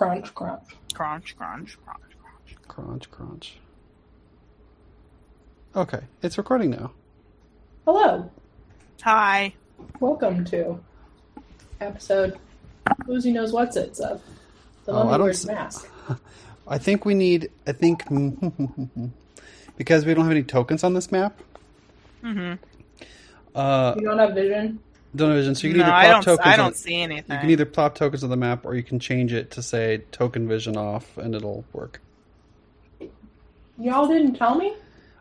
Crunch, crunch. Crunch, crunch, crunch, crunch. Crunch, crunch. Okay, it's recording now. Hello. Hi. Welcome to episode Who's Knows What's It's of The Oh, Lonely I s- Mask. I think we need. I think because we don't have any tokens on this map. Mm-hmm. Uh, You don't have vision? Don't have vision, so you can No, either I don't. tokens. I don't see anything. You can either plop tokens on the map, or you can change it to say token vision off, and it'll work. Y'all didn't tell me?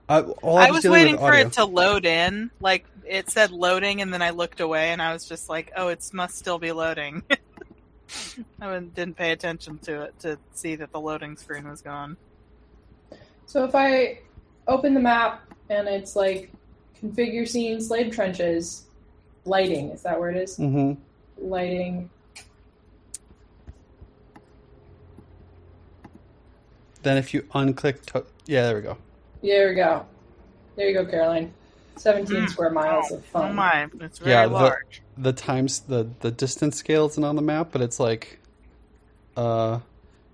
I, all I I'm was waiting for audio. it to load in. Like it said loading, and then I looked away, and I was just like, "Oh, it must still be loading." I didn't pay attention to it to see that the loading screen was gone. So if I open the map and it's like configure scene slave trenches, lighting, is that where it is? Mm-hmm. Lighting. Then if you unclick, to- yeah, there we go. There we go. There you go, Caroline. 17 Mm. square miles Oh, of fun. Oh my! It's very Yeah, the- The times the the distance scale isn't on the map, but it's like, uh,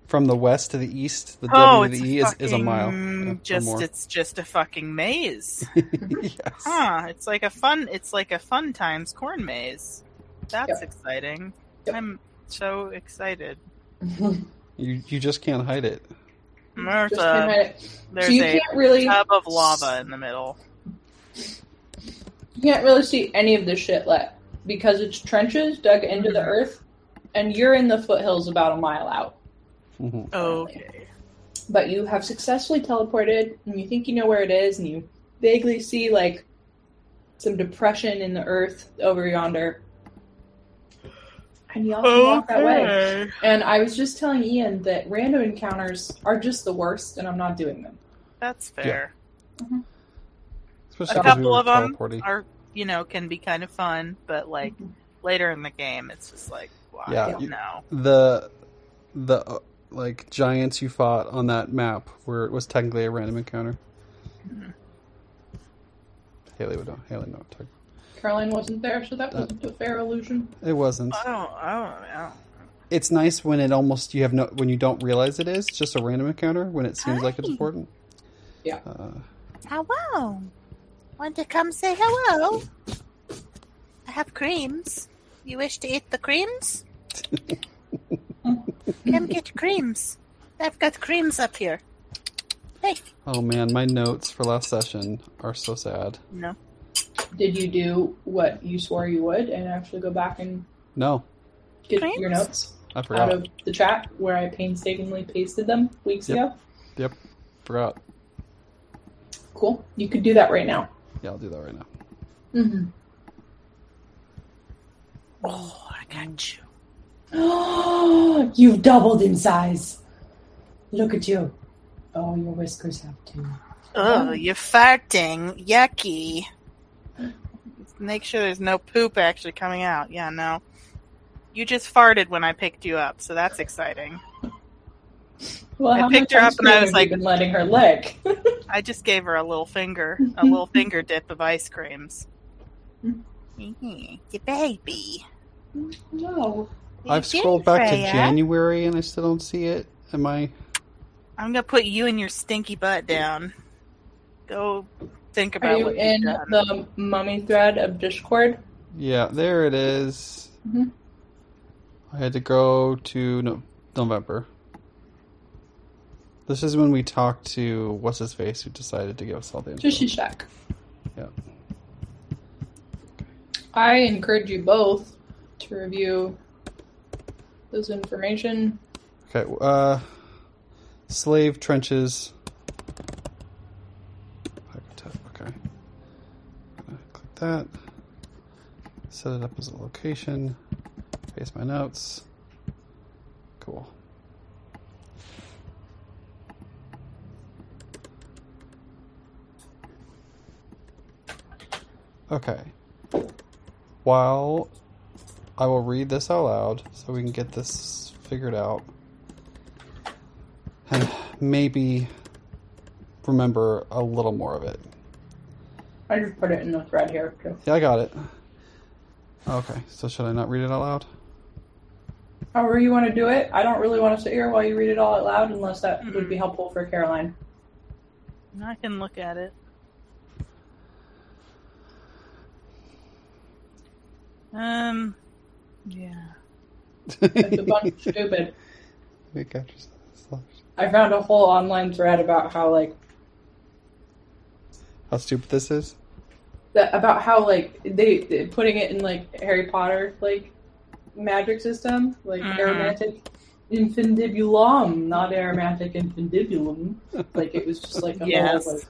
from the west to the east, the oh, W to the E a is, is a mile. yeah, Just it's just a fucking maze. yes. Huh? It's like a fun. It's like a fun times corn maze. That's Yep. exciting. Yep. I'm so excited. You you just can't hide it. There's can't a hide it. there's so you a can't really tub of lava in the middle. you can't really see any of this shit yet because it's trenches dug into the Mhm. earth, and you're in the foothills about a mile out. Hmm Okay. But you have successfully teleported, and you think you know where it is, and you vaguely see like some depression in the earth over yonder. And you also walk that way. And I was just telling Ian that random encounters are just the worst, and I'm not doing them. That's fair. Especially A 'cause we couple were of them are, you know, can be kind of fun, but like later in the game, it's just like, why? Yeah, you- no. the the uh, like giants you fought on that map where it was technically a random encounter. Mhm. Haley would know. Haley know. Caroline wasn't there, so that Uh, wasn't a fair illusion. It wasn't. I don't. I don't know. It's nice when it almost you have no when you don't realize it is just a random encounter when it seems like it's important. Yeah. Uh, Hello. Want to come say hello? I have creams. You wish to eat the creams? come get creams. I've got creams up here. Hey. oh man, my notes for last session are so sad. No. Did you do what you swore you would and actually go back and No, get Claims? your notes I out of the chat where I painstakingly pasted them weeks Yep. ago? Yep, forgot. Cool. You could do that right now. Yeah, I'll do that right now. Mm-hmm. Oh, I got you. Oh, you've doubled in size. Look at you. Oh, your whiskers have too. Oh, you're farting. Yucky. Make sure there's no poop actually coming out. Yeah, no. You just farted when I picked you up, so that's exciting. Well, I picked her up and I was like- been letting her lick. I just gave her a little finger, a little finger dip of ice creams. Mhm, Your baby. no. I've You scrolled did, back to January and I still don't see it. Am I? I'm gonna put you and your stinky butt down. Go think about. Are about you what in you've done. the mummy thread of Discord? Yeah, there it is. Mhm. I had to go to no- November. This is when we talked to what's his face who decided to give us all the info. Sushi Shack. Yeah. I encourage you both to review information. Okay, uh, slave trenches. Okay. Click that. Set it up as a location. Paste my notes. Cool. Okay. While I will read this out loud so we can get this figured out. And maybe remember a little more of it. I just put it in the thread here too. Yeah, I got it. Okay, so should I not read it out loud? However you want to do it. I don't really want to sit here while you read it all out loud unless that would Mhm. be helpful for Caroline. I can look at it. Um, yeah. It's a bunch of stupid. We capture slash. I found a whole online thread about how like How stupid this is. that about how like they, they putting it in like Harry Potter like magic system like Mhm. aromantic infundibulum, not aromatic infundibulum. like it was just like a Yes. whole like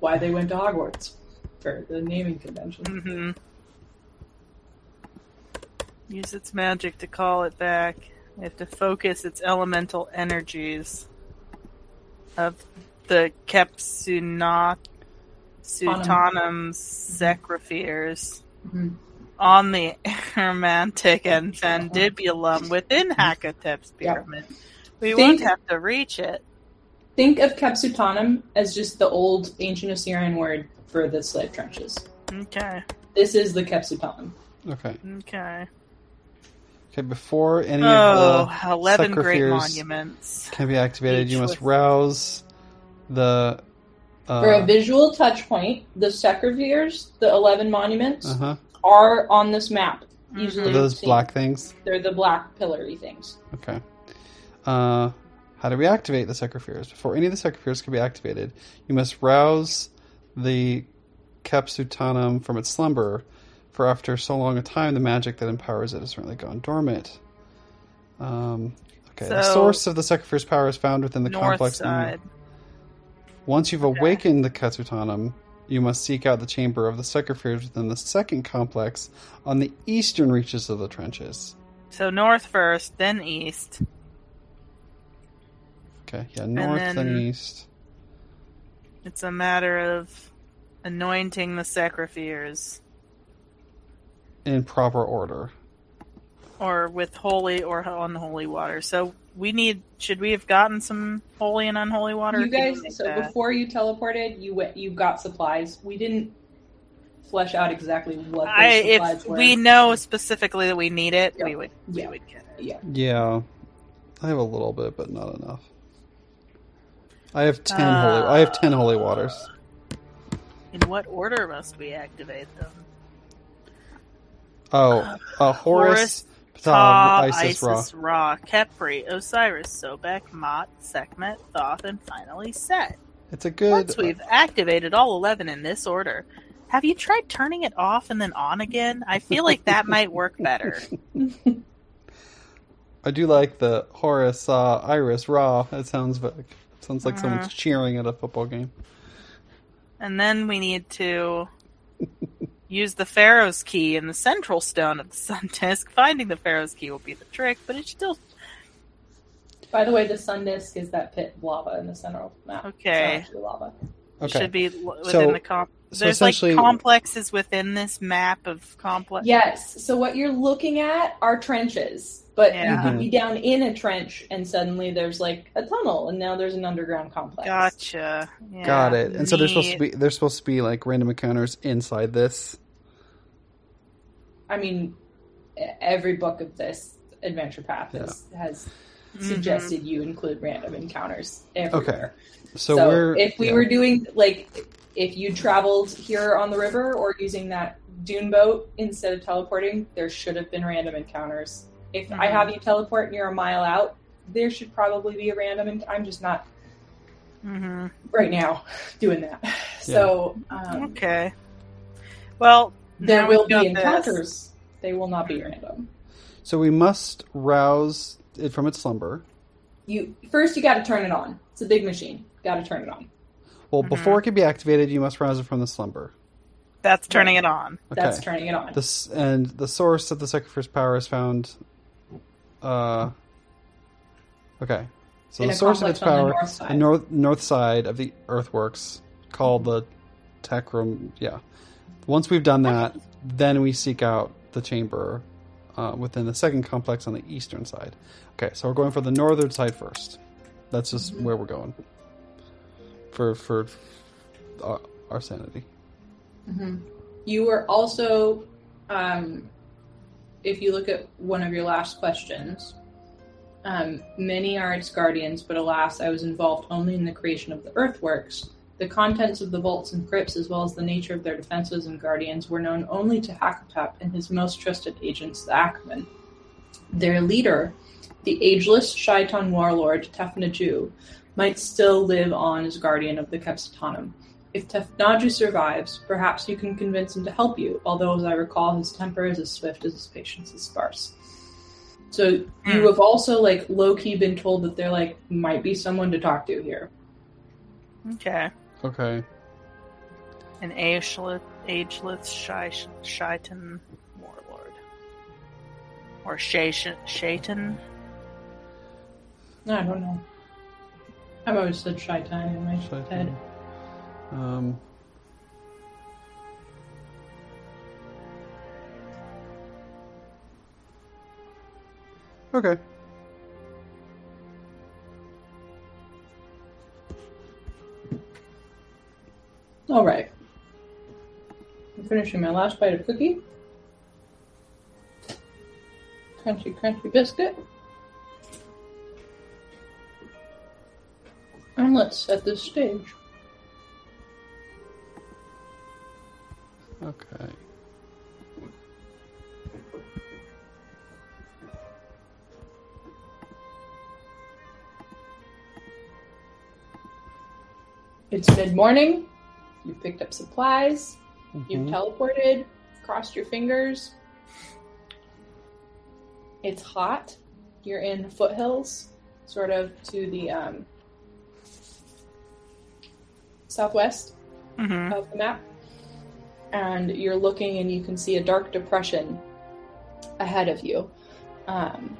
why they went to Hogwarts for the naming convention. Mm-hmm. Use its magic to call it back. You have to focus its elemental energies of the Kepsunat Sutanum Secropheres Mhm. on the aromantic infundibulum within Hakotep's Yeah. pyramid. We Think- won't have to reach it. Think of Kepsutanum as just the old ancient Assyrian word for the slave trenches. Okay. This is the Kepsutanum. Okay. Okay. Okay. Before any Oh, of the 11 great monuments. can be activated, you must rouse the. Uh, For a visual touch point, the Secropheres, the 11 monuments, uh-huh. are on this map. Usually Are those seen. black things? They're the black pillory things. Okay. Uh, how do we activate the Secropheres? Before any of the Secropheres can be activated, you must rouse the Kepsutanum from its slumber, for after so long a time, the magic that empowers it has certainly gone dormant. Um, okay. the source of the Secrophere's power is found within the North complex. side. Once you've Okay. awakened the Kepsutanum, you must seek out the chamber of the Secropheres within the second complex on the eastern reaches of the trenches. So north first, then east. Okay, yeah, north then- and east. It's a matter of anointing the Secropheres, In proper order. or with holy or unholy water. So we need. Should we have gotten some holy and unholy water? You Or can we guys, make so that? before you teleported, you went, you got supplies. We didn't flesh out exactly what those I, supplies if were. we know specifically that we need it, Yeah. we would. Yeah. We would get it. yeah, Yeah, I have a little bit, but not enough. I have ten Uh, holy. I have ten holy waters. In what order must we activate them? Oh, uh, Horus, Horus, Ptah, Ta, Isis, Ra. Ra, Khepri, Osiris, Sobek, Mot, Sekhmet, Thoth, and finally Set. It's a good. Once we've activated all 11 in this order, have you tried turning it off and then on again? I feel like that might work better. I do like the Horus, uh, Iris, Ra. It sounds like sounds like Uh-huh. someone's cheering at a football game. And then we need to use the Pharaoh's key in the central stone of the sun disk. Finding the Pharaoh's key will be the trick, but it's still By the way, the sun disk is that pit of lava in the center of the map. Okay. actually lava. Okay. should be within So- the comp. so There's like complexes within this map of complex. Yes. So what you're looking at are trenches, but Yeah. you could be down in a trench and suddenly there's like a tunnel, and now there's an underground complex. Gotcha. Yeah, Got it. And so there's supposed to be there's supposed to be like random encounters inside this. I mean, every book of this adventure path has, has Mhm. suggested you include random encounters everywhere. So, So, we're if we yeah. were doing like if you traveled here on the river or using that dune boat instead of teleporting, there should have been random encounters. If I Mhm. have you teleport and you're a mile out, there should probably be a random. And I'm just not Mhm. right now doing that. So um, Okay. Well, there now will be got this. encounters. They will not be random. so we must rouse it from its slumber. You first you got to turn it on. It's a big machine. Got to turn it on. Well, Mhm. before it can be activated, you must rouse it from the slumber. That's turning it on. Okay. That's turning it on. This and the source of the Secretary power is found. Uh. Okay. So in the source of its on the power, north the side. north north side of the earthworks, called the tech room. Yeah. Once we've done that, then we seek out the chamber uh, within the second complex on the eastern side. Okay, so we're going for the northern side first. That's just where we're going. For for uh, our sanity. hmm You were also, um, if you look at one of your last questions, Um, many are its guardians, but alas, I was involved only in the creation of the earthworks. The contents of the vaults and crypts, as well as the nature of their defenses and guardians, were known only to Hakotep and his most trusted agents, the Akman. Their leader, the ageless Shaitan warlord Tefnaju, might still live on as guardian of the Kepsutanum. If Tefnaju survives, perhaps you can convince him to help you, although, as I recall, his temper is as swift as his patience is sparse. So you Hmm. have also, like, low key been told that there, like, might be someone to talk to here. Okay. Okay. An ageless, ageless Shai- Shaitan warlord. Or Shaitan. Shaitan? I don't know. I've always said Shaitan in my Shaitan. head. Um. Okay. All right. I'm finishing my last bite of cookie. Crunchy, crunchy biscuit. And let's set this stage. Okay. It's mid morning. Picked up supplies. You've Mhm. teleported, crossed your fingers. It's hot. You're in foothills, sort of to the um, southwest Mm-hmm. of the map. And you're looking and you can see a dark depression ahead of you. Um,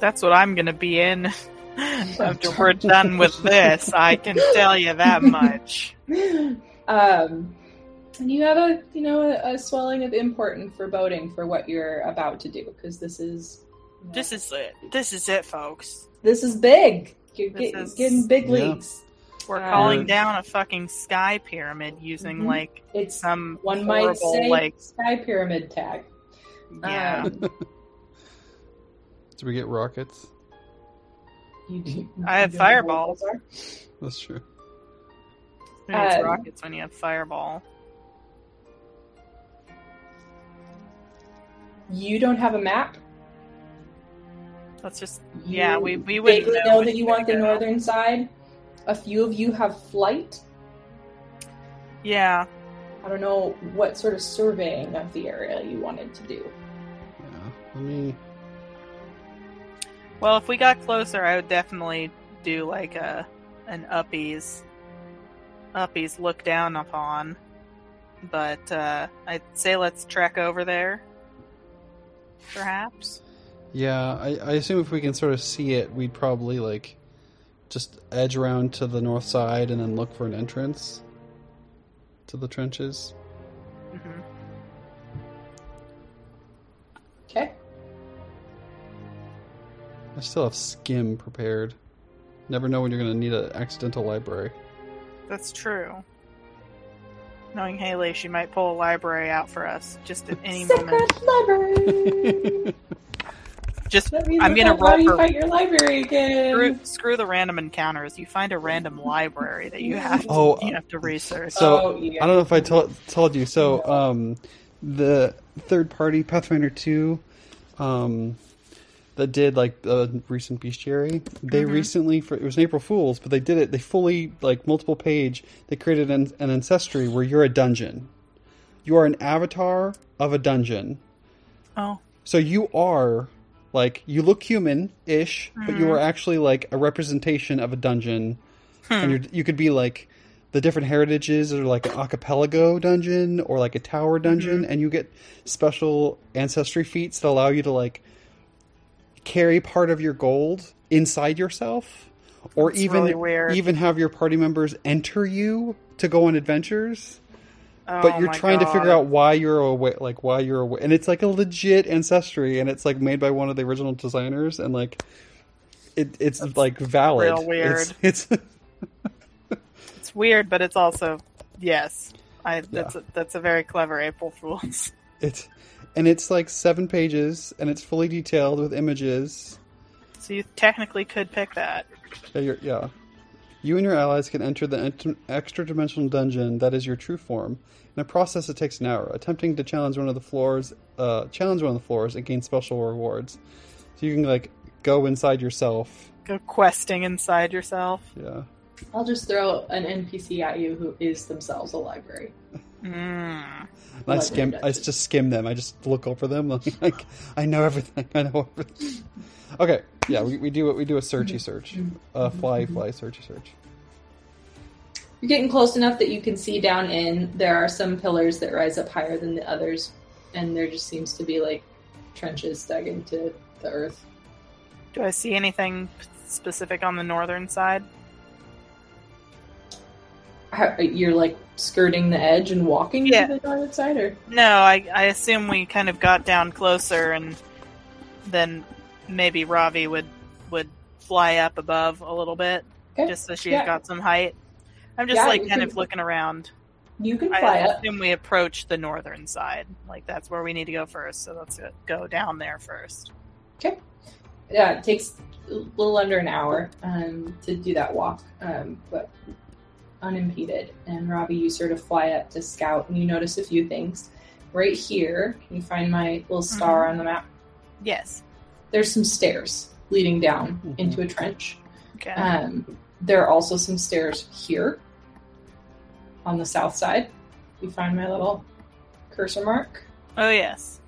That's what I'm gonna be in after we're done with this. I can tell you that much. um, and you have a you know a, a swelling of import and foreboding for what you're about to do because this is you know, This is it. This is it, folks. this is big. You're This get- is- getting big Yeah. leagues. We're Uh, calling down a fucking sky pyramid using Mhm. like It's some one might say like sky pyramid tag. yeah. Um, Do we get rockets? You do, I have you know what fireballs. That's true. Who needs um, rockets when you have fireball? You don't have a map. Let's just You Yeah, we- we wouldn't know know that you want the go. northern side. A few of you have flight. yeah. I don't know what sort of surveying of the area you wanted to do. Yeah. Let me. Well, if we got closer, I would definitely do like a an uppies uppies look down upon. But uh, I'd say let's trek over there. Perhaps. Yeah, I, I assume if we can sort of see it, we'd probably like just edge around to the north side and then look for an entrance to the trenches. hmm I still have skim prepared. Never know when you're going to need an accidental library. That's true. Knowing Haley, she might pull a library out for us just at any moment. Secret library. Just I'm gonna up roll you for- fight your library again. screw, screw the random encounters. You find a random library that you have to, Oh, you have to research. So oh, yeah. I don't know if I told told you. So um, the third party Pathfinder two, um, that did like the recent bestiary. They Mhm. recently for it was an April Fools, but they did it. They fully like multiple page. They created an, an ancestry where you're a dungeon. You are an avatar of a dungeon. oh, So you are like you look human ish, but you Mhm. are actually like a representation of a dungeon and hmm. you're, you could be like the different heritages or like an archipelago dungeon or like a tower dungeon and you get special ancestry feats that allow you to like carry part of your gold inside yourself or That's even really even have your party members enter you to go on adventures Oh but you're trying to figure out why you're away like why you're away and it's like a legit ancestry and it's like made by one of the original designers and like it, it's like valid real weird. it's, it's It's weird, but it's also yes. I that's a, that's a very clever April Fool's. It's and it's like seven pages and it's fully detailed with images. So you technically could pick that. Yeah, you're, yeah. You and your allies can enter the ent- extra-dimensional dungeon that is your true form. In a process that takes an hour, attempting to challenge one of the floors, uh, challenge one of the floors, and gain special rewards. So you can like go inside yourself. Go questing inside yourself. Yeah. I'll just throw an NPC at you who is themselves a library. Mm. I skim. I just skim them. I just look over them. Like, like I know everything. I know everything. Okay. Yeah. We, we do it. We do a searchy search. A fly fly searchy search. You're getting close enough that you can see down in. There are some pillars that rise up higher than the others, and there just seems to be like trenches dug into the earth. Do I see anything specific on the northern side? How, you're like skirting the edge and walking Yeah. to the northern side, or No, I, I assume we kind of got down closer, and then maybe Ravi would would fly up above a little bit, Okay. just so she Yeah. got some height. I'm just Yeah, like kind can- of looking around. you can I fly up. assume we approach the northern side. Like that's where we need to go first. So let's go down there first. Okay. Yeah, it takes a little under an hour um, to do that walk, um, but unimpeded. And Robbie, you sort of fly up to scout, and you notice a few things. Right here, can you find my little star on the map? Yes. There's some stairs leading down Mhm. into a trench. Okay. Um, there are also some stairs here on the south side. You find my little cursor mark. oh yes.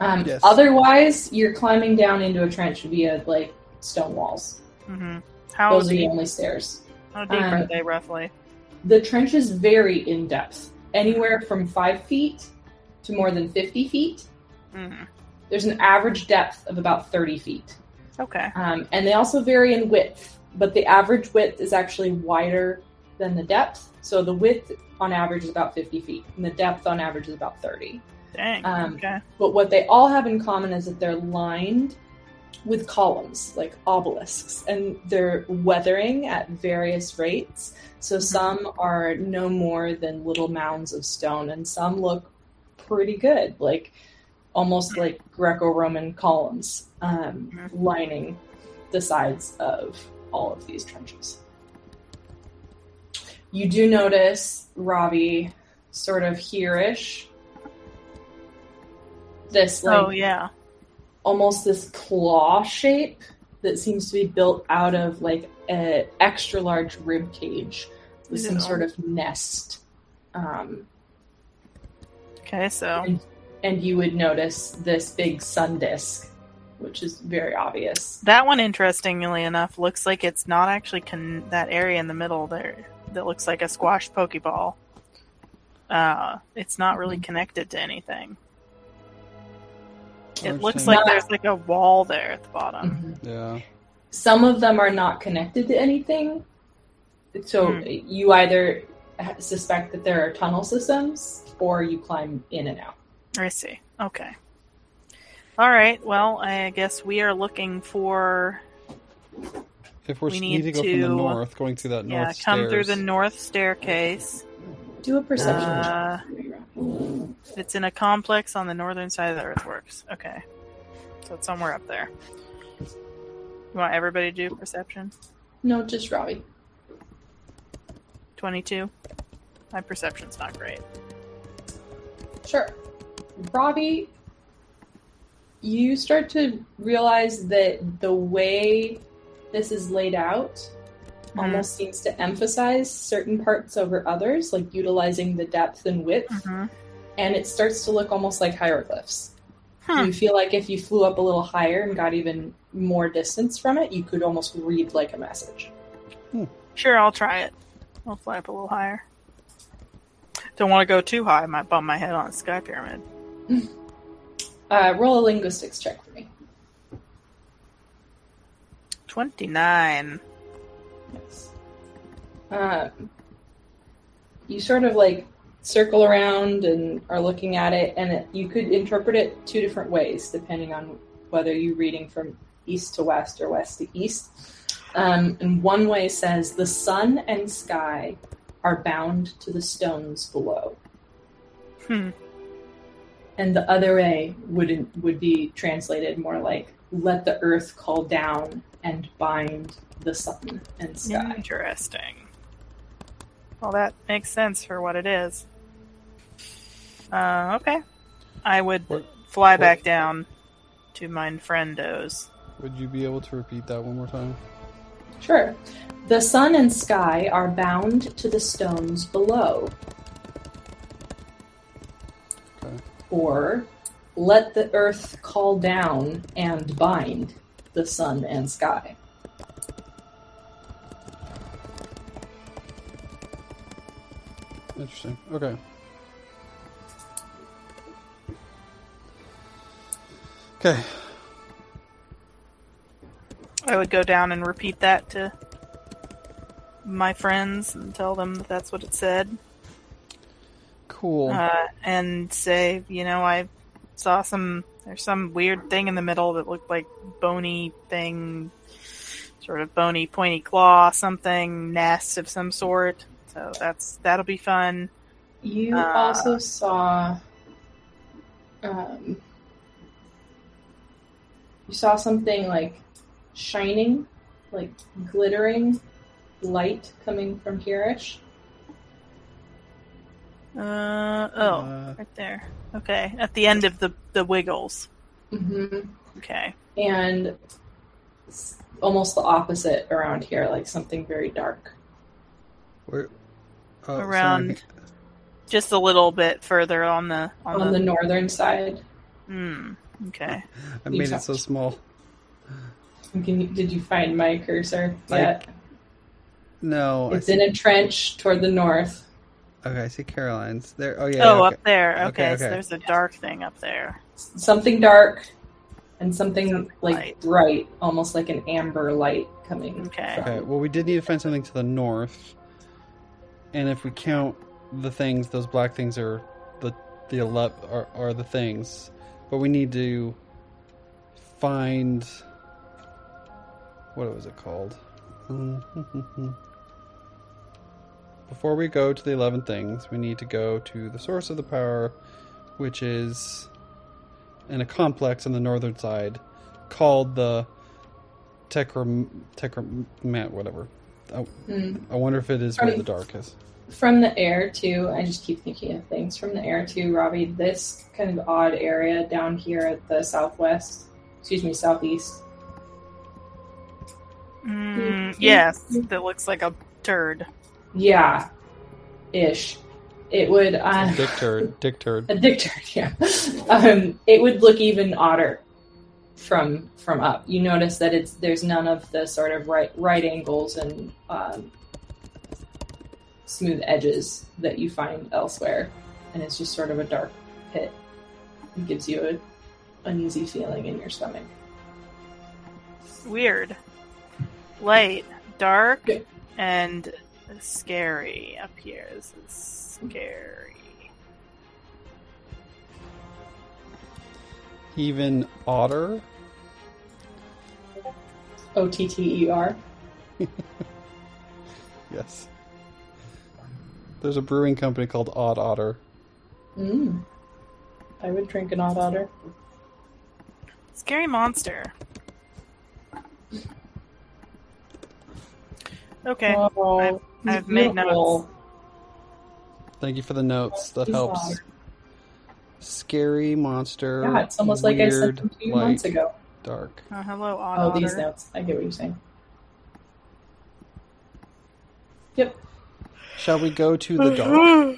Um, Yes. Otherwise, you're climbing down into a trench via like stone walls. hmm How Those are the only stairs. How deep are um, they roughly? The trenches vary in depth, anywhere from five feet to more than 50 feet. hmm There's an average depth of about 30 feet. Okay. Um, and they also vary in width, but the average width is actually wider than the depth. So the width on average is about 50 feet, and the depth on average is about 30. Dang. Um, okay. But what they all have in common is that they're lined with columns, like obelisks, and they're weathering at various rates. So some are no more than little mounds of stone, and some look pretty good, like almost like Greco Roman columns um, Mhm. lining the sides of all of these trenches. You do notice Ravi sort of here-ish. This like oh yeah. Almost this claw shape that seems to be built out of like an extra large rib cage with some sort of nest. Um, Okay. So and you would notice this big sun disk, which is very obvious. that one, interestingly enough, looks like it's not actually con- that area in the middle there that looks like a squash pokeball. Uh, it's not really connected to anything. It looks like there's like a wall there at the bottom. Yeah. Some of them are not connected to anything. So Hmm. you either suspect that there are tunnel systems or you climb in and out. I see. Okay. All right. Well, I guess we are looking for If we're We need, need to go from the north, going through that north yeah, come through the north staircase. Do a perception Uh, check. for me, Rob. It's in a complex on the northern side of the earthworks. Okay. So it's somewhere up there. You want everybody to do perception? No, just Robbie. 22. My perception's not great. Sure. Robbie, you start to realize that the way this is laid out Mhm. almost seems to emphasize certain parts over others, like utilizing the depth and width, Mhm. and it starts to look almost like hieroglyphs. Hmm. You feel like if you flew up a little higher and got even more distance from it, you could almost read like a message. Sure, I'll try it. I'll fly up a little higher. Don't want to go too high. I might bump my head on a sky pyramid. Uh, roll a linguistics check for me. 29. Yes. Um, you sort of like circle around and are looking at it, and it, you could interpret it two different ways depending on whether you're reading from east to west or west to east. Um, and one way says the sun and sky are bound to the stones below. Hmm. and the other way would would be translated more like let the earth call down and bind the sun and sky. Interesting. Well, that makes sense for what it is. Uh, okay. I would What- fly what- back down to mine friendos. Would you be able to repeat that one more time? Sure. The sun and sky are bound to the stones below. Okay. Or let the earth call down and bind the sun and sky. Interesting. Okay. Okay. I would go down and repeat that to my friends and tell them that that's what it said. Cool. Uh, and say, you know, I saw some, there's some weird thing in the middle that looked like bony thing, sort of bony, pointy claw, something, nest of some sort. So that's, that'll be fun. You Uh, also saw um, you saw something like shining, like glittering light coming from here-ish. Uh, oh, Uh, right there. Okay. At the end of the, the wiggles. hmm Okay. And s- almost the opposite around here, like something very dark. where, oh, Around- sorry. Just a little bit further on the, on, On the the, northern side. Hmm. Okay. I made it so small. Can you, did you find my cursor I- yet? No. It's in a trench toward the north. okay, I see Caroline's. There. Oh yeah. oh, okay. up there. Okay, Okay, so there's a dark thing up there. Something dark and something, Something like light. bright, almost like an amber light coming. Okay. from- Okay. Well, we did need to find something to the north, and if we count the things, those black things are the the ele- are, are the things, but we need to find what was it called? Before we go to the eleven things, we need to go to the source of the power, which is in a complex on the northern side called the Tekram Tekramat whatever. I, Hmm. I wonder if it is where the dark is. From the air too, I just keep thinking of things from the air too, Robbie. This kind of odd area down here at the southwest, excuse me, southeast. Mm, yes, that looks like a turd. Yeah, ish. It would. Uh, Dick turd, dick turd. a dick turd, yeah. Um, it would look even odder from from up. You notice that it's there's none of the sort of right right angles and um, smooth edges that you find elsewhere, and it's just sort of a dark pit. It gives you a uneasy feeling in your stomach. Weird. Light, dark, and scary up here. This is scary. Even otter. O T T E R. Yes. There's a brewing company called Odd Otter. Mm. I would drink an odd otter. Scary monster. Okay. Oh, I've- I've made notes. Thank you for the notes. That He's helps. Odd. Scary monster. Yeah, it's almost like I sent weird, them to you light, months ago. Dark. Uh, hello, odd Oh, otter. these notes. I get what you're saying. Yep. Shall we go to the dark?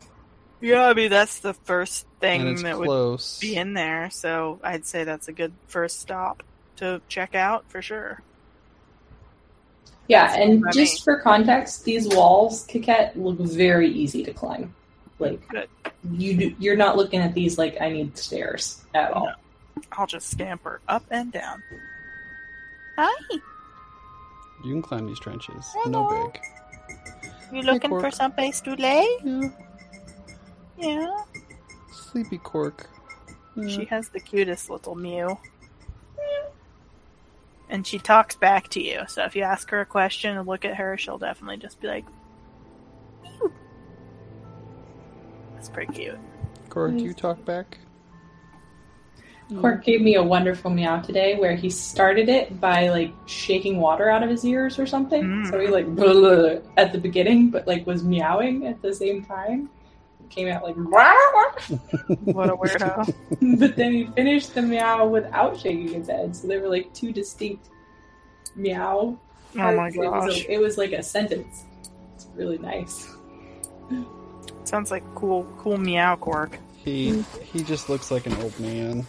yeah, I mean that's the first thing it's that would close. be in there, so I'd say that's a good first stop to check out for sure. Yeah, and Funny. just for context, these walls, Coquette, look very easy to climb. Like Good. You do, you're not looking at these like I need stairs at all. I'll just scamper up and down. Hi, You can climb these trenches. Hello. No big. you looking Cork. for some place to lay? Yeah. Yeah. Sleepy cork. Yeah. She has the cutest little mew. And she talks back to you, so if you ask her a question and look at her, she'll definitely just be like, mew. That's pretty cute. Cork, do you talk back? Cork gave me a wonderful meow today where he started it by like shaking water out of his ears or something. Mm. So he like blah, at the beginning, but like was meowing at the same time. Came out like What a weirdo. but then he finished the meow without shaking his head. So they were like two distinct meow. Oh my parts. It was, gosh. a, it was like a sentence. It's really nice. Sounds like cool, cool meow cork. He he just looks like an old man.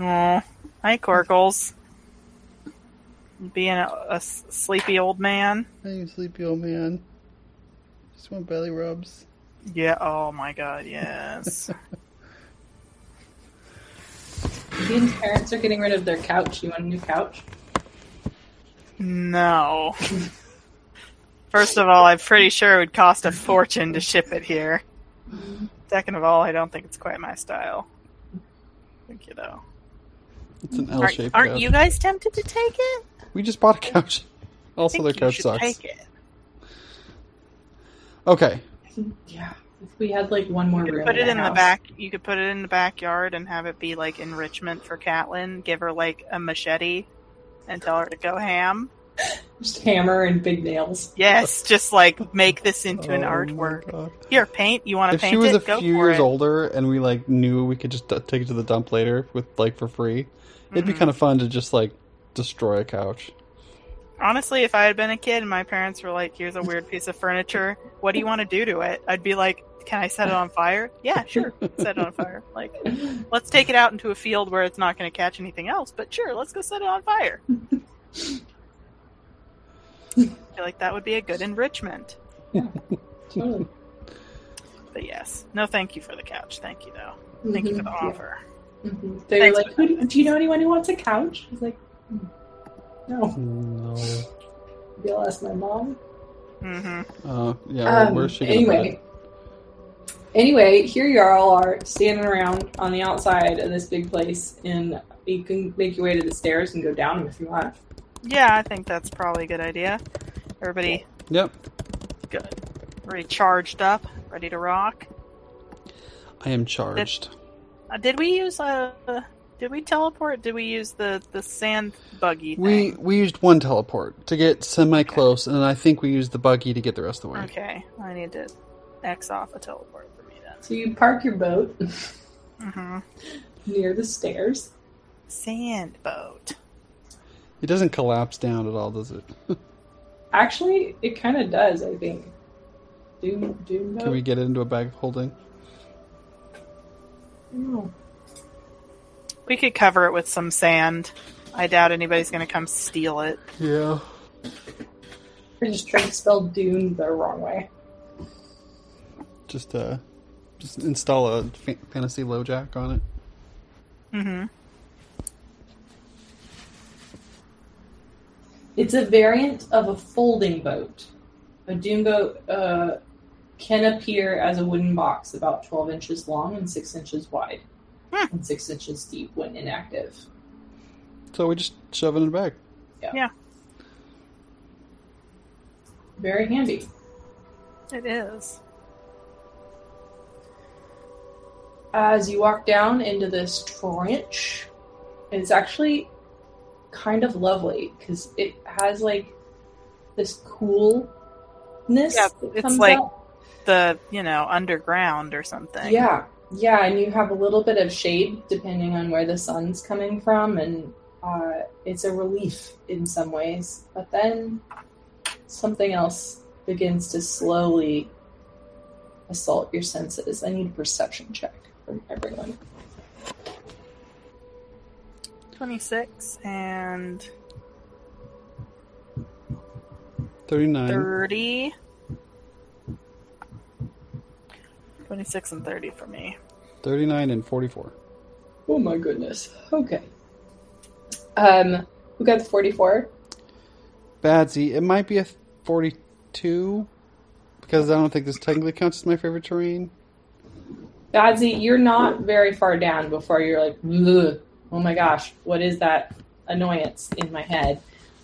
Aw. Hi, Corkles. Being a sleepy old man. Hey, you sleepy old man. Just want belly rubs. Yeah, oh my god, yes. Ian's parents are getting rid of their couch. You want a new couch? no. First of all, I'm pretty sure it would cost a fortune to ship it here. Second of all, I don't think it's quite my style. Thank you, though. It's an Aren't, L-shaped aren't you guys tempted to take it? We just bought a couch. I Also, think their you couch should sucks. take it. Okay, Yeah. If we had like one more You could room, put it in the back. You could put it in the backyard and have it be like enrichment for Catelyn. Give her like a machete and tell her to go ham. Just hammer and big nails. Yes, just like make this into an Oh my artwork. God. Here, paint. You want to paint? If paint she was it? a go few years it. older and we like knew we could just d- take it to the dump later with like for free, it'd be Mhm. kind of fun to just like destroy a couch. Honestly, if I had been a kid and my parents were like, "Here's a weird piece of furniture. What do you want to do to it?" I'd be like, "Can I set it on fire?" Yeah, sure. set it on fire. Like, let's take it out into a field where it's not going to catch anything else. But sure, let's go set it on fire. I feel like that would be a good enrichment. But yes, no, thank you for the couch. Thank you though. Thank you for the Mhm. offer. Mhm. They Thanks were like, Who do, "Do you know anyone who wants a couch?" I was like, "Hmm, "No." No. Maybe I'll ask my mom. Mm-hmm. Uh, yeah. well, Um, where's she gonna anyway, anyway, here you all are standing around on the outside of this big place, and you can make your way to the stairs and go down them if you want. Yeah, I think that's probably a good idea. Everybody? Yep. good. Everybody charged up, ready to rock. I am charged. Uh, did we use uh did we teleport? Did we use the the sand buggy We thing? we used one teleport to get semi close, and I think we used the buggy to get the rest of the way. Okay, I need to X off a teleport for me then. So you park your boat Mm-hmm. near the stairs. Sand boat. It doesn't collapse down at all, does it? Actually, it kind of does. I think. Doom, doom boat. Can we get it into a bag of holding? No. We could cover it with some sand. I doubt anybody's gonna come steal it. Yeah. We're just trying to spell Dune the wrong way. Just uh, just install a fa- fantasy LoJack on it. Mm-hmm. It's a variant of a folding boat. A dune boat uh, can appear as a wooden box about 12 inches long and 6 inches wide, Hmm. and 6 inches deep when inactive. So we just shove it in a bag. Yeah. Very handy. It is. As you walk down into this trench, it's actually kind of lovely because it has like this coolness. Yeah, that it's comes like- out. The you know underground or something. Yeah, yeah, and you have a little bit of shade depending on where the sun's coming from, and uh, it's a relief in some ways. But then something else begins to slowly assault your senses. I need a perception check from everyone. Twenty six and Thirty nine. 30. 26 and 30 for me. Thirty nine and forty four. Oh my goodness. Okay. Um, who got the forty-four? Badsy, it might be a forty two because I don't think this technically counts as my favorite terrain. Badsy, you're not very far down before you're like, "Ugh, oh my gosh, what is that annoyance in my head?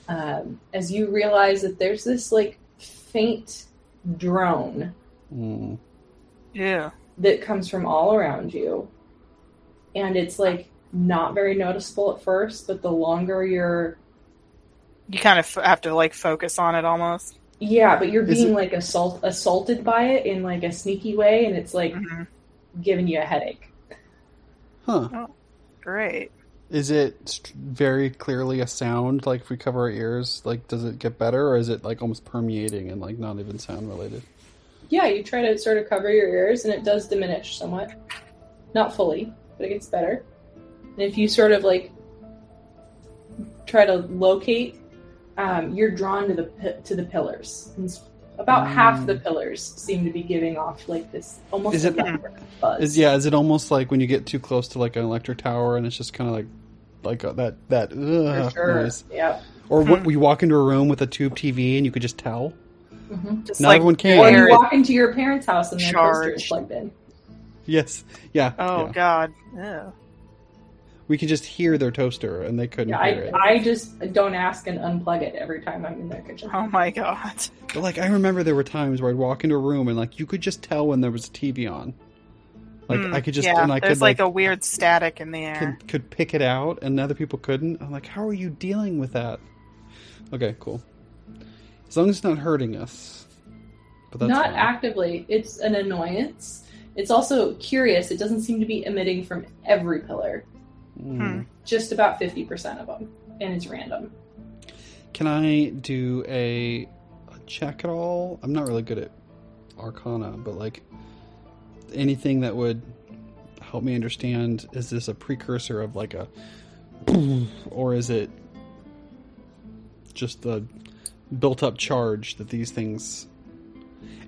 Um, as you realize that there's this like faint drone Mm. Yeah. that comes from all around you. and it's like not very noticeable at first, but the longer you're You kind of f- have to like focus on it almost. yeah, but you're being it- like assault assaulted by it in like a sneaky way, and it's like hmm giving you a headache. Huh. Great. Is it very clearly a sound? Like if we cover our ears, like does it get better, or is it like almost permeating and like not even sound related? Yeah, you try to sort of cover your ears, and it does diminish somewhat. Not fully, but it gets better. And if you sort of like try to locate, um, you're drawn to the to the pillars. And about half the pillars seem to be giving off like this almost Is it- buzz. Is yeah? Is it almost like when you get too close to like an electric tower and it's just kind of like like uh, that that For sure. noise? Yeah. Or what, we walk into a room with a tube TV and you could just tell. hmm Just Not like everyone can. Or air you walk into your parents' house and their toaster is plugged in. Yes. Yeah. Oh yeah. God. Ew. We could just hear their toaster and they couldn't Yeah, hear I, it. I just don't ask and unplug it every time I'm in their kitchen. Oh my God. But like I remember there were times where I'd walk into a room and like you could just tell when there was a TV on. Like Hmm, I could just yeah. and I There's could like, like, a weird static in the air. could, could pick it out and other people couldn't. I'm like, how are you dealing with that? Okay, cool. As long as it's not hurting us. But that's Not fine. actively. It's an annoyance. It's also curious. It doesn't seem to be emitting from every pillar. Mm. Just about 50% of them. And it's random. Can I do a, a check at all? I'm not really good at Arcana, but like anything that would help me understand is this a precursor of like a or is it just the built up charge that these things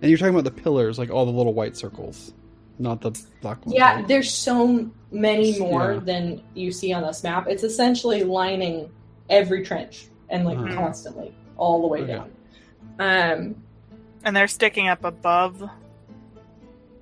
and you're talking about the pillars like all the little white circles not the black ones Yeah, right? there's so many more Yeah. than you see on this map. It's essentially lining every trench and like Uh-huh. constantly all the way Okay. down. Um, and they're sticking up above,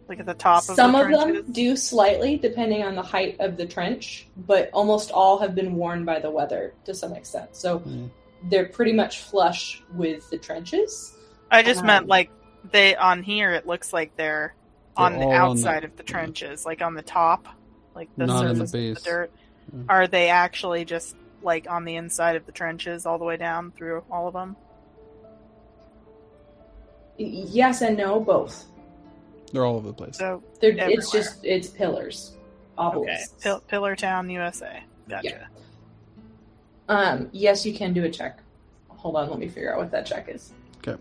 like at the top of some the of them do slightly depending on the height of the trench, but almost all have been worn by the weather to some extent. So Mm. they're pretty much flush with the trenches. I just Um, meant like they on here. It looks like they're, They're on the all on the- outside of the trenches, like on the top, like the Not in the surface of base. the dirt. Mm. Are they actually just like on the inside of the trenches, all the way down through all of them? Yes and no, both. they're all over the place So They're, Everywhere. it's just it's pillars, okay, obelisks. Pill- Pillar Town, USA. Gotcha. Um, yes, you can do a check. Hold on, let me figure out what that check is. okay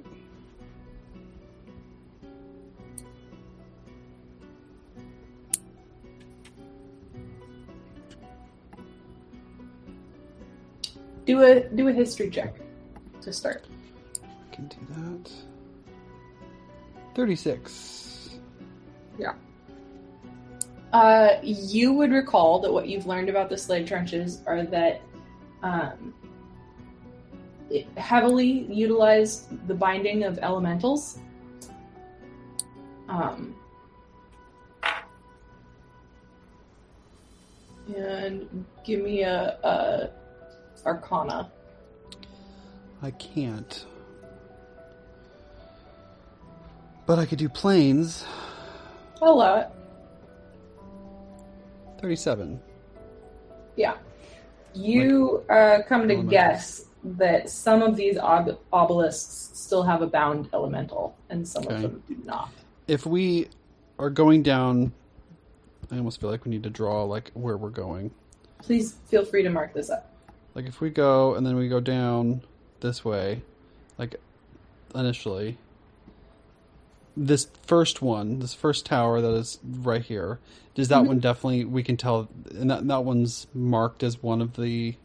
Do a do a history check to start. Can do that 36 Yeah. Uh, you would recall that what you've learned about the slave trenches are that um, it heavily utilized the binding of elementals. Um, and give me a, a Arcana. I can't. But I could do planes. I'll allow it. 37. Yeah. You uh, come to guess that some of these ob- obelisks still have a bound elemental, and some Okay. of them do not. If we are going down, I almost feel like we need to draw like where we're going. Please feel free to mark this up. Like if we go and then we go down this way, like initially, this first one, this first tower that is right here, does that Mhm. one definitely we can tell, and that that one's marked as one of the.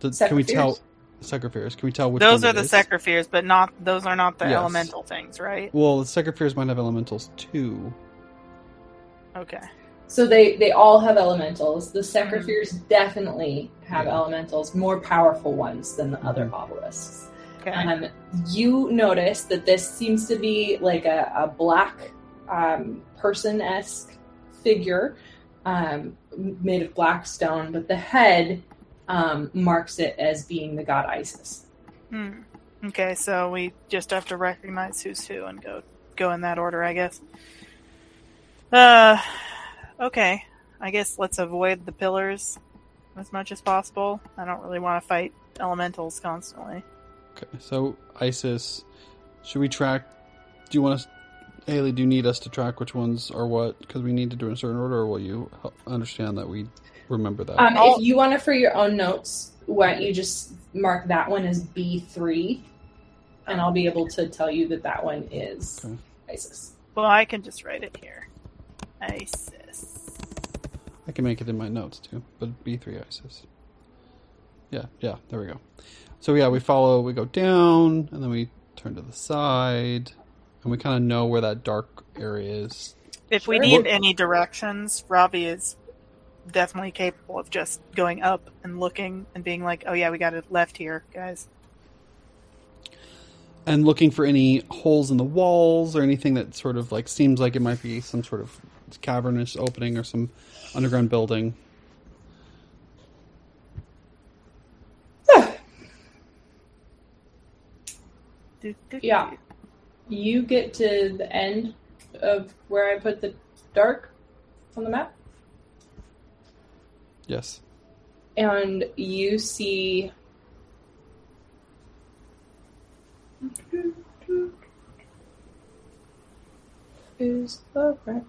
the can we tell Secropheres? Can we tell which those one are it the is? Secropheres, but not those are not the Yes. elemental things, right? Well, the Secropheres might have elementals too. Okay. So they they all have elementals. The Secropheres definitely have Yeah. elementals, more powerful ones than the other Mhm. obelisks. Okay. Um, you notice that this seems to be like a, a black um, person esque figure um, made of black stone, but the head um, marks it as being the god Isis. Hmm. Okay, so we just have to recognize who's who and go go in that order, I guess. Uh, okay. I guess let's avoid the pillars as much as possible. I don't really want to fight elementals constantly. Okay, so Isis, should we track? Do you want us, Haley? Do you need us to track which ones are what? Because we need to do it in a certain order, or will you understand that we remember that? Um, if you want it for your own notes, why don't you just mark that one as B3, and I'll be able to tell you that that one is Okay. Isis. Well, I can just write it here. Isis. I can make it in my notes too, but B three Isis. Yeah, yeah, there we go. So yeah, we follow. We go down, and then we turn to the side, and we kind of know where that dark area is. If we need any directions, Robbie is definitely capable of just going up and looking and being like, "Oh yeah, we got it left here, guys." and looking for any holes in the walls or anything that sort of like seems like it might be some sort of cavernous opening or some underground building. Do, do, Yeah. You get to the end of where I put the dark on the map, Yes. and you see. Is the right?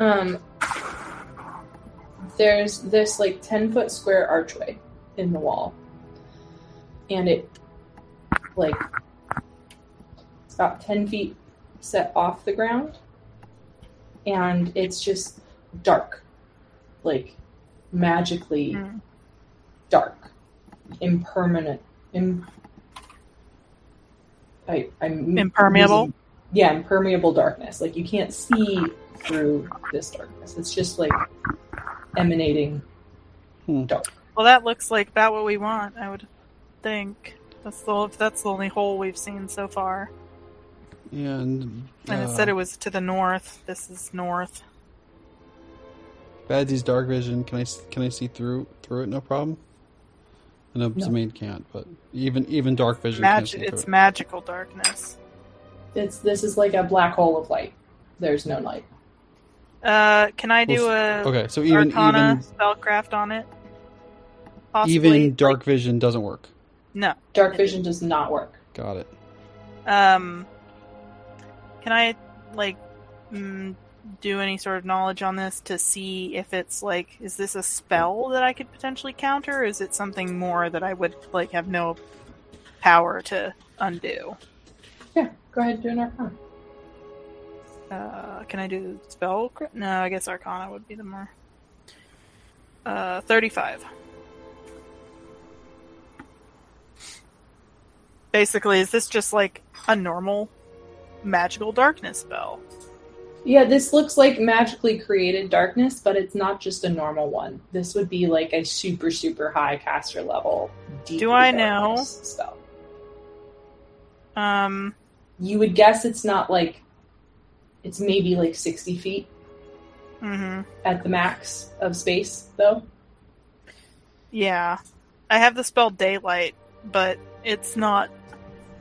Um, there's this like 10 foot square archway in the wall. And it, like, it's about 10 feet set off the ground. And it's just dark. Like, magically Hmm. dark. Impermanent. Im- I, I'm Impermeable? losing- yeah, impermeable darkness. Like, you can't see through this darkness. It's just like emanating Hmm. dark. Well, that looks like about what we want. I would think that's the if that's the only hole we've seen so far. And And it uh, said it was to the north. This is north. Badsy's dark vision. Can I s- can I see through through it? No problem. I know No. Zemain can't, but even even dark vision can't see it's through magical darkness. It's this is like a black hole of light. There's no light. Uh, can I do Well, a. Okay, so even Arcana spellcraft on it? even Possibly. even dark vision doesn't work. No. Dark vision does not work. Got it. Um, can I like mm, do any sort of knowledge on this to see if it's like is this a spell that I could potentially counter? Or is it something more that I would like have no power to undo? Yeah, go ahead and do an arcana. Uh, can I do spell? No, I guess Arcana would be the more. Uh, thirty-five. Basically, is this just like a normal magical darkness spell? Yeah, this looks like magically created darkness, but it's not just a normal one. This would be like a super, super high caster level. Do I know? Spell. Um, You would guess it's not like it's maybe like sixty feet hmm at the max of space, though. yeah. I have the spell Daylight, but it's not.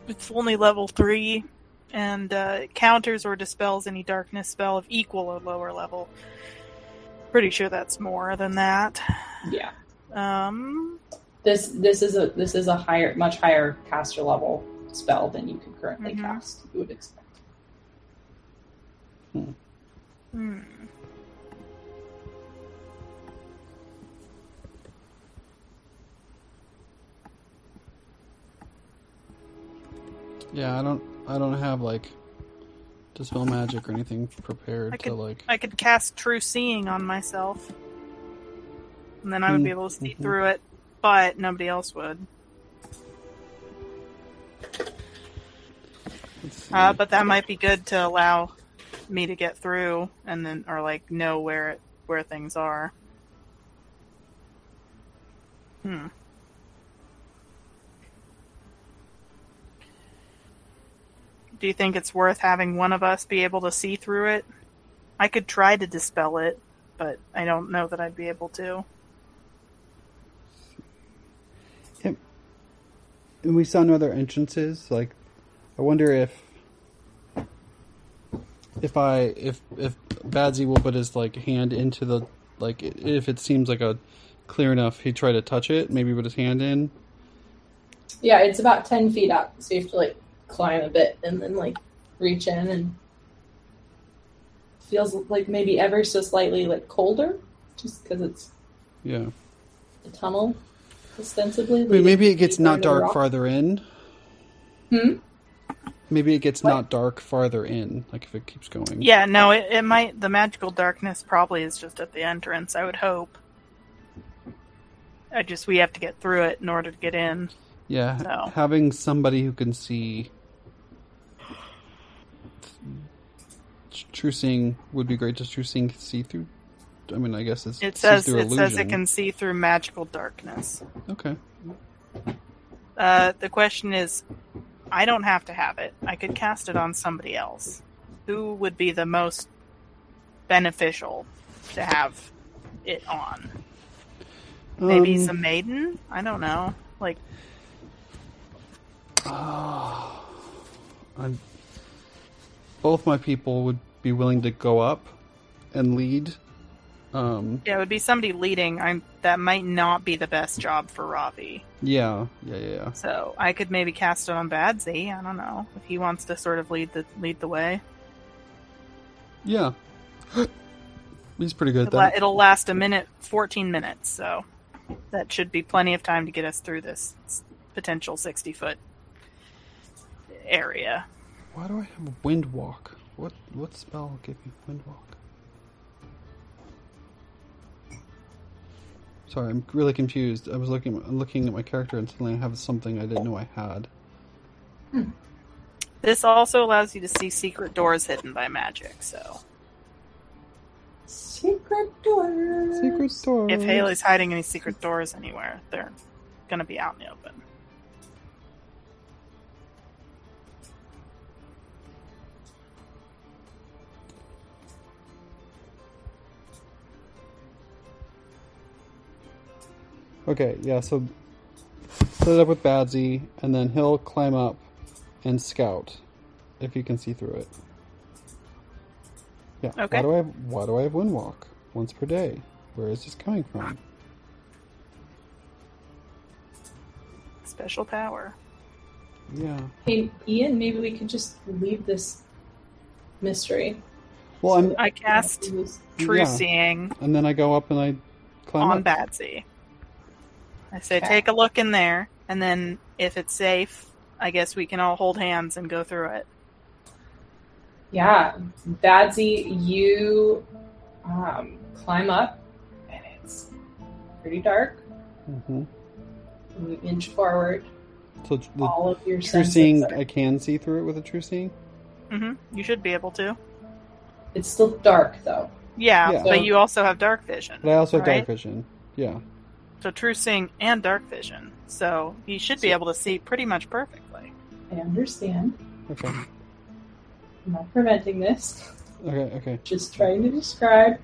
It's only level three, and uh, it counters or dispels any darkness spell of equal or lower level. Pretty sure that's more than that. Yeah, Um, this this is a this is a higher, much higher caster level spell than you could currently Mhm. cast. You would expect. Hmm. Yeah, I don't I don't have like dispel magic or anything prepared I to like. I could cast True Seeing on myself, and then I would be able to see Mhm. through it, but nobody else would. Uh, but that might be good to allow me to get through, and then or like know where it where things are. Hmm. Do you think it's worth having one of us be able to see through it? I could try to dispel it, but I don't know that I'd be able to. And we saw no other entrances. Like I wonder if if I if if Badsy will put his like hand into the like if it seems like a clear enough, he'd try to touch it. Maybe put his hand in. Yeah, it's about ten feet up, so you have to like climb a bit and then like reach in and feels like maybe ever so slightly like colder, just because it's Yeah. a tunnel, ostensibly. I mean, maybe it gets not dark farther in. Hmm? Maybe it gets What? not dark farther in, like if it keeps going. Yeah, no, it, it might. The magical darkness probably is just at the entrance. I would hope. I just we have to get through it in order to get in. Yeah, So. having somebody who can see true seeing would be great. Does true seeing see through? I mean, I guess it's It says it says it can see through magical darkness. Okay. Uh, the question is, I don't have to have it. I could cast it on somebody else. Who would be the most beneficial to have it on? Maybe Um, some maiden? I don't know. Like, I'm, both my people would be willing to go up and lead. Um, yeah, it would be somebody leading. I'm that might not be the best job for Ravi. yeah, yeah, yeah, yeah. So I could maybe cast it on Badsy. I don't know if he wants to sort of lead the lead the way. Yeah. He's pretty good at It'll, it'll last a minute, fourteen minutes. So that should be plenty of time to get us through this potential sixty foot area. Why do I have a wind walk? What what spell gave me wind walk? Sorry, I'm really confused. I was looking looking at my character and suddenly I have something I didn't know I had. Hmm. This also allows you to see secret doors hidden by magic. So Secret doors. Secret door. if Haley's hiding any secret doors anywhere, they're going to be out in the open. Okay, yeah. So set it up with Badsy, and then he'll climb up and scout if you can see through it. Yeah. Okay. Why do I have, why do I have wind walk once per day? Where is this coming from? Special power. Yeah. Hey, Ian, maybe we could just leave this mystery. Well, I'm I cast True Yeah. Seeing and then I go up and I climb on up. Badsy. I say, Okay. take a look in there, and then if it's safe, I guess we can all hold hands and go through it. Yeah, Badsy, you um, climb up, and it's pretty dark. Mm-hmm. And you inch forward. So tr- the All of your true seeing, are- I can see through it with a true seeing. Mm hmm You should be able to. It's still dark, though. Yeah, Yeah. but you also have dark vision. But I also have right? dark vision. Yeah. So True Seeing and dark vision. So you should be able to see pretty much perfectly. I understand. Okay. I'm not preventing this. Okay. Okay. Just trying to describe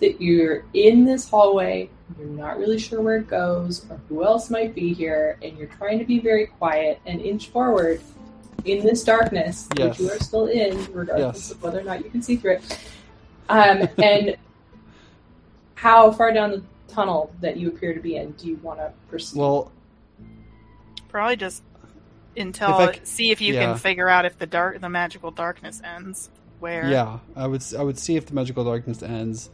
that you're in this hallway, you're not really sure where it goes or who else might be here, and you're trying to be very quiet and inch forward in this darkness, Yes. which you are still in, regardless Yes. of whether or not you can see through it. Um, and how far down the tunnel that you appear to be in do you want to proceed? Well, Probably just until If I c- see if you yeah. can figure out if the dark the magical darkness ends. Where yeah, I would. s- I would see if the magical darkness ends.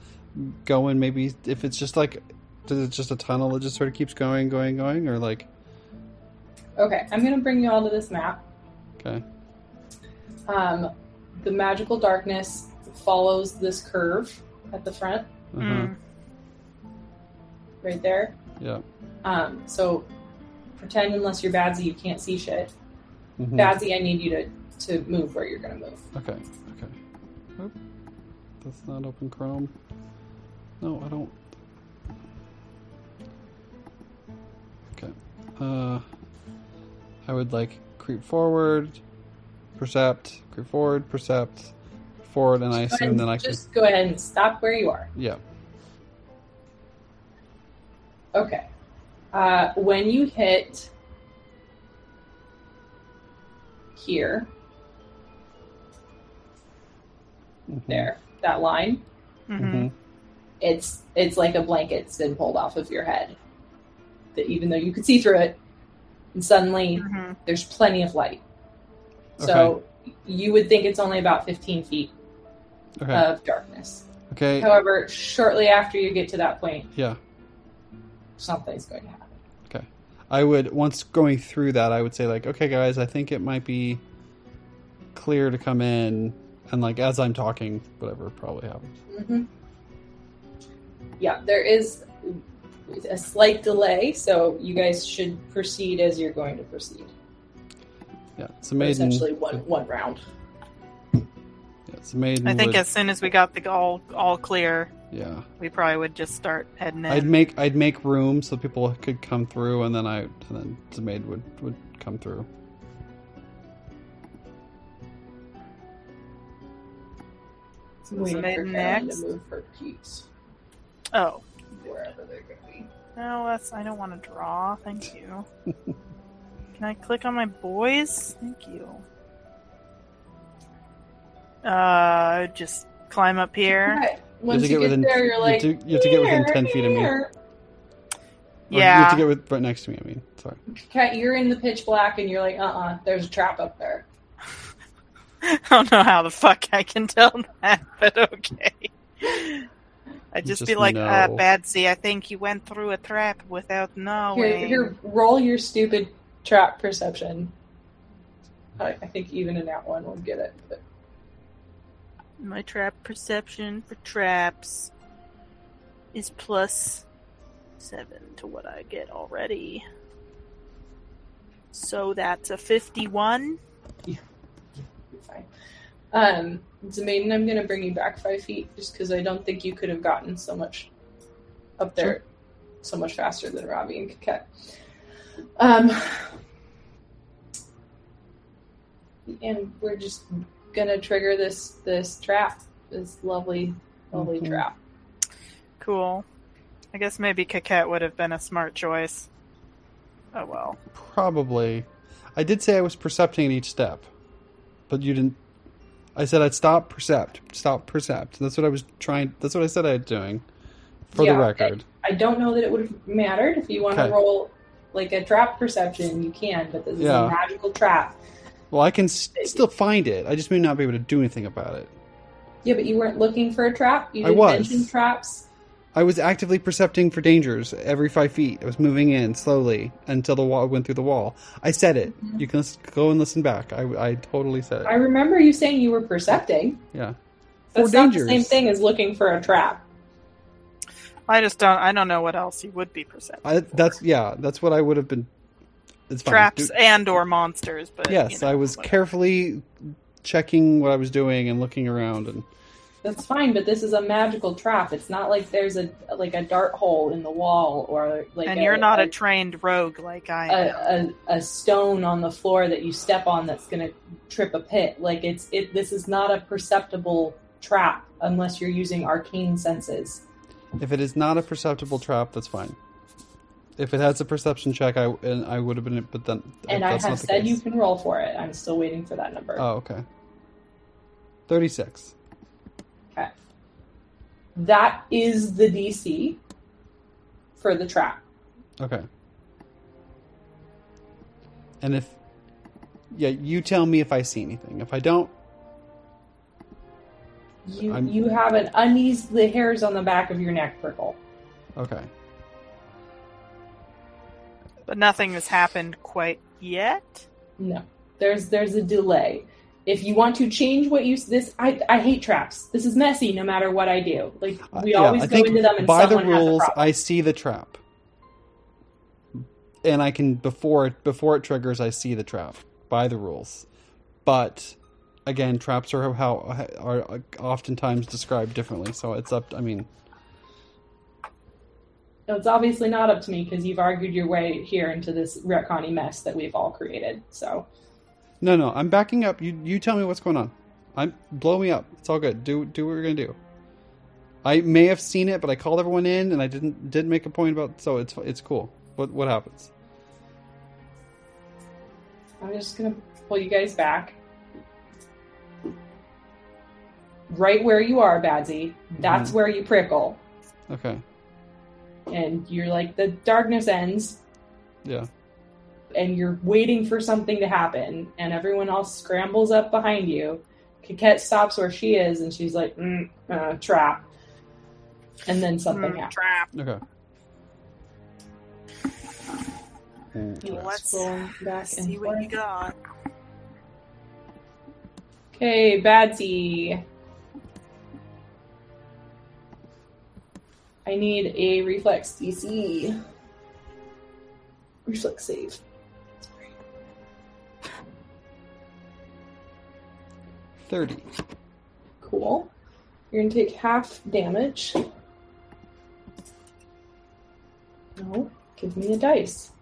Go in maybe if it's just like, does it just a tunnel that just sort of keeps going, going, going, or like, okay, I'm going to bring you all to this map. okay, Um, the magical darkness follows this curve at the front, uh-huh. Right there. yeah, Um, so pretend unless you're Badsy, you can't see shit. mhm. Badsy, I need you to, to move where you're going to move. okay, okay. Oop. That's not open Chrome. No, I don't. Okay. Uh, I would like creep forward, percept, creep forward, percept, forward, and I assume then I can. just go ahead and stop where you are. Yeah. Okay. Uh, when you hit here, Mhm. there, that line, hmm Mhm. it's it's like a blanket's been pulled off of your head. That even though you could see through it, and suddenly hmm there's plenty of light. So you would think it's only about 15 feet Okay. of darkness. okay. However, shortly after you get to that point, Yeah. Something's going to happen. Okay. I would once going through that, I would say like, okay, guys, I think it might be clear to come in, and like as I'm talking, whatever probably happens. hmm Yeah, there is a slight delay, so you guys should proceed as you're going to proceed. Yeah, it's a maiden. Essentially, one one round. Yeah, it's a maiden. I think would- as soon as we got the all all clear, yeah, we probably would just start heading in. I'd make I'd make room so people could come through, and then I and then the maid would would come through. So Waiting the for next. to move her keys Oh, wherever they're going to be. no, that's I don't want to draw. Thank you. Can I click on my boys? Thank you. Uh, just climb up here. Okay. Once to you get get within- there, you're you have to- you have to get within 10 feet of me. "Here." Or You have to get with, right next to me. I mean, sorry. Okay, you're in the pitch black, and you're like, uh, uh there's a trap up there. I don't know how the fuck I can tell that, but okay. I'd just, be Just like, uh, know. Badsy, I think you went through a trap without knowing. Here, here, roll your stupid trap perception. I, I think even in that one will get it. But My trap perception for traps is plus seven to what I get already. So that's a 51. you're fine. Um, Zemaiden, I'm going to bring you back five feet just because I don't think you could have gotten so much up there so much faster than Robbie and Coquette. Um, and we're just gonna trigger this this trap, this lovely, lovely Mhm. trap. Cool. I guess maybe Coquette would have been a smart choice. Oh well. Probably. I did say I was percepting at each step, but you didn't. I said I'd stop percept, stop percept. That's what I was trying. That's what I said I was doing. For Yeah, the record, I don't know that it would have mattered if you want Okay. to roll like a trap perception. You can, but this is Yeah. a magical trap. Well, I can s- still find it. I just may not be able to do anything about it. Yeah, but you weren't looking for a trap. You I didn't was. mention traps. I was actively percepting for dangers every five feet. I was moving in slowly until the wall went through the wall. I said it. Mhm. You can lis- go and listen back. I, I totally said it. I remember you saying you were percepting. Yeah. That's For not the dangers. same thing as looking for a trap. I just don't. I don't know what else you would be perceptive. I, for. that's yeah. That's what I would have been. It's fine. traps Do- and or monsters. But yes, you know, I was whatever. carefully checking what I was doing and looking around and That's fine, but this is a magical trap. It's not like there's a like a dart hole in the wall or like and a, you're not a, a, trained rogue like I a, am. a, a stone on the floor that you step on that's going to trip a pit. Like it's it. This is not a perceptible trap unless you're using arcane senses. if it is not a perceptible trap, that's fine. If it has a perception check, I and I would have been, but then And I have said case. you can roll for it. I'm still waiting for that number. Oh, okay. Thirty-six. Okay. That is the DC for the trap. Okay. And if, yeah, you tell me if I see anything. If I don't, You I'm- you have an unease. The hairs on the back of your neck prickle. okay. But nothing has happened quite yet. No, there's there's a delay. If you want to change what you this, I I hate traps. This is messy. No matter what I do, like Uh, we yeah, always I go think into them and by the someone has rules, problem. I see the trap, and I can before it before it triggers, I see the trap by the rules. But again, traps are how are oftentimes described differently. So it's up. I mean, No, it's obviously not up to me because you've argued your way here into this retconny mess that we've all created. So no, no, I'm backing up. You you tell me what's going on. I'm blow me up. It's all good. Do do what you're gonna do. I may have seen it, but I called everyone in, and I didn't didn't make a point about. So it's it's cool. What what happens? I'm just gonna pull you guys back. Right where you are, Badsy. That's mm-hmm. where you prickle. Okay. And you're like, the darkness ends, Yeah. and you're waiting for something to happen, and everyone else scrambles up behind you. Coquette stops where she is, and she's like, mm, uh, trap. And then something Mm, happens. Trap. Okay. Interesting. Let's back and see what you got. Okay, Badsy. I need a reflex DC. Reflex save. Sorry. Thirty. Cool. You're gonna take half damage. No, give me a dice.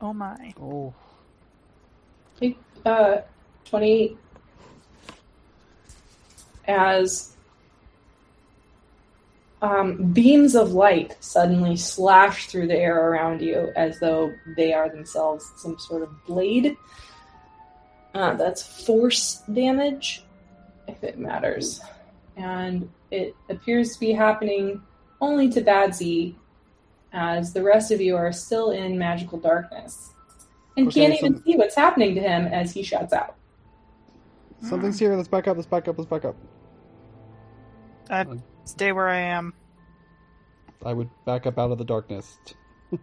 Oh my. Oh. Take uh, 28 as um, beams of light suddenly slash through the air around you as though they are themselves some sort of blade. Uh, that's force damage, if it matters. And it appears to be happening only to Badsy, as the rest of you are still in magical darkness and Okay, can't even so- see what's happening to him as he shuts out. Something's here. Let's back up. Let's back up. Let's back up. I'd stay where I am. I would back up out of the darkness.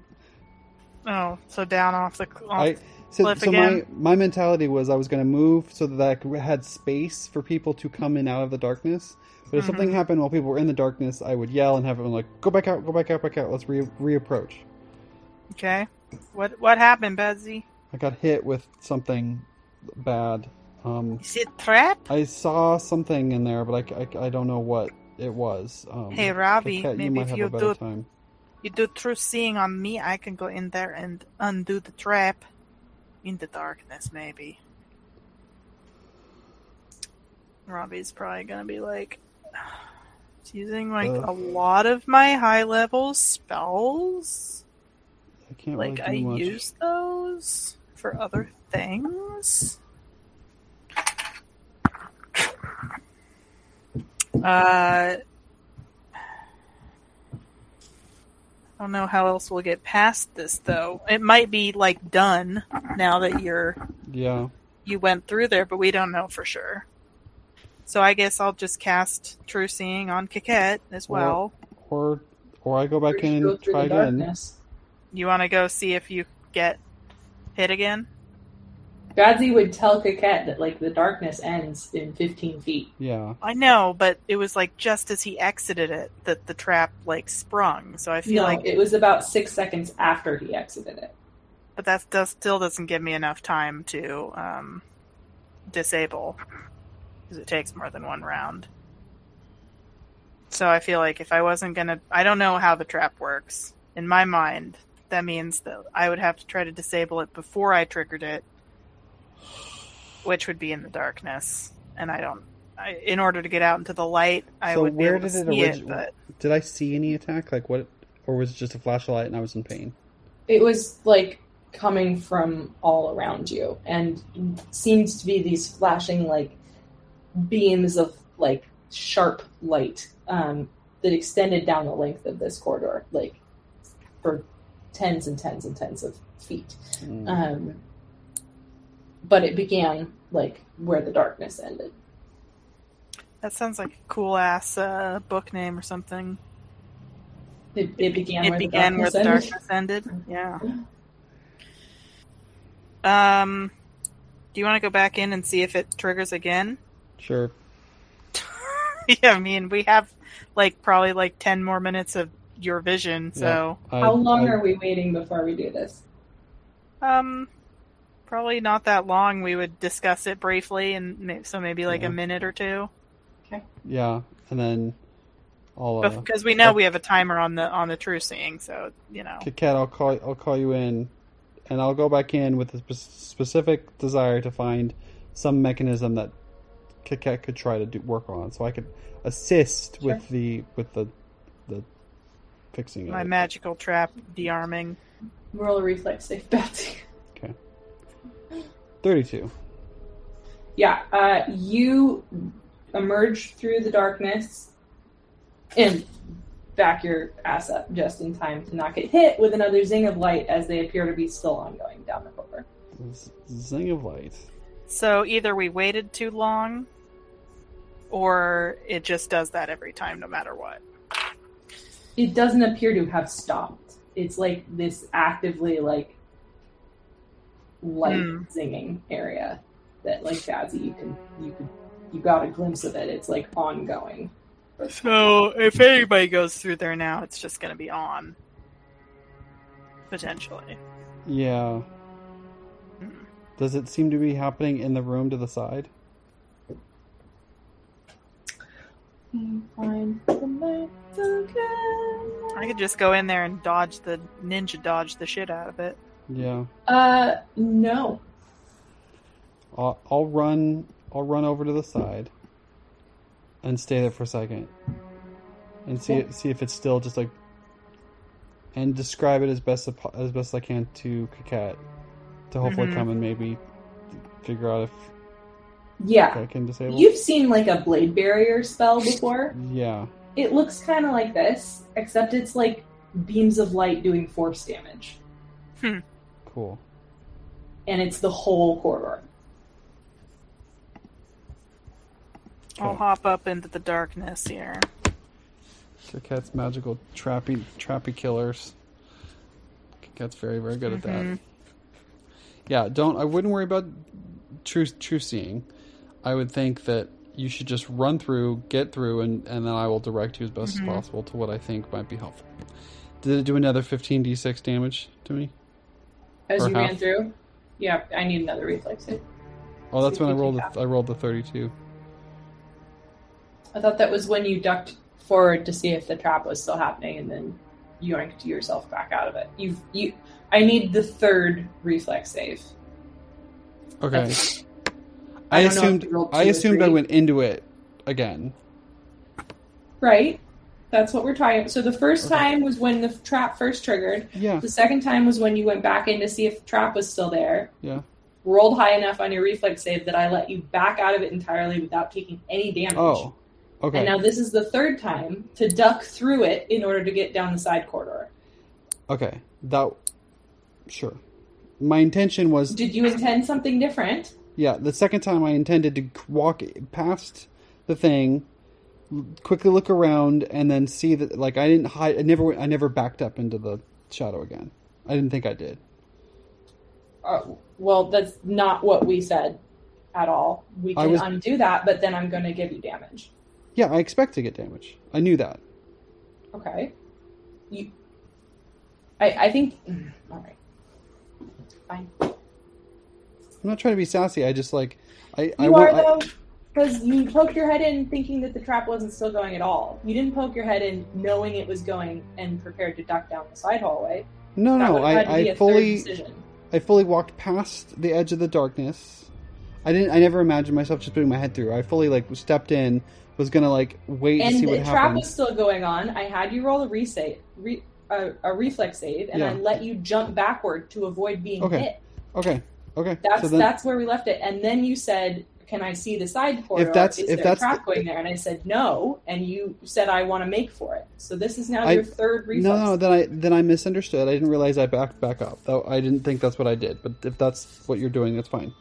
Oh, so down off the. Off, I so, cliff so my again? my mentality was I was going to move so that I had space for people to come in out of the darkness. But if Mhm. something happened while people were in the darkness, I would yell and have everyone like, "Go back out! Go back out! Back out! Let's re reapproach." Okay. What what happened, Badsy? I got hit with something bad. Um, Is it trap? I saw something in there, but I, I, I don't know what it was. Um, Hey, Robbie, Kat, maybe might if you do- time. You do true seeing on me, I can go in there and undo the trap. In the darkness, maybe. Robbie's probably gonna be like, "It's using like Ugh. a lot of my high level spells. I can't Like I really do much. use those for other things. Uh, I don't know how else we'll get past this though. It might be like done now that you're Yeah, you went through there, but we don't know for sure. So I guess I'll just cast True Seeing on Coquette as well. or or I go back Or in and try again. darkness. You want to go see if you get hit again? Badsy would tell Coquette that like the darkness ends in 15 feet. Yeah, I know, but it was like just as he exited it that the trap like sprung. So I feel No, like, it was about six seconds after he exited it. but that does, still doesn't give me enough time to um, disable because it takes more than one round. So I feel like if I wasn't gonna, I don't know how the trap works. In my mind, that means that I would have to try to disable it before I triggered it, which would be in the darkness. And I don't. I, in order to get out into the light, I So would be where able to did it see it, but did I see any attack? Like what? Or was it just a flashlight and I was in pain? It was like coming from all around you and seems to be these flashing like beams of like sharp light um, that extended down the length of this corridor, like for tens and tens and tens of feet. Mm. Um, but it began like where the darkness ended. that sounds like a cool ass uh, book name or something. It, it began it where began the where darkness the ended. darkness ended. Yeah. Um, do you want to go back in and see if it triggers again? Sure. yeah, I mean we have like probably like ten more minutes of your vision, so I- How long I- are we waiting before we do this? um, probably not that long. We would discuss it briefly, and may- so maybe like Yeah. a minute or two, Okay. Yeah, and then I'll uh, because we know I'll- we have a timer on the on the true seeing. So you know, Kit Kat, I'll call I'll call you in, and I'll go back in with a spe- specific desire to find some mechanism that Coquette could try to do work on, so I could assist Sure. with the with the the fixing of My it. magical trap dearming. Roll a reflex save, Badsy. Thirty-two. Yeah, uh, you emerge through the darkness and back your ass up just in time to not get hit with another zing of light as they appear to be still ongoing down the corridor. Z- Zing of light. So either we waited too long, or it just does that every time, no matter what. It doesn't appear to have stopped. It's like this actively like light Hmm. zinging area that like Badsy you can you can you got a glimpse of it. It's like ongoing. So if anybody goes through there now, it's just going to be on. Potentially. Yeah. Hmm. Does it seem to be happening in the room to the side? Find the light again. I could just go in there and dodge the ninja dodge the shit out of it. Yeah. Uh, no. I'll, I'll run. I'll run over to the side and stay there for a second and see it, see if it's still just like and describe it as best as best I can to Coquette to hopefully Mhm. come and maybe figure out if Yeah. I can disable. You've seen like a blade barrier spell before. Yeah. It looks kind of like this, except it's like beams of light doing force damage, Cool. and it's the whole corridor. I'll Okay. hop up into the darkness here. Coquette's magical trappy trappy killers. Coquette's very very good at that. Mhm. Yeah, don't. I wouldn't worry about true true seeing. I would think that you should just run through, get through, and and then I will direct you as best Mhm. as possible to what I think might be helpful. Did it do another fifteen d6 damage to me? As Or you half. ran through, yeah, I need another reflex save. Oh, that's when I rolled. The. I rolled the thirty-two. I thought that was when you ducked forward to see if the trap was still happening, and then yoinked yourself back out of it. You've you. I need the third reflex save. Okay. That's- I, I don't know if assumed. I assumed I went into it again. Right. That's what we're talking. So the first Okay. time was when the trap first triggered. Yeah. The second time was when you went back in to see if the trap was still there. Yeah. Rolled high enough on your reflex save that I let you back out of it entirely without taking any damage. Oh. Okay. And now this is the third time to duck through it in order to get down the side corridor. Okay. That. Sure. My intention was Did you intend something different? Yeah, the second time I intended to walk past the thing, quickly look around, and then see that like I didn't hide. I never. I never backed up into the shadow again. I didn't think I did. Uh, well, that's not what we said at all. We can was- undo that, but then I'm going to give you damage. Yeah, I expect to get damage. I knew that. Okay. You. I I think. mm, All right. Fine. I'm not trying to be sassy. I just like. I. I You won't- are I- though, because you poked your head in thinking that the trap wasn't still going at all. You didn't poke your head in knowing it was going and prepared to duck down the side hallway. no, That no. would have had to I. I fully. I fully walked past the edge of the darkness. I didn't. I never imagined myself just putting my head through. I fully like stepped in. Was gonna like wait to And see the what trap was still going on. I had you roll a resave, re, a, a reflex save, and I let you jump backward to avoid being Okay. hit. Okay. Okay. That's so then, that's where we left it. And then you said, "Can I see the side corridor? that's- Is if there that's a trap the- going there?" And I said, "No." And you said, "I want to make for it." So this is now I- your third reflex. No, no, then I then I misunderstood. I didn't realize I backed back up. Though I didn't think that's what I did. But if that's what you're doing, that's fine.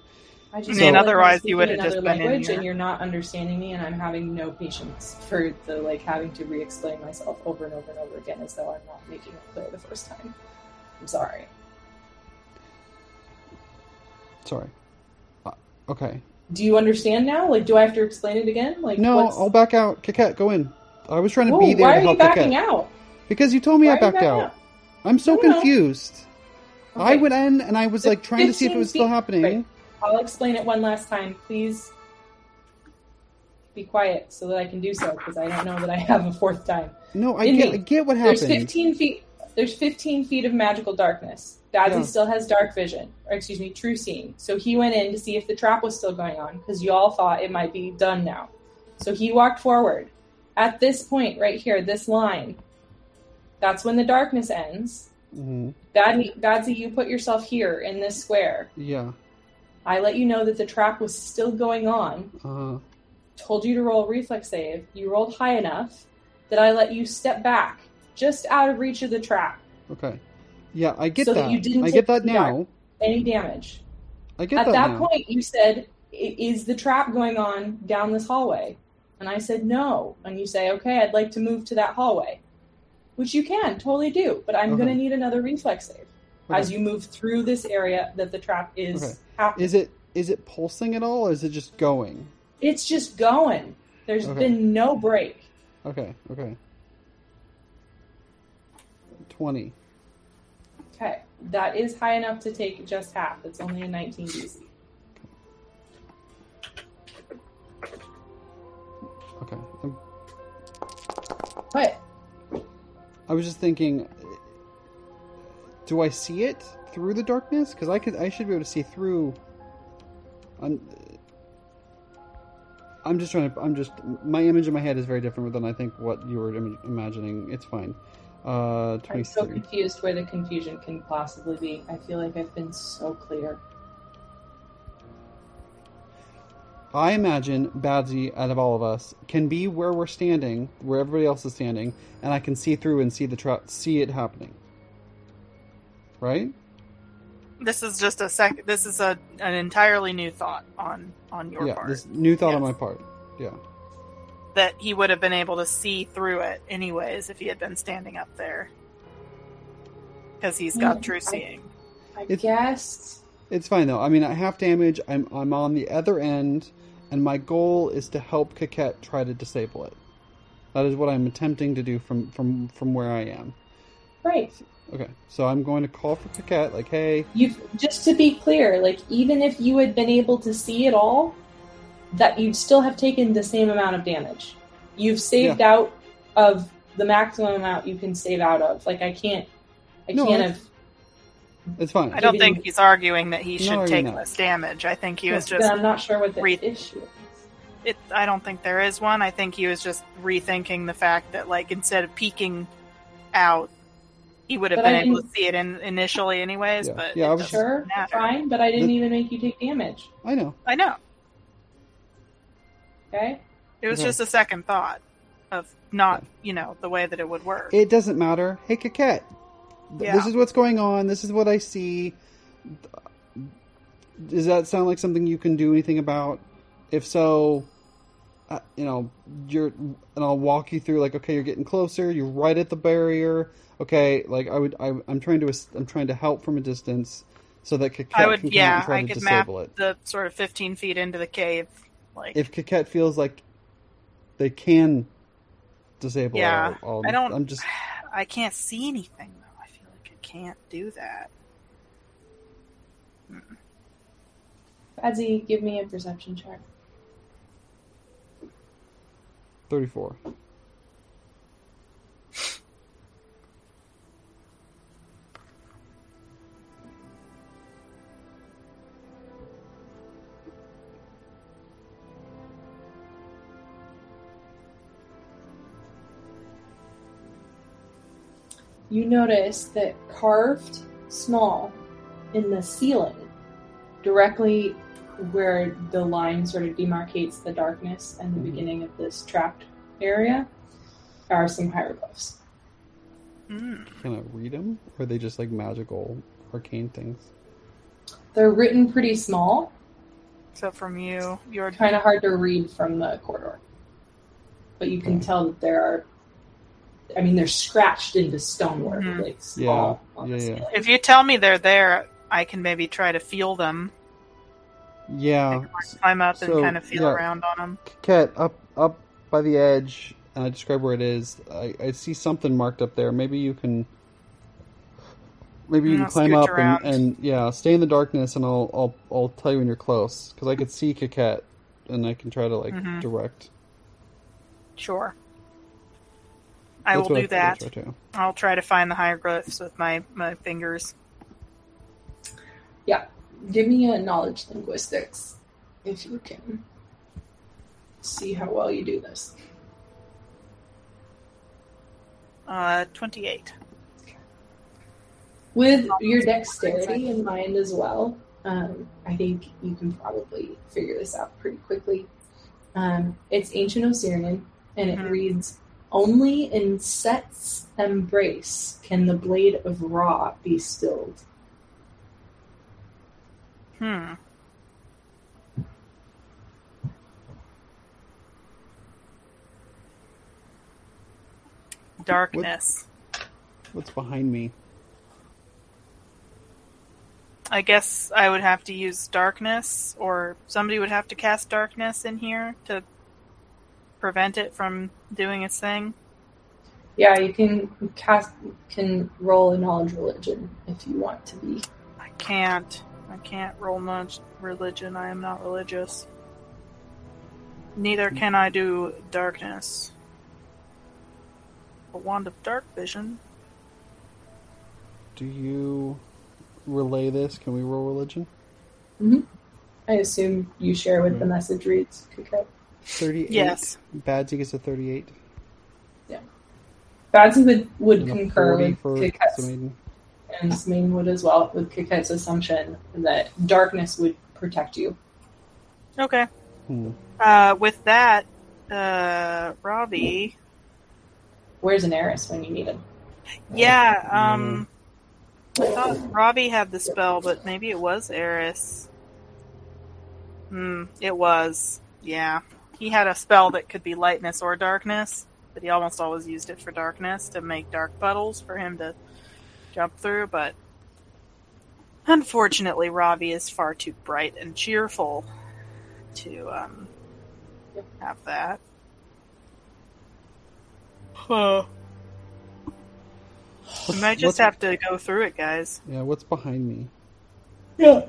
I just I mean, feel like I'm otherwise you would have another just been in language, here. and you're not understanding me, and I'm having no patience for the like having to re-explain myself over and over and over again as though I'm not making it clear the first time. I'm sorry. Sorry. Uh, okay. Do you understand now? Like, do I have to explain it again? Like, No, what's... I'll back out. Coquette, go in. I was trying to Whoa, be there why are you backing out? Because you told me Why I backed out. out? I'm so confused. I Okay. went in and I was The like trying to see if it 15 was still happening. right. I'll explain it one last time. Please be quiet so that I can do so because I don't know that I have a fourth time. No, I get I get what There's 15 feet. there's 15 feet of magical darkness. Badsy Yeah. still has dark vision, or excuse me, true seeing. So he went in to see if the trap was still going on because you all thought it might be done now. So he walked forward. At this point, right here, this line, that's when the darkness ends. hmm Badsy, you put yourself here in this square. Yeah. I let you know that the trap was still going on. Uh, Told you to roll a reflex save. You rolled high enough that I let you step back just out of reach of the trap. okay. Yeah, I get So that that. you didn't I get that now. Any damage. I get that. At that, that now. point, you said, Is the trap going on down this hallway? And I said, No. And you say, Okay, I'd like to move to that hallway. Which you can totally do, but I'm Okay. going to need another reflex save as you move through this area that the trap is Okay. happening. Is it is it pulsing at all, or is it just going? It's just going. There's Okay. been no break. Okay. Okay. Twenty. Okay, that is high enough to take just half. It's only a 19 DC. Okay. What? I was just thinking, do I see it through the darkness? Because I could, I should be able to see through. I'm, I'm just trying to. I'm just. My image in my head is very different than I think what you were Im- imagining. It's fine. Uh, I'm so confused where the confusion can possibly be. I feel like I've been so clear. I imagine Badsy, out of all of us, can be where we're standing, where everybody else is standing, and I can see through and see the tra- see it happening. Right? This is just a sec. This is a an entirely new thought on on your yeah. part. This new thought on my part. Yeah. That he would have been able to see through it anyways if he had been standing up there, because he's got Mm, true seeing. I It's- guess. It's fine though. I mean, at half damage, I'm I'm on the other end, and my goal is to help Coquette try to disable it. That is what I'm attempting to do from from from where I am. Right. Okay, so I'm going to call for Coquette, like, hey, You just to be clear, like even if you had been able to see it all, that you'd still have taken the same amount of damage. You've saved out of the maximum amount you can save out of. Like I can't, I No, can't I- have. it's fine. I don't think he's arguing that he should you're take less damage. I think he was Then just I'm not sure what the re- issue is. it. I don't think there is one. I think he was just rethinking the fact that like instead of peeking out, he would have But been I able to see it in, initially anyways. Yeah. But Yeah, it I was Sure, matter. fine, but I didn't The- even make you take damage. I know. I know. Okay. It was Okay. just a second thought of not, you know, the way that it would work. It doesn't matter. Hey, Coquette, th- Yeah. this is what's going on. This is what I see. Does that sound like something you can do anything about? If so, uh, you know, you're, and I'll walk you through. Like, okay, you're getting closer. You're right at the barrier. Okay, like I would, I, I'm trying to, I'm trying to help from a distance, so that Coquette I would, can come out yeah, and try I to could map disable it. the sort of 15 feet into the cave. Like, If Coquette feels like they can disable Yeah, it, I'll, I don't- I'm just I can't see anything though. I feel like I can't do that. Badsy, give me a perception check. 34. You notice that carved small in the ceiling, directly where the line sort of demarcates the darkness and the Mhm. beginning of this trapped area, are some hieroglyphs. Mm. Can I read them? Or are they just like magical, arcane things? They're written pretty small, So from you, you're kind of hard to read from the corridor. But you can Okay. tell that there are, I mean, they're scratched into stonework, Mhm. like small on the yeah, yeah. if you tell me they're there, I can maybe try to feel them, Yeah. climb up and kind of feel yeah. around on them. Cat up up by the edge, and I describe where it is. I, I see something marked up there. Maybe you can. Maybe you Mm, can I'll climb up and, and yeah, stay in the darkness, and I'll I'll I'll tell you when you're close because I could see Coquette, and I can try to like Mhm. direct. Sure. I That's will what do that. figured. I'll try to find the hieroglyphs with my, my fingers. Yeah. Give me a knowledge linguistics if you can. See how well you do this. Uh, 28. With your dexterity in mind as well, um, I think you can probably figure this out pretty quickly. Um, it's ancient Osirian, and it Mhm. reads Only in Set's embrace can the blade of Ra be stilled. Hmm. Darkness. What's behind me? I guess I would have to use darkness, or somebody would have to cast darkness in here to prevent it from doing its thing. Yeah, you can cast can roll a knowledge religion if you want to be. I can't. I can't roll knowledge religion. I am not religious. Neither can I do darkness. A wand of dark vision. Do you relay this? Can we roll religion? I assume you share what the Mhm. message reads. Okay. 38. Yes. Badsy gets a 38. Yeah. Badsy would, would and concur with for Coquette's, and Smain would as well, with Coquette's assumption that darkness would protect you. Okay. Hmm. Uh, with that, uh, Robbie. Where's an heiress when you need him? Yeah, um, I thought Robbie had the spell, but maybe it was Eris. Hmm, it was. Yeah. He had a spell that could be lightness or darkness, but he almost always used it for darkness to make dark puddles for him to jump through, but unfortunately, Robbie is far too bright and cheerful to um, have that. Huh. We might just what's- have to go through it, guys. Yeah, what's behind me? Yeah.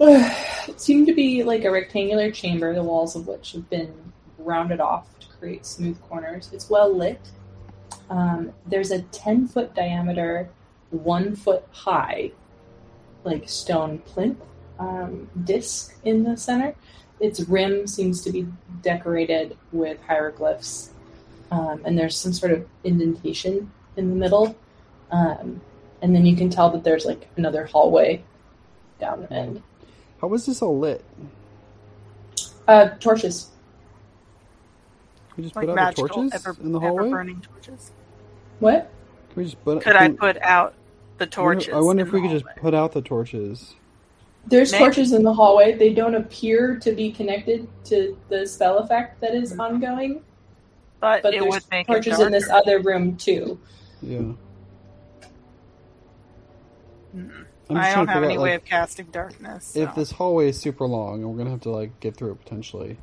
it seemed to be like a rectangular chamber, the walls of which have been rounded off to create smooth corners. It's well lit. Um, there's a 10 foot diameter, one foot high, like stone plinth um, disc in the center. Its rim seems to be decorated with hieroglyphs, um, and there's some sort of indentation in the middle. Um, and then you can tell that there's like another hallway down the end. How was this all lit? Uh, torches. Can we just Like put out the magical, torches ever, in the hallway? burning torches. What? Can we just put? Could I can- put out the I wonder- torches? I wonder in if we the could just hallway? put out the torches. There's Maybe. torches in the hallway. They don't appear to be connected to the spell effect that is ongoing, but, but it there's would make torches it in this other room too. Yeah. Mm. I don't have any out, way like, of casting darkness. if this hallway is super long and we're gonna have to like get through it potentially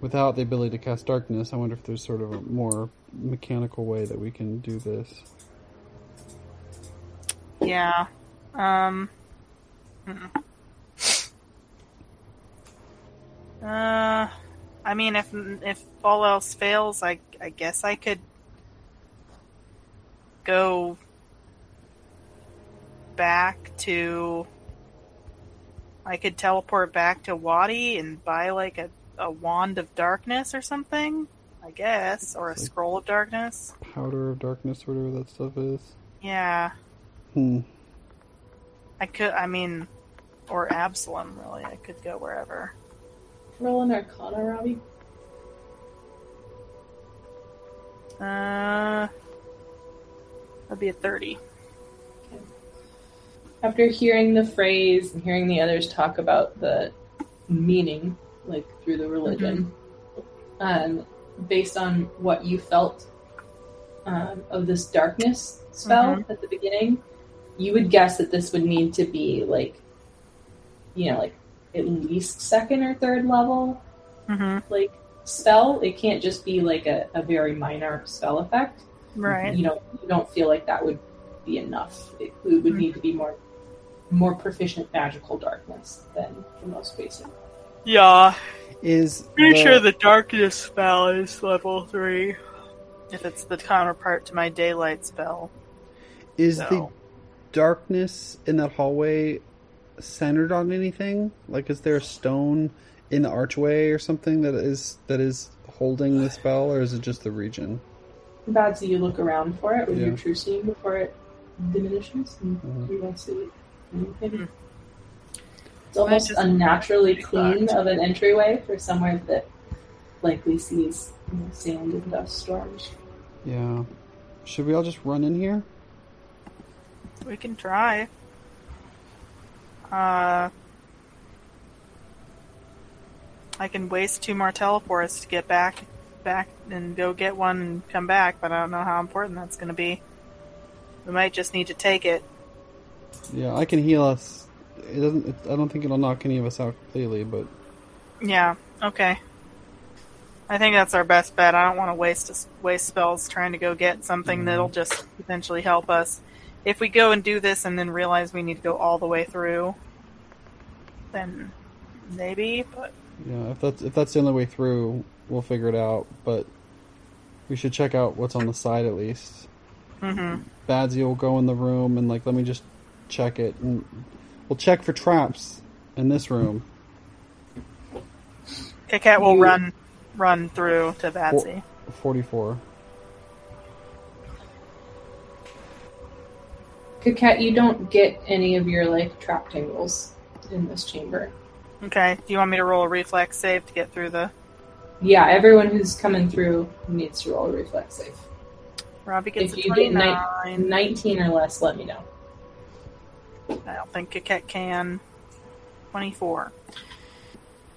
without the ability to cast darkness i wonder if there's sort of a more mechanical way that we can do this Yeah. Um. hmm. Uh, I mean, if if all else fails, I I guess I could go back to. I could teleport back to Wati and buy like a, a wand of darkness or something. I guess, or a Like- scroll of darkness. powder of darkness whatever that stuff is Yeah. hmm I could, I mean, or Absalom, really. I could go wherever. Roll an Arcana, Robbie. Uh, that'd be a 30. After hearing the phrase and hearing the others talk about the meaning, like through the religion, um, based on what you felt um, of this darkness spell Mhm. at the beginning, you would guess that this would need to be like, you know, like at least second or third level Mm-hmm. like spell. It can't just be like a, a very minor spell effect. Right. You don't you don't feel like that would be enough. It would need to be more more proficient magical darkness than the most basic. Yeah. is Pretty the- sure the darkness spell is level 3. If it's the counterpart to my daylight spell. Is the darkness in that hallway centered on anything? Like, is there a stone in the archway or something that is that is holding the spell, or is it just the region? Bad, so you look around for it with Yeah. your true seeing before it diminishes, and Mhm. you don't see anything. Hmm. It's almost just- unnaturally clean fucked. of an entryway for somewhere that likely sees you know, sand and dust storms. Yeah. Should we all just run in here? we can try. Uh, I can waste two more teleports to get back, back and go get one and come back, but I don't know how important that's going to be. We might just need to take it. Yeah, I can heal us. It doesn't. It, I don't think it'll knock any of us out completely, but Yeah. Okay. I think that's our best bet. I don't want to waste waste spells trying to go get something Mhm. that'll just potentially help us. If we go and do this and then realize we need to go all the way through, then maybe. But yeah, if that's if that's the only way through, we'll figure it out. But we should check out what's on the side at least. hmm Badsy will go in the room and like let me just check it, and we'll check for traps in this room. Cat will run run through to Badsy. Forty-four. Coquette, you don't get any of your like trap tangles in this chamber. Okay. Do you want me to roll a reflex save to get through the? Yeah, everyone who's coming through needs to roll a reflex save. Robbie gets If a you get twenty nine- nine. 19 or less, let me know. I don't think Coquette can. 24.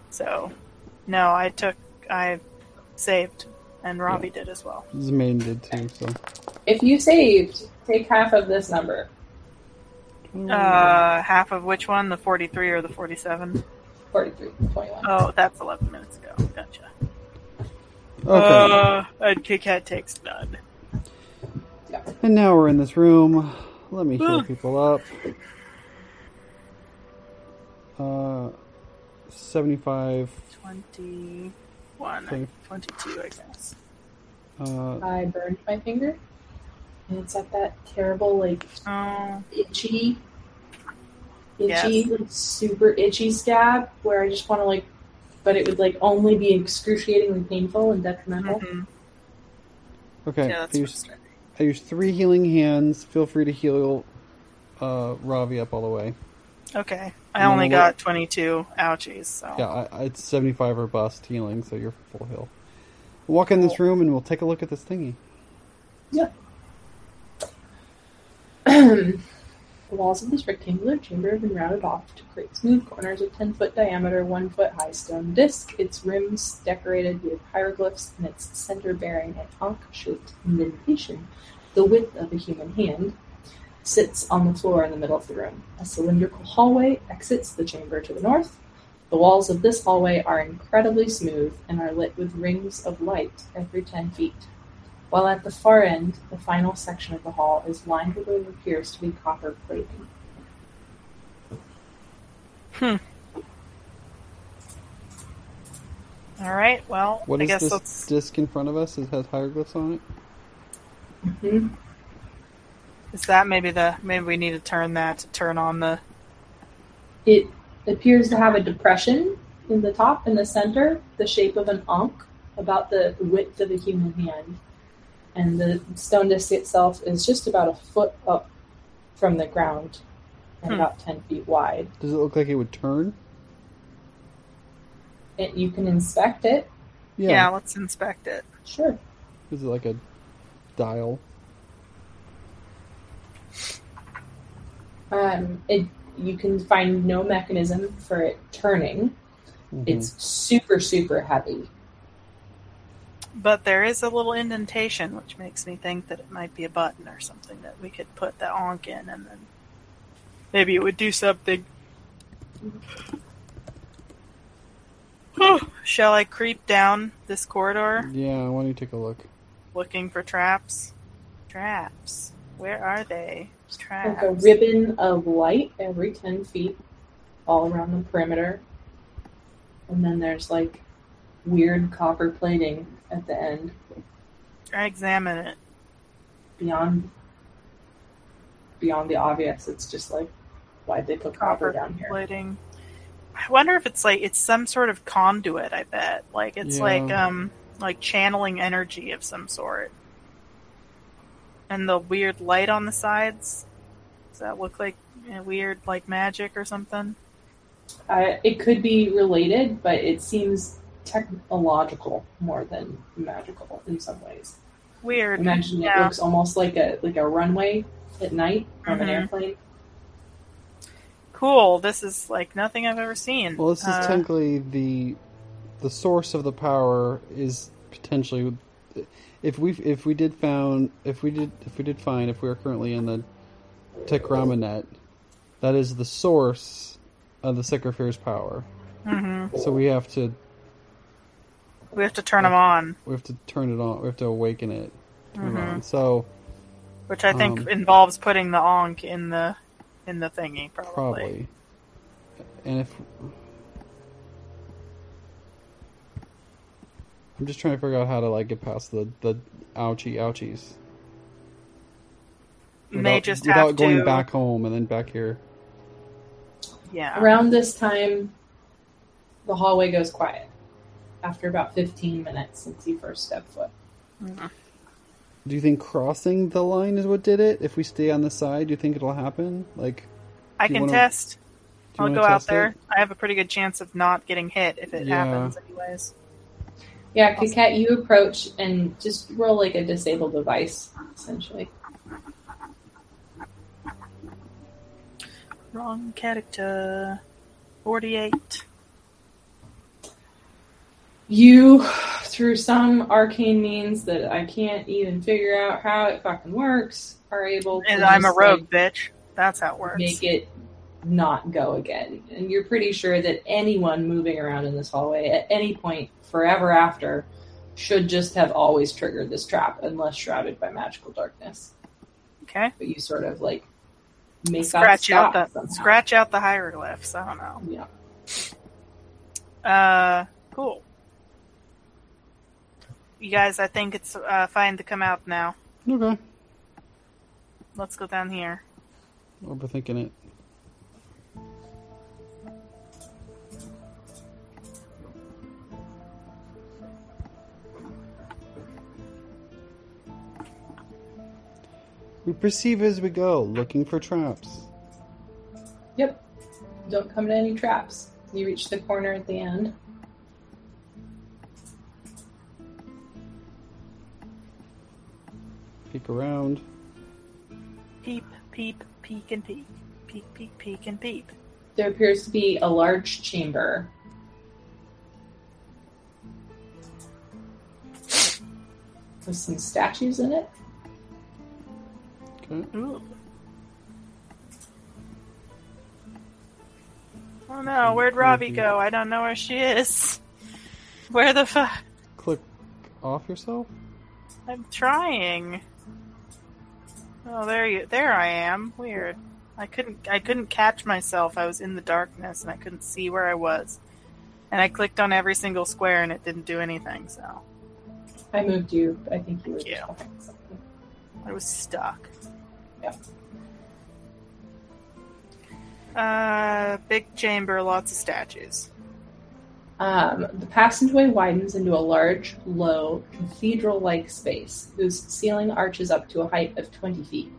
So, no, I took, I saved, and Robbie did as well. Zemain did too. So. If you saved, take half of this number. Uh, half of which one? The 43 or the 47? 43, 21. Oh, that's 11 minutes ago. Gotcha. okay. Uh, and Coquette takes none. And now we're in this room. Let me heal people up. Uh, 75. 21, Okay. 22, I guess. Uh, I burned my finger. And it's at that terrible, like, Oh, itchy, itchy, Yes. like, super itchy scab where I just want to, like, but it would, like, only be excruciatingly painful and detrimental. mhm. okay. yeah, I, use. I use three healing hands. Feel free to heal uh, Robbie up all the way. Okay. I No, only what- got 22 ouchies, so. Yeah, I, I, it's 75 or bust healing, so you're full heal. Walk in this room and we'll take a look at this thingy. Yeah. the walls of this rectangular chamber have been rounded off to create smooth corners of 10 foot diameter, 1 foot high stone disc, its rims decorated with hieroglyphs, and its center bearing an ankh shaped indentation, the width of a human hand, sits on the floor in the middle of the room. A cylindrical hallway exits the chamber to the north. The walls of this hallway are incredibly smooth and are lit with rings of light every 10 feet while at the far end, the final section of the hall is lined with what appears to be copper plating. Hmm. All right. Well, What I is guess this let's. disc in front of us? It has hieroglyphs on it. hmm Is that maybe the maybe we need to turn that to turn on the It appears to have a depression in the top in the center, the shape of an ankh, about the width of a human hand. And the stone disc itself is just about a foot up from the ground and Hmm. about 10 feet wide. Does it look like it would turn? And you can inspect it. Yeah. yeah. let's inspect it. Sure. Is it like a dial? Um, it, you can find no mechanism for it turning. Mhm. It's super, super heavy. But there is a little indentation, which makes me think that it might be a button or something that we could put the ankh in, and then maybe it would do something. Shall I creep down this corridor Yeah, why don't you take a look? looking for traps? Traps. Where are they? Traps. like a ribbon of light every 10 feet all around the perimeter. And then there's like weird copper plating at the end. I examine it. beyond beyond the obvious. It's just like why'd they put copper down here? Lighting. I wonder if it's like it's some sort of conduit. I bet, like it's Yeah. like um like channeling energy of some sort. And the weird light on the sides. Does that look like a weird like magic or something? Uh, it could be related, but it seems technological more than magical in some ways. Weird. Imagine it looks almost like a like a runway at night from an Mhm. airplane. Cool. This is like nothing I've ever seen. Well, this is Uh, technically the the source of the power is potentially if we if we did found if we did if we did find if we are currently in the Tekramanet, that is the source of the Secropheres' power. mhm. So we have to We have to turn them on, we have to turn it on. We have to awaken it. Mhm. on. So which I think Um, involves putting the ankh in the in the thingy. Probably. probably, and if I'm just trying to figure out how to like get past the the ouchie ouchies. May just without have going to. back home and then back here. Yeah. Around this time, the hallway goes quiet. After about 15 minutes since you first stepped foot. Mhm. Do you think crossing the line is what did it? If we stay on the side, do you think it'll happen? Like, I can wanna- test. I'll go out there. it? I have a pretty good chance of not getting hit if it Yeah. happens, anyways. Yeah, Coquette, you approach and just roll like a disabled device, essentially. Wrong character. Forty-eight. You, through some arcane means that I can't even figure out how it fucking works, are able to And I'm a rogue, like, bitch. That's how it works. make it not go again. And you're pretty sure that anyone moving around in this hallway at any point forever after should just have always triggered this trap unless shrouded by magical darkness. Okay. But you sort of like make Scratch that out stop the somehow. scratch out the hieroglyphs. I don't know. Yeah. Uh, cool. You guys, I think it's uh, fine to come out now. okay, Let's go down here. overthinking it. We perceive as we go, looking for traps. Yep. Don't come to any traps. You reach the corner at the end. Peek around. Peep, peep, peek, and peek. Peek, peek, peek, and peep. There appears to be a large chamber. With some statues in it. Okay. Ooh. Oh no, where'd Robbie go? I don't know where she is. Where the fuck? Click off yourself. I'm trying. Oh, there you, there I am. Weird. I couldn't, I couldn't catch myself. I was in the darkness and I couldn't see where I was. And I clicked on every single square and it didn't do anything. So I moved you. I think you were Yeah. talking something. I was stuck. Yeah. Uh, big chamber, lots of statues. Um, the passageway widens into a large, low, cathedral-like space whose ceiling arches up to a height of 20 feet.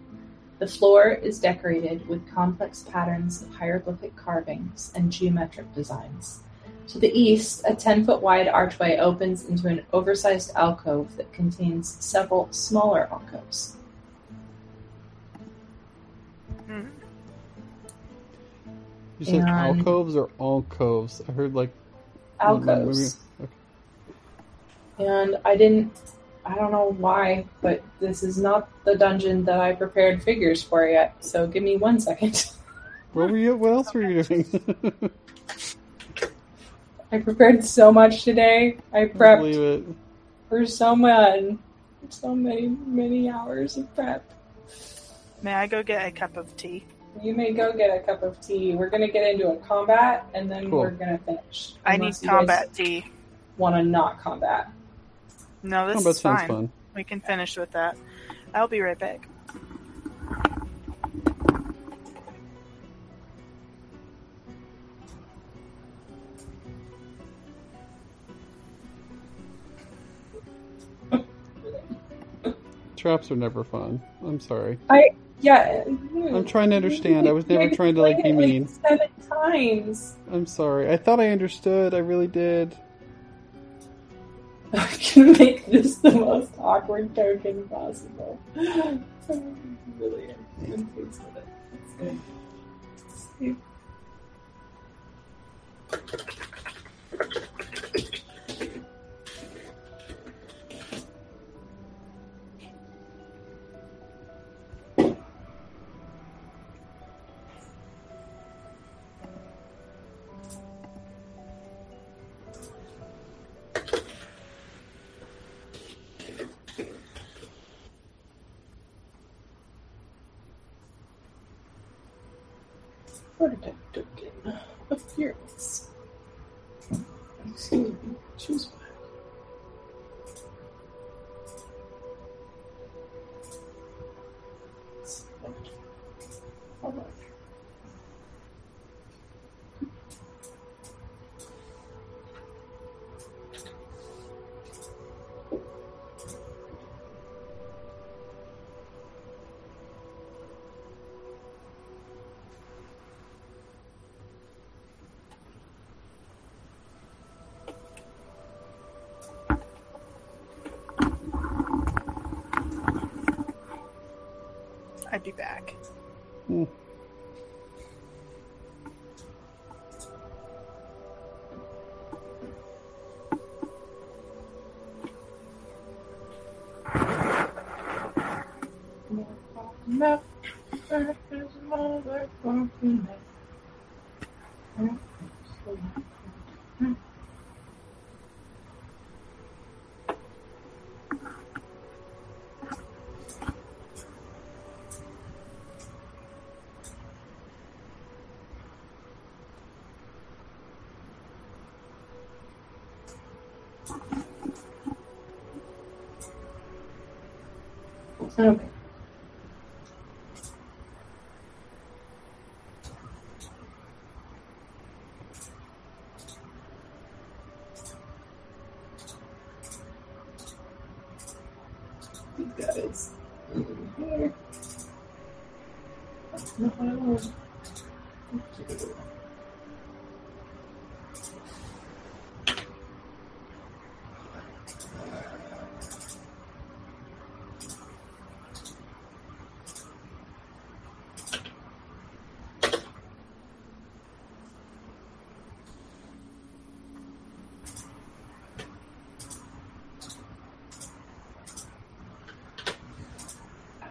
The floor is decorated with complex patterns of hieroglyphic carvings and geometric designs. To the east, a 10 foot wide archway opens into an oversized alcove that contains several smaller alcoves. Hmm. You said And- alcoves or alcoves? I heard like Alcoves. okay. And I didn't, I don't know why, but this is not the dungeon that I prepared figures for yet. So give me one second. What were you? What else were you doing? I prepared so much today. I I prepped believe it. for so many, so many, many hours of prep. May I go get a cup of tea? You may go get a cup of tea. We're gonna get into a combat, and then Cool. we're gonna finish. I need combat tea. Want to not combat? No, this Combat is sounds fine. fun. We can finish with that. I'll be right back. Traps are never fun. I'm sorry. Yeah. I'm mm-hmm. trying to understand. I was never trying to like be mean. Seven times. I'm sorry. I thought I understood. I really did. I can make this the most awkward token possible. I'm really pleased with it. It's good. See. Be back. Hmm. No. There's another fucking net. Okay. You guys. in Here. That's not what I want.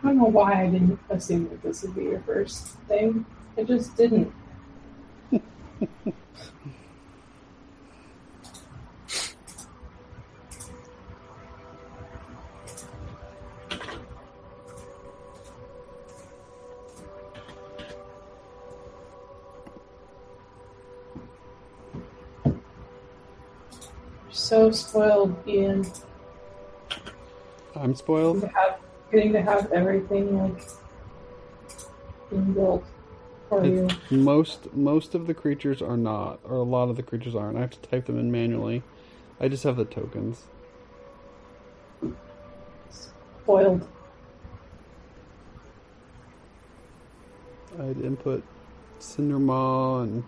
I don't know why I didn't assume that this would be your first thing. I just didn't. So spoiled, Ian. I'm spoiled. to have getting to have everything like being built for you. Most most of the creatures are not, or a lot of the creatures aren't. I have to type them in manually. I just have the tokens. Spoiled. I'd input Cindermaw and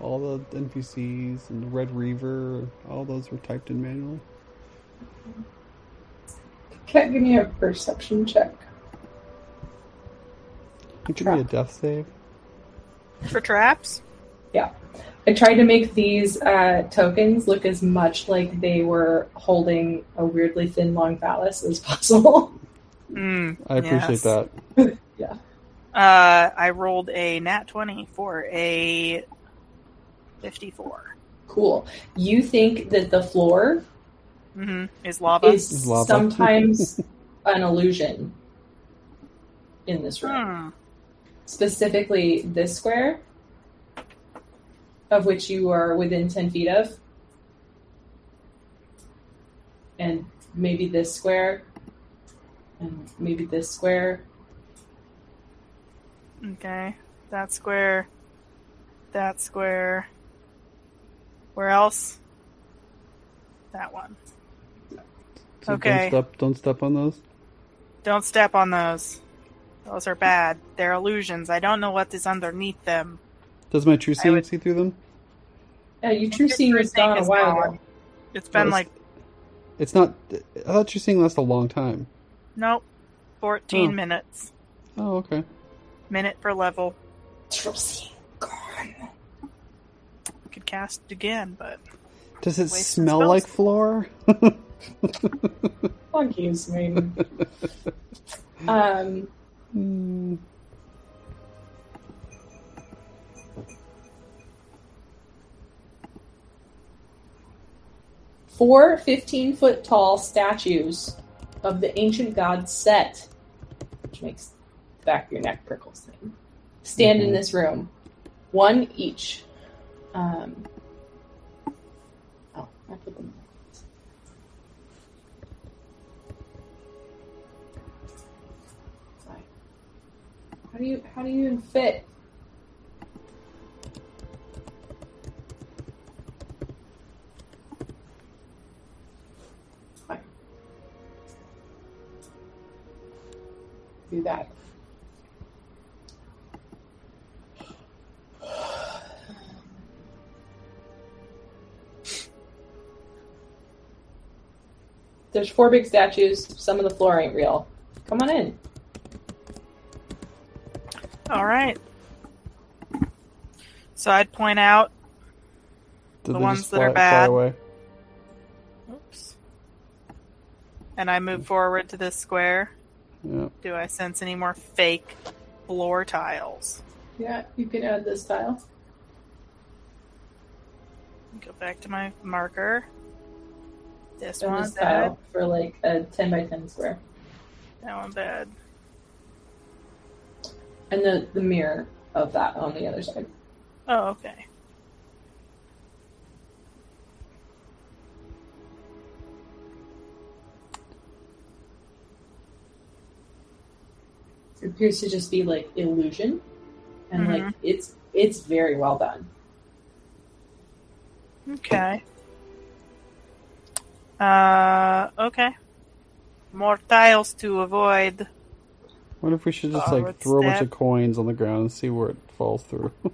all the NPCs and the Red Reaver. All those were typed in manually. Can't give me a perception check. It could be a death save. For traps? Yeah. I tried to make these uh, tokens look as much like they were holding a weirdly thin, long phallus as possible. Mm, I appreciate yes. that. Uh, I rolled a nat 20 for a 54. cool. You think that the floor hmm Is lava? is Is lava. sometimes an illusion in this room. Hmm. Specifically, this square, of which you are within 10 feet of, and maybe this square, and maybe this square. Okay. That square. That square. Where else? That one. So Okay. Don't step, don't step on those. Don't step on those. Those are bad. They're illusions. I don't know what is underneath them. Does my true seeing would- see through them? Yeah, your true seeing True was gone a is while gone. ago. It's been Well, like It's not. I thought true seeing lasts a long time. nope, fourteen Oh. minutes. Oh, okay. Minute per level. True seeing gone. Could cast it again, but Does it smell like floor? Fuck you, um, Hmm. four 15 foot tall statues of the ancient gods Set, which makes the back of your neck prickles thing, stand in Mhm. this room. One each. Um, oh, I put them. How do you how do you even fit? Do that. There's four big statues. Some of the floor ain't real. Come on in. All right. So I'd point out. Did The ones that are fly- fly bad. away? Oops. And I move forward to this square. Yeah. Do I sense any more fake floor tiles? Yeah, you can add this tile. Go back to my marker. This And one this bad. for like a 10 by 10 square. That one bad. And the, the mirror of that on the other side. Oh, okay. It appears to just be like illusion. And Mhm. like it's it's very well done. Okay. Uh, okay. More tiles to avoid. What if we should just uh, like Forward throw a bunch of coins on the ground and see where it falls through?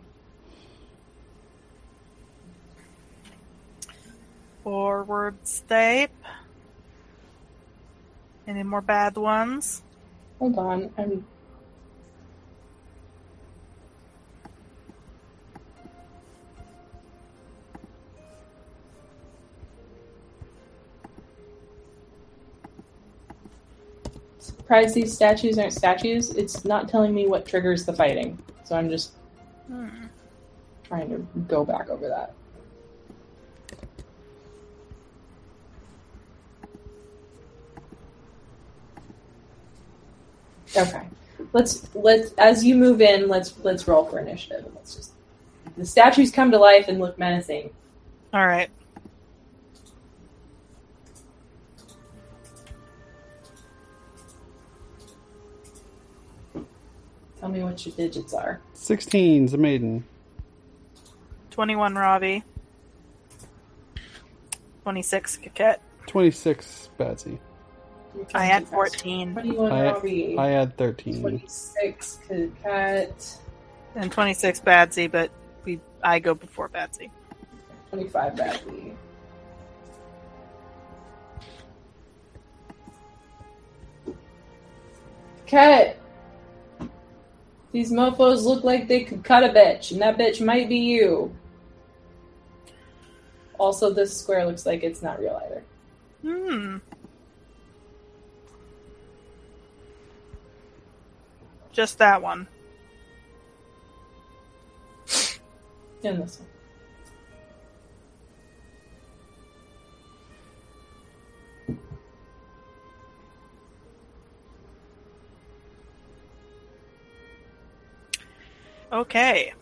Forward step. Any more bad ones? Hold on. I'm surprised these statues aren't statues. It's not telling me what triggers the fighting. So I'm just Hmm. trying to go back over that. Okay. Let's let's as you move in, let's let's roll for initiative. Let's just the statues come to life and look menacing. All right. Tell me what your digits are. 16's a maiden. 21 Robbie. 26 Coquette. 26 Badsy. I had 14. Twenty-one I- Robbie. I had 13. Twenty-six cat. And 26 Badsy, but we I go before Badsy. Twenty-five Badly. Cat. These mofos look like they could cut a bitch, and that bitch might be you. Also, this square looks like it's not real either. Hmm. Just that one. And this one. Okay.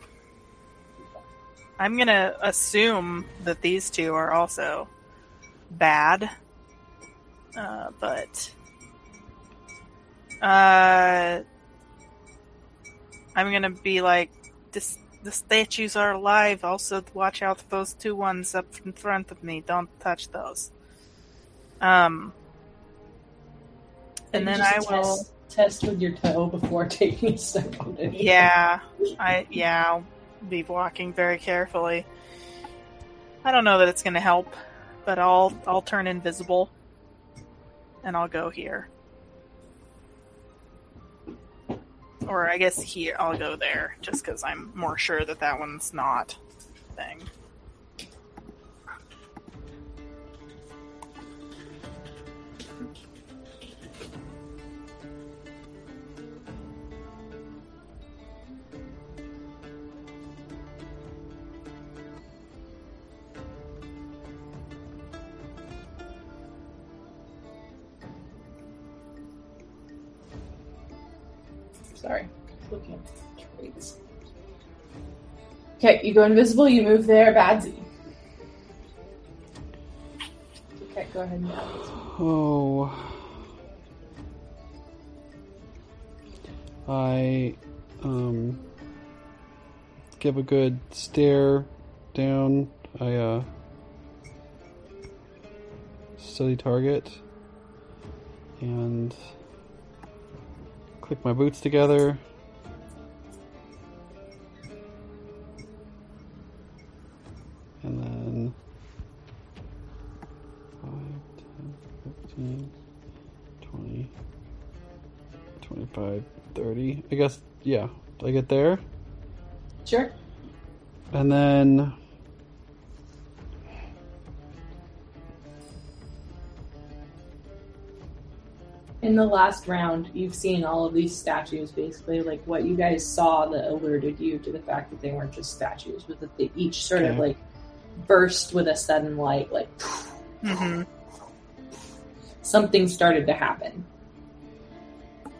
I'm gonna assume that these two are also bad. Uh, but uh, I'm gonna be like, this, the statues are alive. Also, watch out for those two ones up in front of me. Don't touch those. Um, and then I will. Test, with your toe before taking a step on it. Yeah, I yeah, I'll be walking very carefully. I don't know that it's going to help, but I'll I'll turn invisible, and I'll go here, or I guess here I'll go there, just because I'm more sure that that one's not thing. Okay, you go invisible. You move there, Badsy. Okay, go ahead. And Oh. I um give a good stare down. I uh study target and click my boots together. 25, 30. I guess, yeah. I get there. Sure. And then. In the last round, you've seen all of these statues, basically, like what you guys saw that alerted you to the fact that they weren't just statues, but that they each sort of like burst with a sudden light, like hmm something started to happen.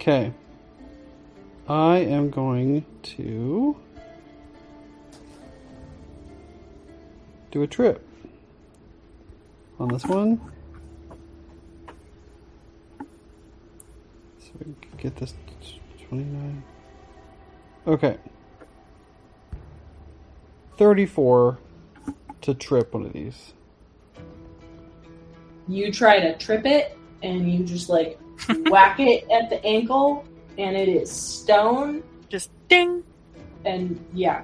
Okay. I am going to. Do a trip. On this one. So we get this 29. Okay. 34 to trip one of these. You try to trip it, and you just like whack it at the ankle, and it is stone, Just ding. and yeah,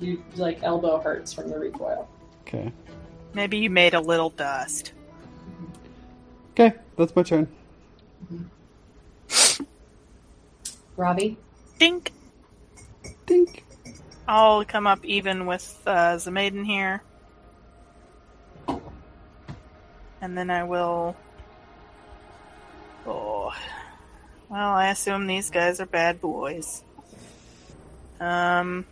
you like elbow hurts from the recoil. Okay. Maybe you made a little dust. Okay, that's my turn. Robbie, Dink. Dink. I'll come up even with uh, the maiden here. And then I will. Oh. Well, I assume these guys are bad boys. Um.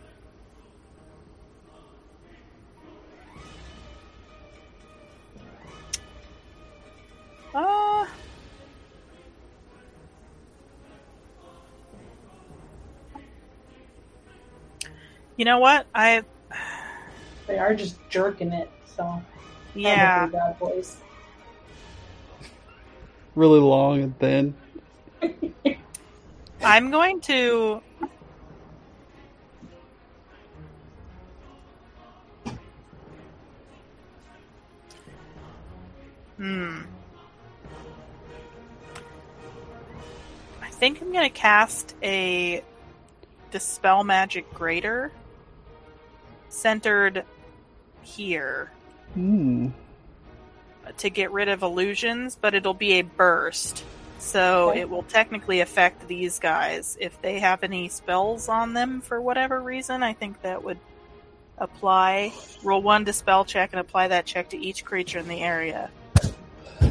Uh, you know what? I they are just jerking it, so yeah. bad boys. Really long and thin. I'm going to. Hmm. I think I'm going to cast a Dispel Magic Greater centered here Hmm. To get rid of illusions, but it'll be a burst. So Okay. it will technically affect these guys. If they have any spells on them for whatever reason, I think that would apply. Roll one dispel check and apply that check to each creature in the area.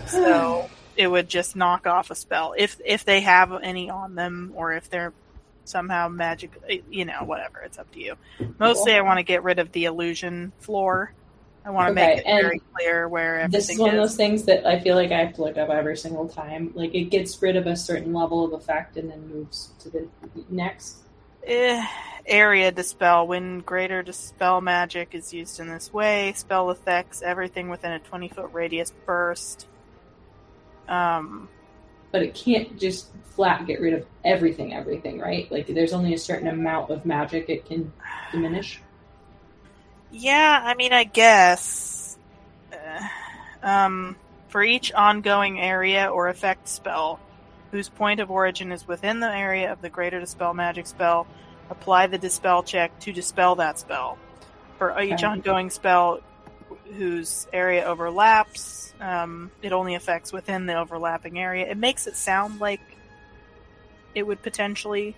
So hmm. it would just knock off a spell if if they have any on them or if they're somehow magic you know whatever it's up to you mostly i want to get rid of the illusion floor i want to Okay, make it and very clear where This is one of those things that I feel like I have to look up every single time. Like it gets rid of a certain level of effect and then moves to the next. Eh, area dispel. When greater dispel magic is used in this way, spell effects everything within a 20 foot radius burst. Um, But it can't just flat get rid of everything, everything, right? Like there's only a certain amount of magic it can diminish. Yeah, I mean, I guess. Uh, um, for each ongoing area or effect spell whose point of origin is within the area of the greater dispel magic spell, apply the dispel check to dispel that spell. For each Okay. ongoing spell whose area overlaps, um, it only affects within the overlapping area. It makes it sound like it would potentially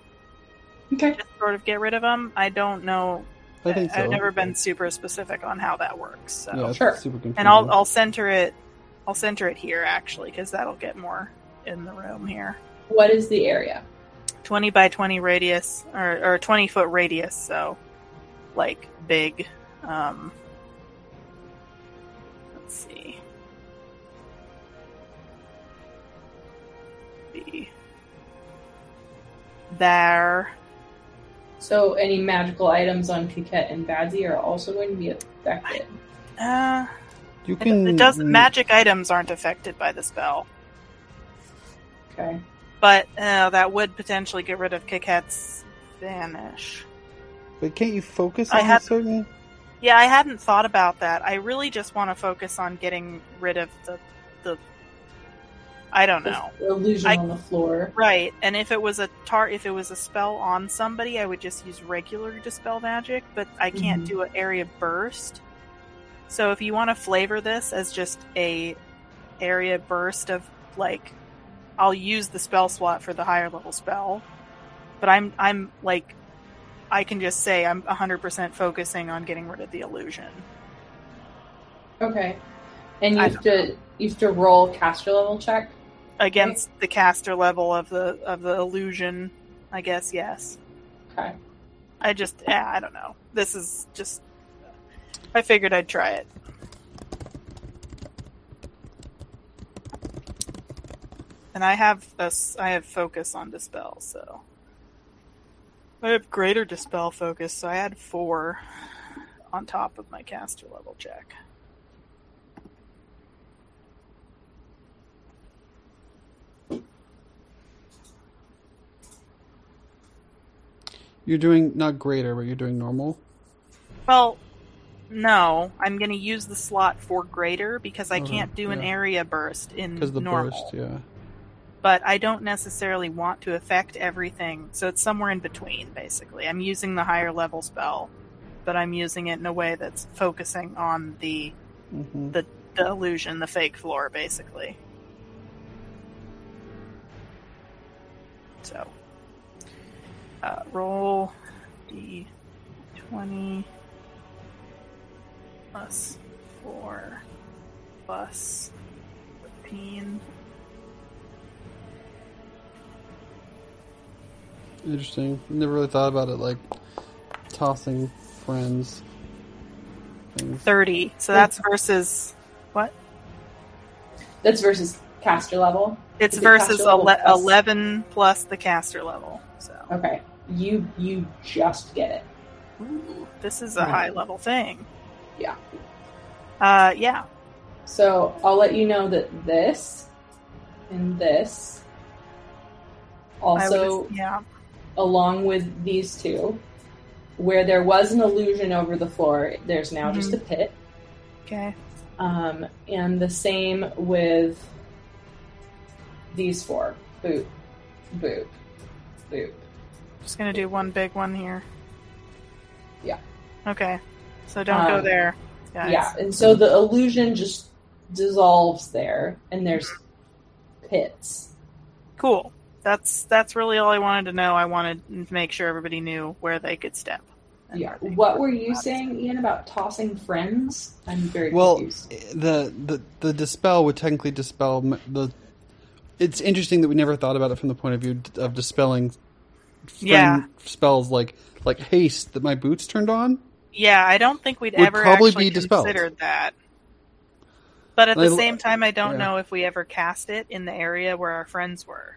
Okay. just sort of get rid of them. I don't know. I think so. I've never been super specific on how that works. So. Yeah, Sure. super confusing. And I'll I'll center it. I'll center it here actually because that'll get more in the room here. What is the area? Twenty by twenty radius or or twenty foot radius. So like big. Um, let's see. The there. So any magical items on Coquette and Badsy are also going to be affected. Uh, you can it doesn't. Magic items aren't affected by the spell. Okay. But uh, that would potentially get rid of Coquette's vanish. But can't you focus I on had- a certain? Yeah, I hadn't thought about that. I really just want to focus on getting rid of the the. I don't know. Illusion I- on the floor. Right, and if it was a tar, if it was a spell on somebody, I would just use regular dispel magic. But I can't Mhm. do an area burst. So if you want to flavor this as just a area burst of like, I'll use the spell slot for the higher level spell, but I'm I'm like, I can just say I'm 100% focusing on getting rid of the illusion. Okay. And you I have to you have to roll caster level check. Against the caster level of the of the illusion. I guess yes. Okay. I just yeah, I don't know. This is just I figured I'd try it. And I have this I have focus on dispel, so I have greater dispel focus, so I had 4 on top of my caster level check. You're doing not greater, but you're doing normal. Well, no, I'm going to use the slot for greater because I Uh-huh, can't do an area burst in Because the normal. burst, yeah. But I don't necessarily want to affect everything, so it's somewhere in between. Basically, I'm using the higher level spell, but I'm using it in a way that's focusing on the hmm the, the illusion, the fake floor, basically. So, uh, roll d twenty plus four plus fifteen. Interesting. Never really thought about it like tossing friends. Things. 30. So that's versus what? That's versus caster level. It's Is versus level ele- plus? 11 plus the caster level. So Okay. You you just get it. Ooh, this is a Right. high level thing. Yeah. Uh, yeah. So I'll let you know that this and this also yeah. along with these two, where there was an illusion over the floor, there's now just a pit. Okay. Um, and the same with these four. Boop, boop, boop. Just gonna do one big one here. Yeah. Okay. So don't go Um, there, guys. Yeah, and so the illusion just dissolves there, and there's pits. Cool. That's that's really all I wanted to know. I wanted to make sure everybody knew where they could step. Yeah. What were you saying, Ian, about tossing friends? I'm very Well, confused. the, the the dispel would technically dispel the. It's interesting that we never thought about it from the point of view of dispelling. Yeah. Spells like like haste that my boots turned on. Yeah, I don't think we'd ever probably actually be dispelled. considered that. But at And the I- same time, I don't yeah. know if we ever cast it in the area where our friends were.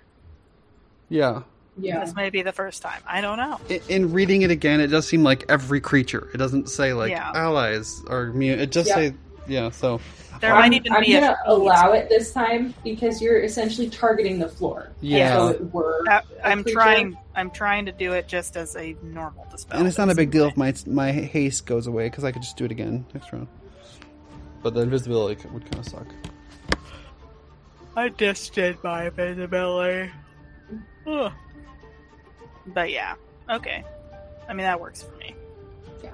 Yeah. Yeah. This may be the first time. I don't know. In, in reading it again, it does seem like every creature. It doesn't say like Yeah. allies or immune. It just Yeah. say yeah. So There I'm, might even I'm be a gonna feed. allow it this time because you're essentially targeting the floor. Yeah. So it were I- a I'm creature. trying. I'm trying to do it just as a normal dispel. and it's not a big deal if my my haste goes away because I could just do it again next round. But the invisibility would kind of suck. I just did my invisibility. Ugh. But yeah, okay. I mean that works for me. Yeah.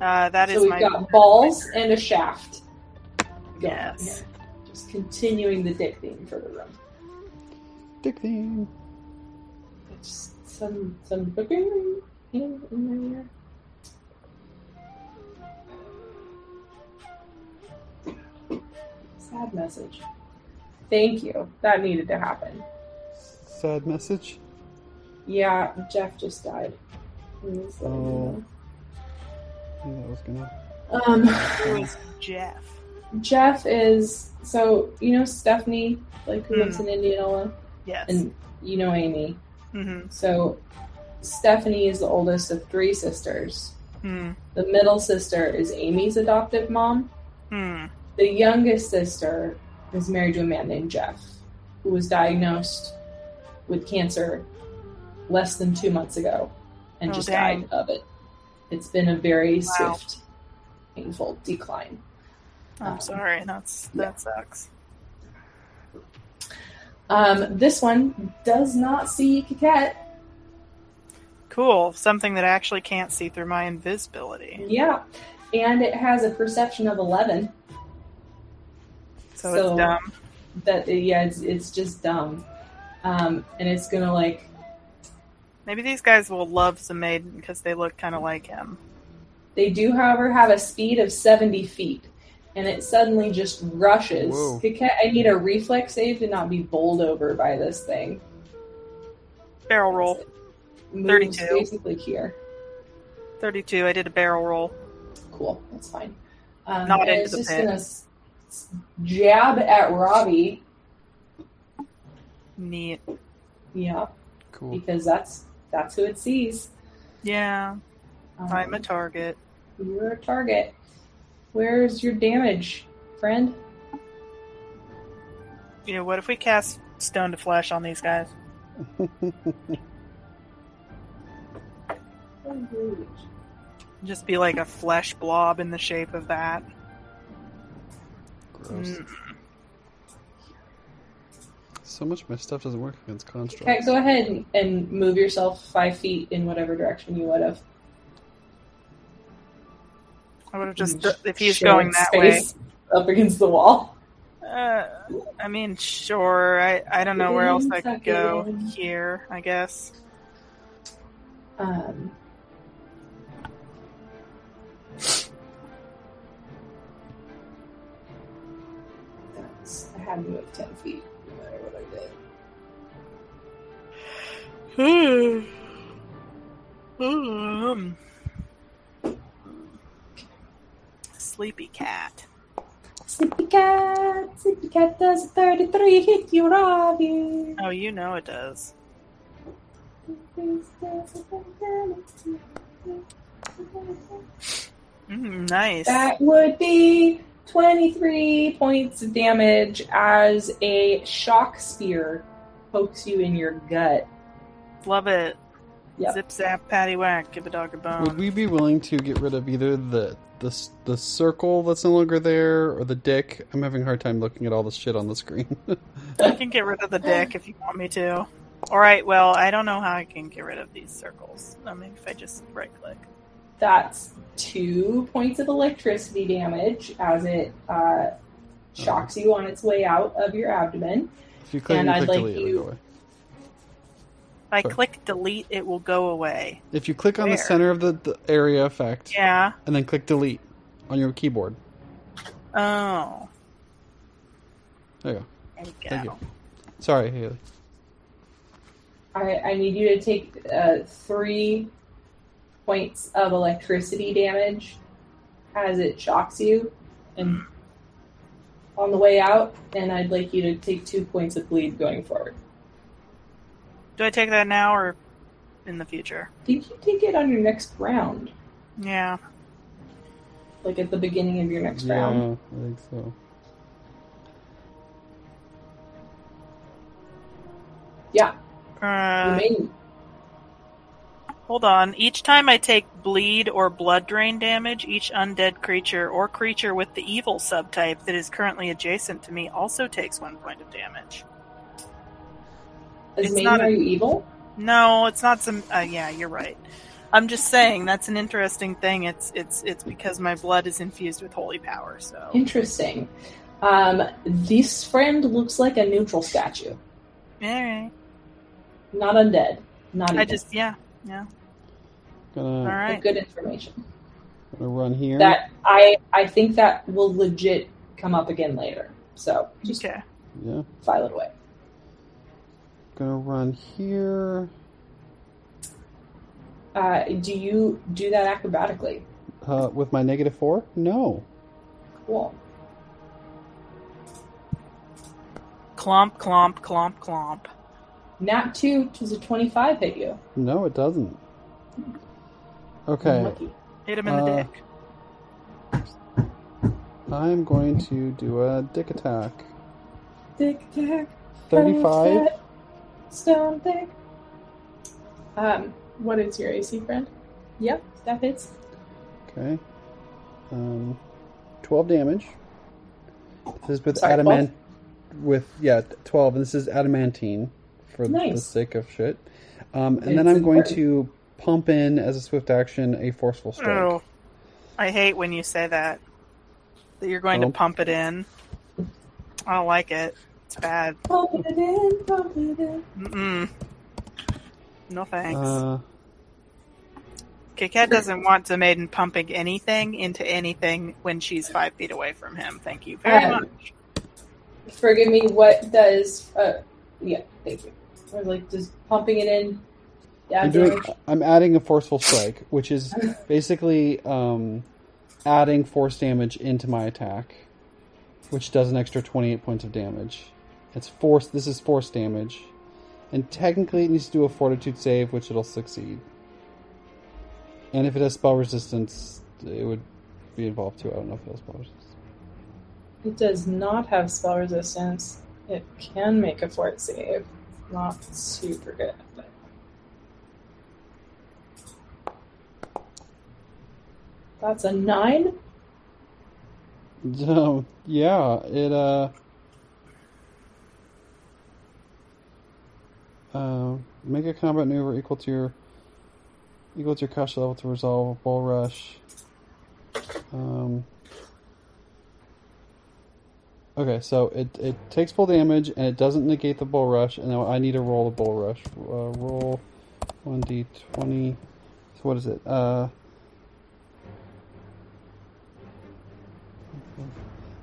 Uh, that is so we've my got balls and a shaft. Going Yes. here. Just continuing the dick theme for the room. Dick theme. It's some some booking in, in my ear. Sad message. Thank you. That needed to happen. Sad message. Yeah, Jeff just died. He was, uh, Oh. That was gonna. Um, Who is Jeff? Jeff is so you know Stephanie, like who Hmm. lives in Indianola, Yes. and you know Amy. hmm So Stephanie is the oldest of three sisters. Hmm. The middle sister is Amy's adoptive mom. Hmm. The youngest sister is married to a man named Jeff, who was diagnosed with cancer less than two months ago and Oh, just dang. died of it. It's been a very Wow. swift, painful decline. I'm Um, sorry. That's yeah. that sucks. Um, this one does not see Coquette. Cool. Something that I actually can't see through my invisibility. Yeah. And it has a perception of 11. So, So- it's dumb. That, yeah, it's, it's just dumb. Um, and it's gonna, like, Maybe these guys will love the maiden because they look kind of like him. They do, however, have a speed of 70 feet, and it suddenly just rushes. Whoa. I need a reflex save to not be bowled over by this thing. Barrel roll. 32. basically here. 32. I did a barrel roll. Cool, that's fine. Um, Not and into it's the just pit. gonna s- s- jab at Robbie. Neat. Yeah, Cool. because that's that's who it sees. Yeah. Um, I'm a target. You're a target. Where's your damage, friend? You know, what if we cast Stone to Flesh on these guys? Just be like a flesh blob in the shape of that. Gross. Mm. So much of my stuff doesn't work against constructs. Okay, go ahead and, and move yourself five feet in whatever direction you would have. I would have just, if he's going that way. up against the wall. Uh, I mean, sure. I, I don't know where else I could go. Here, I guess. Um, that's, I had to move ten feet, no matter what I did. Hmm. um, sleepy cat. Sleepy cat, sleepy cat does thirty-three hit you, Robbie. Oh, you know it does. Mm, nice. That would be 23 points of damage as a shock spear pokes you in your gut. Love it. Yep. Zip zap, patty whack, give a dog a bone. Would we be willing to get rid of either the the the circle that's no longer there or the dick? I'm having a hard time looking at all this shit on the screen. I can get rid of the dick if you want me to. Alright, well, I don't know how I can get rid of these circles. I mean, if I just right click. That's two points of electricity damage as it uh, shocks you on its way out of your abdomen. if you click And and I'd click like delete, it'll you- go away. If I Sorry. click delete, it will go away. If you click on the center of the, the area effect Yeah. and then click delete on your keyboard, Oh. there you go. There we go. Thank you. Sorry, Haley. I, I need you to take uh, three points of electricity damage as it shocks you and on the way out, and I'd like you to take two points of bleed going forward. Do I take that now or in the future? Did you take it on your next round? Yeah. like at the beginning of your next yeah, round. I think so. Yeah, Uh, you hold on. Each time I take bleed or blood drain damage, each undead creature or creature with the evil subtype that is currently adjacent to me also takes one point of damage. As It's not are a- you evil? No, it's not some. Uh, yeah, you're right. I'm just saying that's an interesting thing. It's it's it's because my blood is infused with holy power. So Interesting. Um, this friend looks like a neutral statue, all right. not undead. Not I evil. just yeah yeah. Gonna, All But right. good information. gonna run here. That I I think that will legit come up again later. So just Okay. yeah. file it away. Gonna run here. Uh, do you do that acrobatically? Uh, with my negative four? No. Cool. Clomp clomp clomp clomp. Nat two does a twenty five hit you? No, it doesn't. Okay. Hit him in the Uh, dick. I'm going to do a dick attack. Dick tack. 35. Stone dick. Um, what is your AC, friend? Yep, that hits. Okay. Um, 12 damage. This is with Sorry, adamant. With, yeah, 12. And this is adamantine for the sake of shit. Um, and then I'm going important. to pump in, as a swift action, a forceful strike. Oh, I hate when you say that. That you're going Oh. to pump it in. I don't like it. It's bad. Pump it in, pump it in. Mm-mm. No thanks. Uh, Kit doesn't want the maiden pumping anything into anything when she's five feet away from him. Thank you very Um, much. Forgive me, what does, uh, yeah, thank you. I was like, does pumping it in, yeah, I'm doing. I'm adding a forceful strike, which is basically um, adding force damage into my attack, which does an extra 28 points of damage. It's force. This is force damage, and technically it needs to do a Fortitude save, which it'll succeed. And if it has spell resistance, it would be involved too. I don't know if it has spell resistance. It does not have spell resistance. It can make a fort save. Not super good. But... That's a nine. So yeah, it uh, uh, make a combat maneuver equal to your equal to your caster level to resolve a bull rush. Um. Okay, so it, it takes full damage and it doesn't negate the bull rush, and I need to roll the bull rush. Uh, roll one d twenty. So what is it? Uh.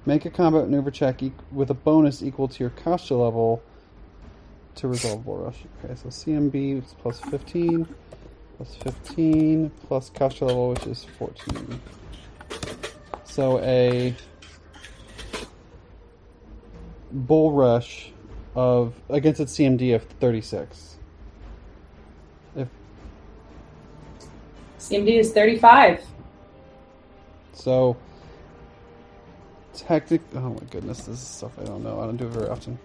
Make a combat maneuver check e- with a bonus equal to your caster level to resolve Bull Rush. Okay, so CMB is plus 15, plus 15, plus caster level, which is 14. So a Bull Rush of against its CMD of 36. If CMD is 35. so, tactic. Oh my goodness, this is stuff I don't know. I don't do it very often.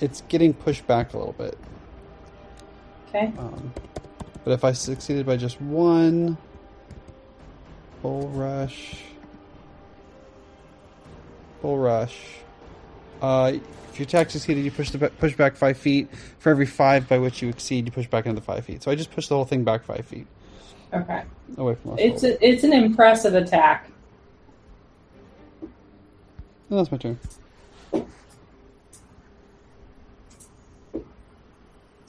It's getting pushed back a little bit. Okay. Um, but if I succeeded by just one, bull rush, bull rush. Uh, if your attack succeeded, you push the push back five feet. For every five by which you exceed, you push back another five feet. So I just pushed the whole thing back five feet Okay. away from us. It's a, it's an impressive attack. No, that's my turn.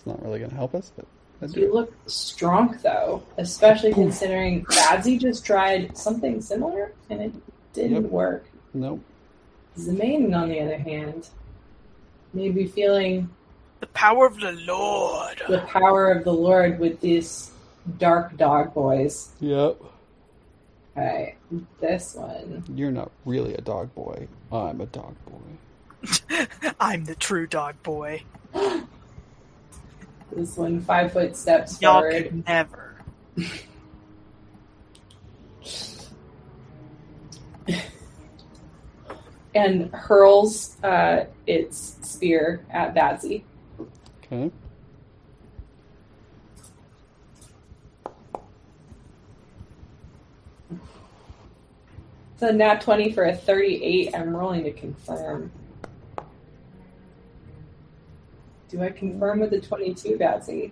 It's not really going to help us, but I do. You it. look strong though, especially considering Badsy just tried something similar and it didn't Yep. work. Nope. Zemain, on the other hand, may be feeling The power of the Lord. the power of the Lord with these dark dog boys. Yep. Okay, this one. You're not really a dog boy. I'm a dog boy. I'm the true dog boy. This one five foot steps Y'all forward. could never. and hurls uh, its spear at Badsy. Okay. It's a nat 20 for a 38. I'm rolling to confirm. Do I confirm with a 22, Badsy?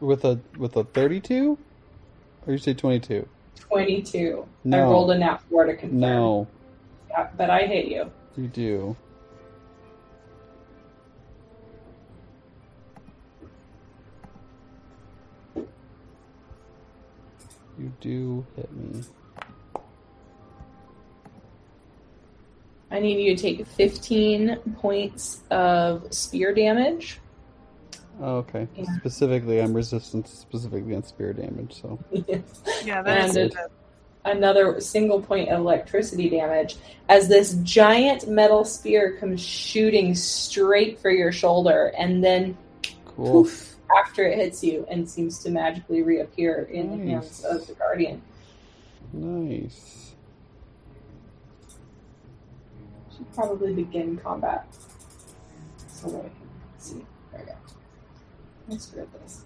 With a with a thirty-two, or you say twenty-two? 22. I No. rolled a nat 4 to confirm. No, Yeah, but I hit you. you do. You do hit me. I need you to take 15 points of spear damage. Oh, okay. Yeah. Specifically, I'm resistant specifically against spear damage, so Yeah, that is And it. Another single point of electricity damage as this giant metal spear comes shooting straight for your shoulder and then cool. poof after it hits you and seems to magically reappear in the hands of the guardian. Nice. Should probably begin combat. So that I can see. There we go. I screwed this.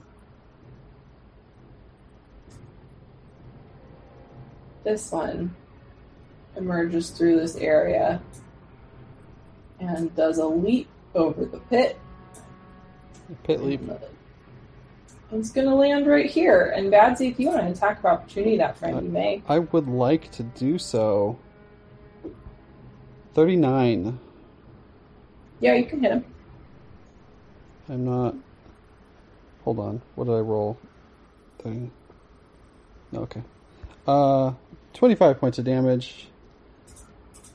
This one emerges through this area and does a leap over the pit. Pit leap. Uh, it's going to land right here. And Badsy, if you want to attack of opportunity that friend, you may. I would like to do so. Thirty-nine. Yeah, you can hit him. I'm not. Hold on. What did I roll? Thing. Okay. Uh, twenty-five points of damage.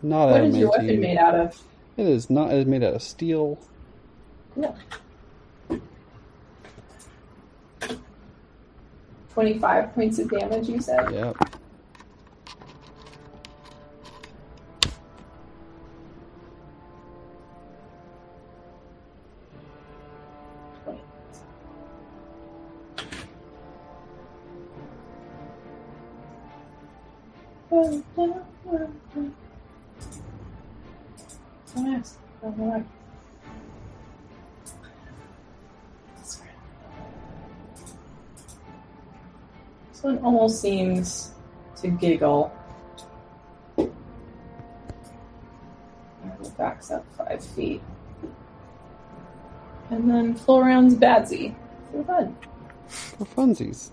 Not What is your weapon made out of? It is not. It is made out of steel. Cool. 25 points of damage, you said? Yep. Nice. My God. This one almost seems to giggle. And it backs up five feet. And then full rounds Badsy. For fun. For funsies.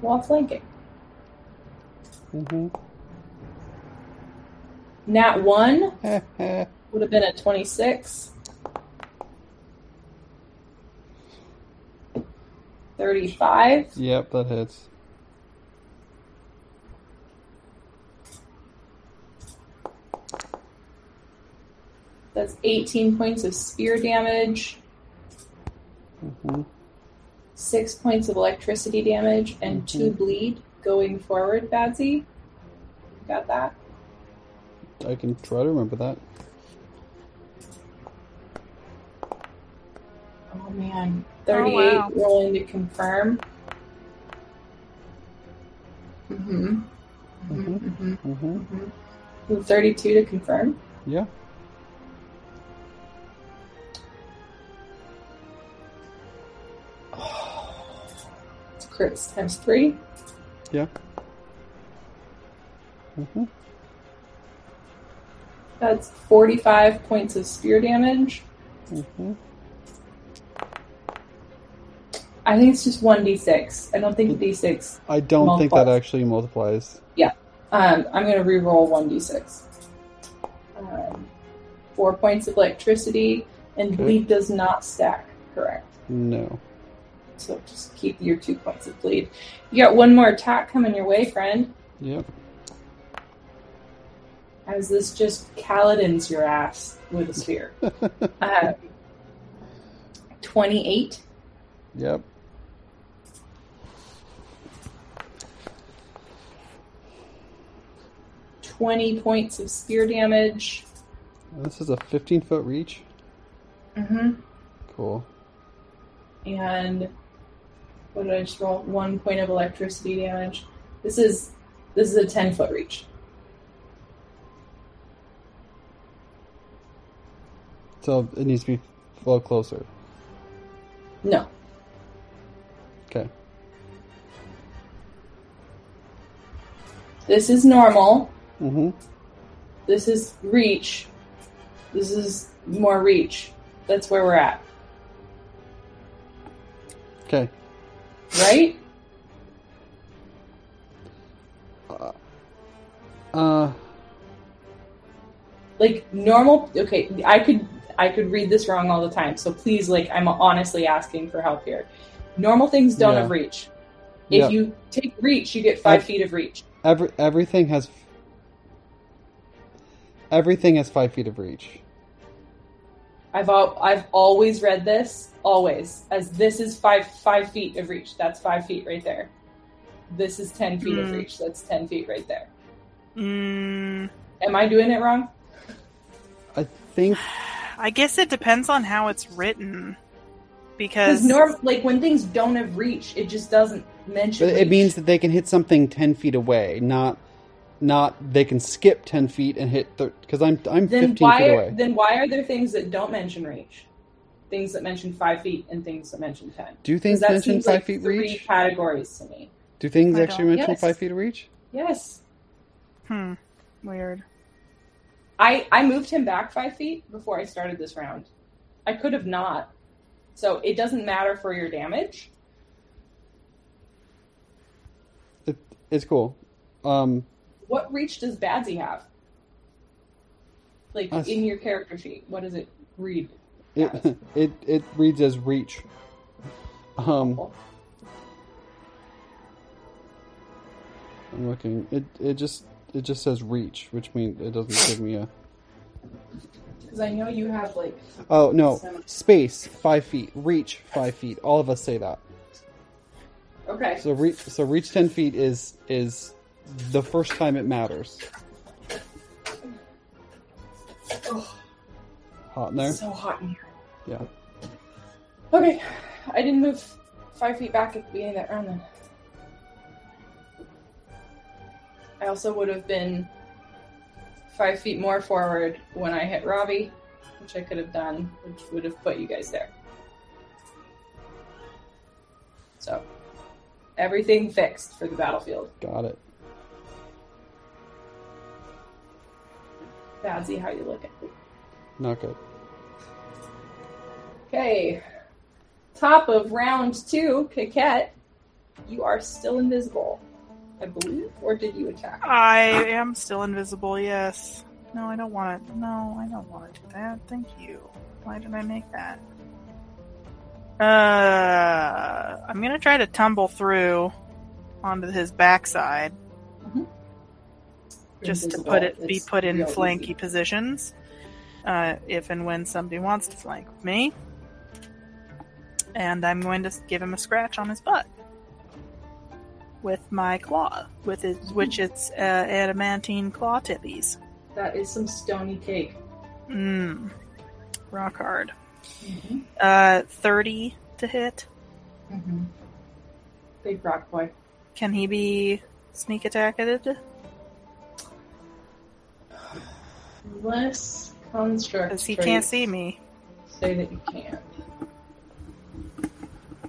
While flanking. Mm-hmm. Nat 1 would have been a 26. 35. Yep, That hits. That's 18 points of spear damage, Mm-hmm. 6 points of electricity damage, and 2 bleed going forward, Badsy. Got that? I can try to remember that. Oh man. Oh, 38 wow. rolling to confirm. Mm-hmm. Mhm. Mm-hmm. Mm-hmm. Mm-hmm. 32 to confirm. Yeah. It's crits times 3. Yeah. Mm-hmm. That's 45 points of spear damage. Mm-hmm. I think it's just 1d6. I don't think d6. I don't think that actually multiplies. Yeah. Um, I'm going to re-roll 1d6. Um, four points of electricity, and Okay. bleed does not stack, correct? No. So just keep your two points of bleed. You got one more attack coming your way, friend. Yep. As this just Kaladin's your ass with a spear. um, 28. Yep. Twenty points of spear damage. This is a 15 foot reach. Mm-hmm. Cool. And what did I just roll? One point of electricity damage. This is This is a 10 foot reach. So it needs to be a little closer. No. Okay. This is normal. Mm-hmm. This is reach. This is more reach. That's where we're at. Okay. Right? Uh, Like normal okay, I could I could read this wrong all the time. So please like I'm honestly asking for help here. Normal things don't Yeah. have reach. If Yeah. you take reach, you get 5 I- feet of reach. every everything has everything has five feet of reach. I've al- I've always read this always as this is five five feet of reach. That's five feet right there. This is ten feet of Hmm. reach. That's ten feet right there. Mm, Am I doing it wrong? I think I guess it depends on how it's written. Because Because norm like when things don't have reach, it just doesn't mention. but it reach. means that they can hit something ten feet away, not not they can skip ten feet and hit because I'm I'm then fifteen why feet are, away. then why are there things that don't mention reach? Things that mention five feet and things that mention ten. Do things that mention seems five like feet three reach? categories to me. Do things I actually mention Yes. five feet of reach? Yes. hmm, weird. I I moved him back five feet before I started this round. I could have not. So it doesn't matter for your damage. It, it's cool. Um, What reach does Badsy have? Like in your character sheet, what does it read? it it it reads as reach. Um, I'm looking. It it just it just says reach, which means it doesn't give me a. Because I know you have like Oh no, Seven. space five feet, reach five feet. All of us say that. okay. So reach so reach ten feet is is the first time it matters. Oh, Hot in there. so hot in here. Yeah. Okay, I didn't move five feet back at the beginning of that round then. I also would have been five feet more forward when I hit Robbie, which I could have done, which would have put you guys there. So, everything fixed for the battlefield. Got it. Badsy, how you looking? Not good. Okay, top of round two, Coquette. You are still invisible, I believe, or did you attack? I am still invisible, yes. No, I don't want to. No, I don't want to do that. Thank you. Why did I make that? Uh, I'm gonna try to tumble through onto his backside just to put it be put in flanky easy. positions. Uh, if and when somebody wants to flank me, and I'm going to give him a scratch on his butt with my claw, with his which it's uh, adamantine claw tippies. That is some stony cake. Mmm, rock hard. Mm-hmm. Uh, thirty to hit. Mm-hmm. Big rock boy. Can he be sneak attacked? Unless construct Because he can't see me. Say that you can't.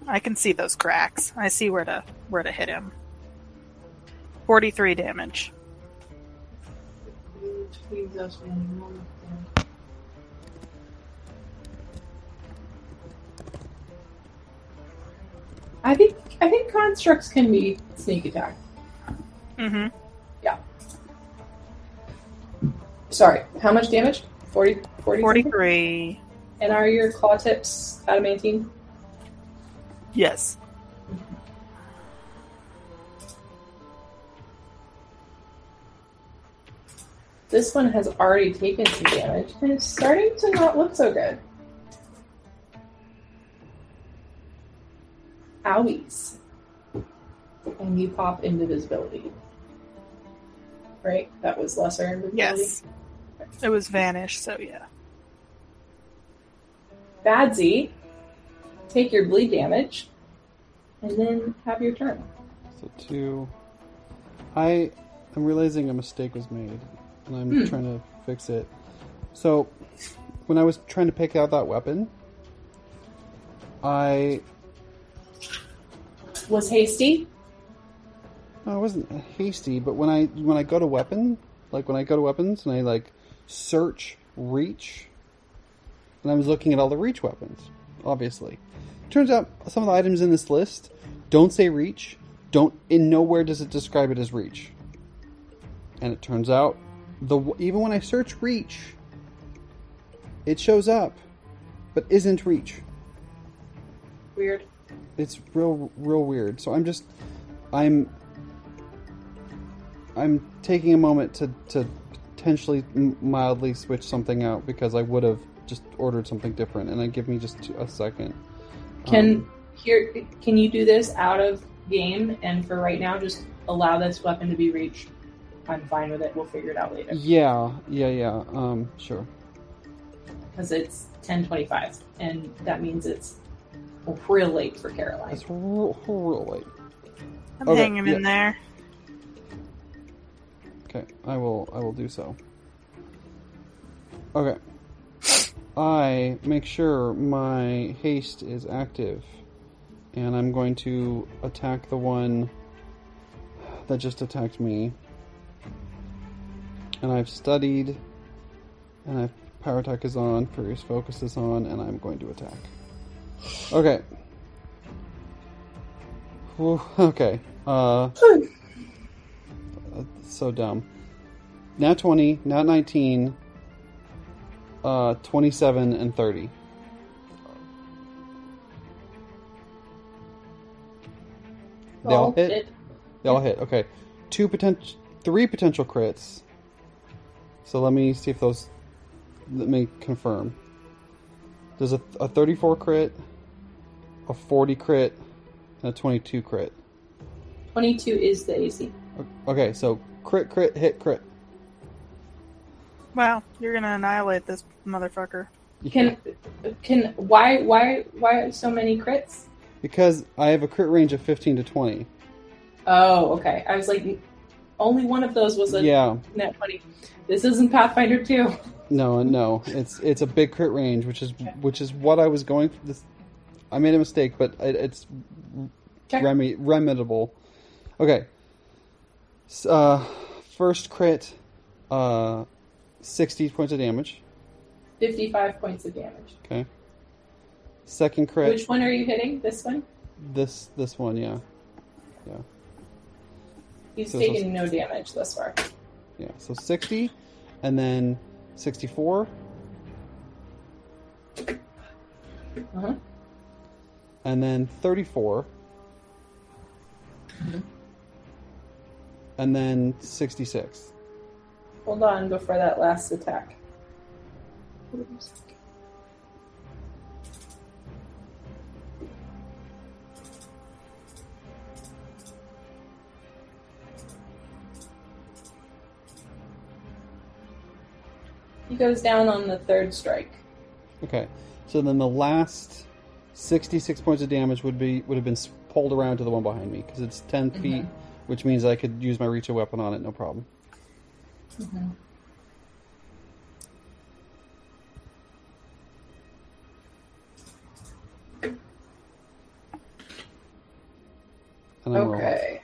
I can see those cracks. I see where to where to hit him. Forty-three damage. I think I think constructs can be sneak attack. Mm-hmm. Yeah. Sorry, how much damage? 40, 40 something? Forty-three. And are your claw tips adamantine? Yes. This one has already taken some damage and it's starting to not look so good. Owies. And you pop invisibility. Right? That was lesser invisibility. Yes. It was vanish. So yeah. Badsy, take your bleed damage, and then have your turn. So two. I I'm realizing a mistake was made, and I'm Hmm. trying to fix it. So, when I was trying to pick out that weapon, I Was hasty? No, I wasn't hasty, but when I when I go to weapon, like when I go to weapons and I like search reach, and I was looking at all the reach weapons, obviously. Turns out some of the items in this list don't say reach. Don't in nowhere does it describe it as reach. And it turns out the even when I search reach, it shows up, but isn't reach Weird. it's real real weird so i'm just i'm i'm taking a moment to to potentially mildly switch something out because i would have just ordered something different and it give me just a second Can Um, here? Can you do this out of game? And for right now, just allow this weapon to be reached. I'm fine with it. We'll figure it out later yeah yeah yeah um sure because it's 10:25, and that means it's real late for Caroline. it's real, real late I'm Okay, hanging yeah. in there. Okay, I will. I will do so. Okay. I make sure my haste is active, and I'm going to attack the one that just attacked me. And I've studied, and I've power attack is on, furious focus is on, and I'm going to attack. Okay. Whew, okay. Uh so dumb. Now 20, now 19, uh, 27, and 30. They all hit? They all hit. Okay. Two potential, three potential crits. So let me see if those, let me confirm. There's a, a 34 crit, a 40 crit, and a 22 crit. 22 is the AC. Okay, so crit, crit, hit, crit. Wow, you're gonna annihilate this motherfucker. Can can why why why so many crits? Because I have a crit range of 15 to 20. Oh, okay. I was like, only one of those was a Yeah, net 20. This isn't Pathfinder 2. no, no, it's it's a big crit range, which is which is what I was going for. This, I made a mistake, but it, it's Okay. remi- remediable. Okay. Uh, first crit, uh, 60 points of damage. 55 points of damage. Okay. Second crit, Which one are you hitting? This one? this this one, yeah. yeah, He's So- taken no damage thus far. yeah. So 60, and then 64, Uh-huh. and then 34, Mhm. and then 66. Hold on before that last attack. Goes down on the third strike. Okay, so then the last sixty-six points of damage would be would have been pulled around to the one behind me because it's 10 mm-hmm. feet, which means I could use my reach of weapon on it, no problem. Mm-hmm. Rolling. Okay.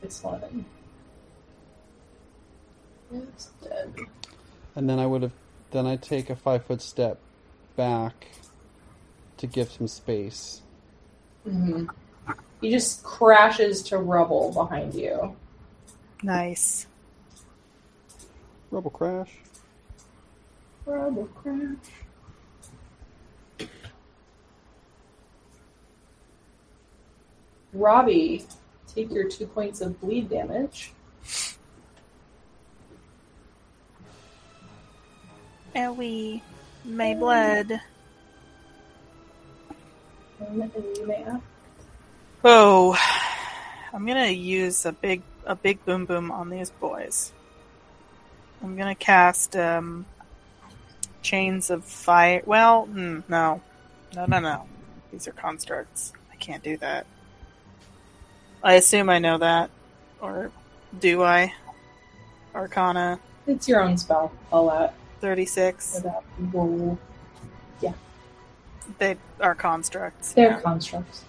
This one. It's dead. And then I would have then I take a five foot step back to give some space. hmm He just crashes to rubble behind you. Nice. Rubble crash. Rubble crash. Robbie, take your two points of bleed damage. And we may act. Oh, I'm gonna use a big a big boom boom on these boys. I'm gonna cast um, chains of fire. Well, mm, no, no, no, no. These are constructs. I can't do that. I assume I know that. Or do I? Arcana It's your own spell. All that 36. for that roll. They are constructs. They're yeah. constructs.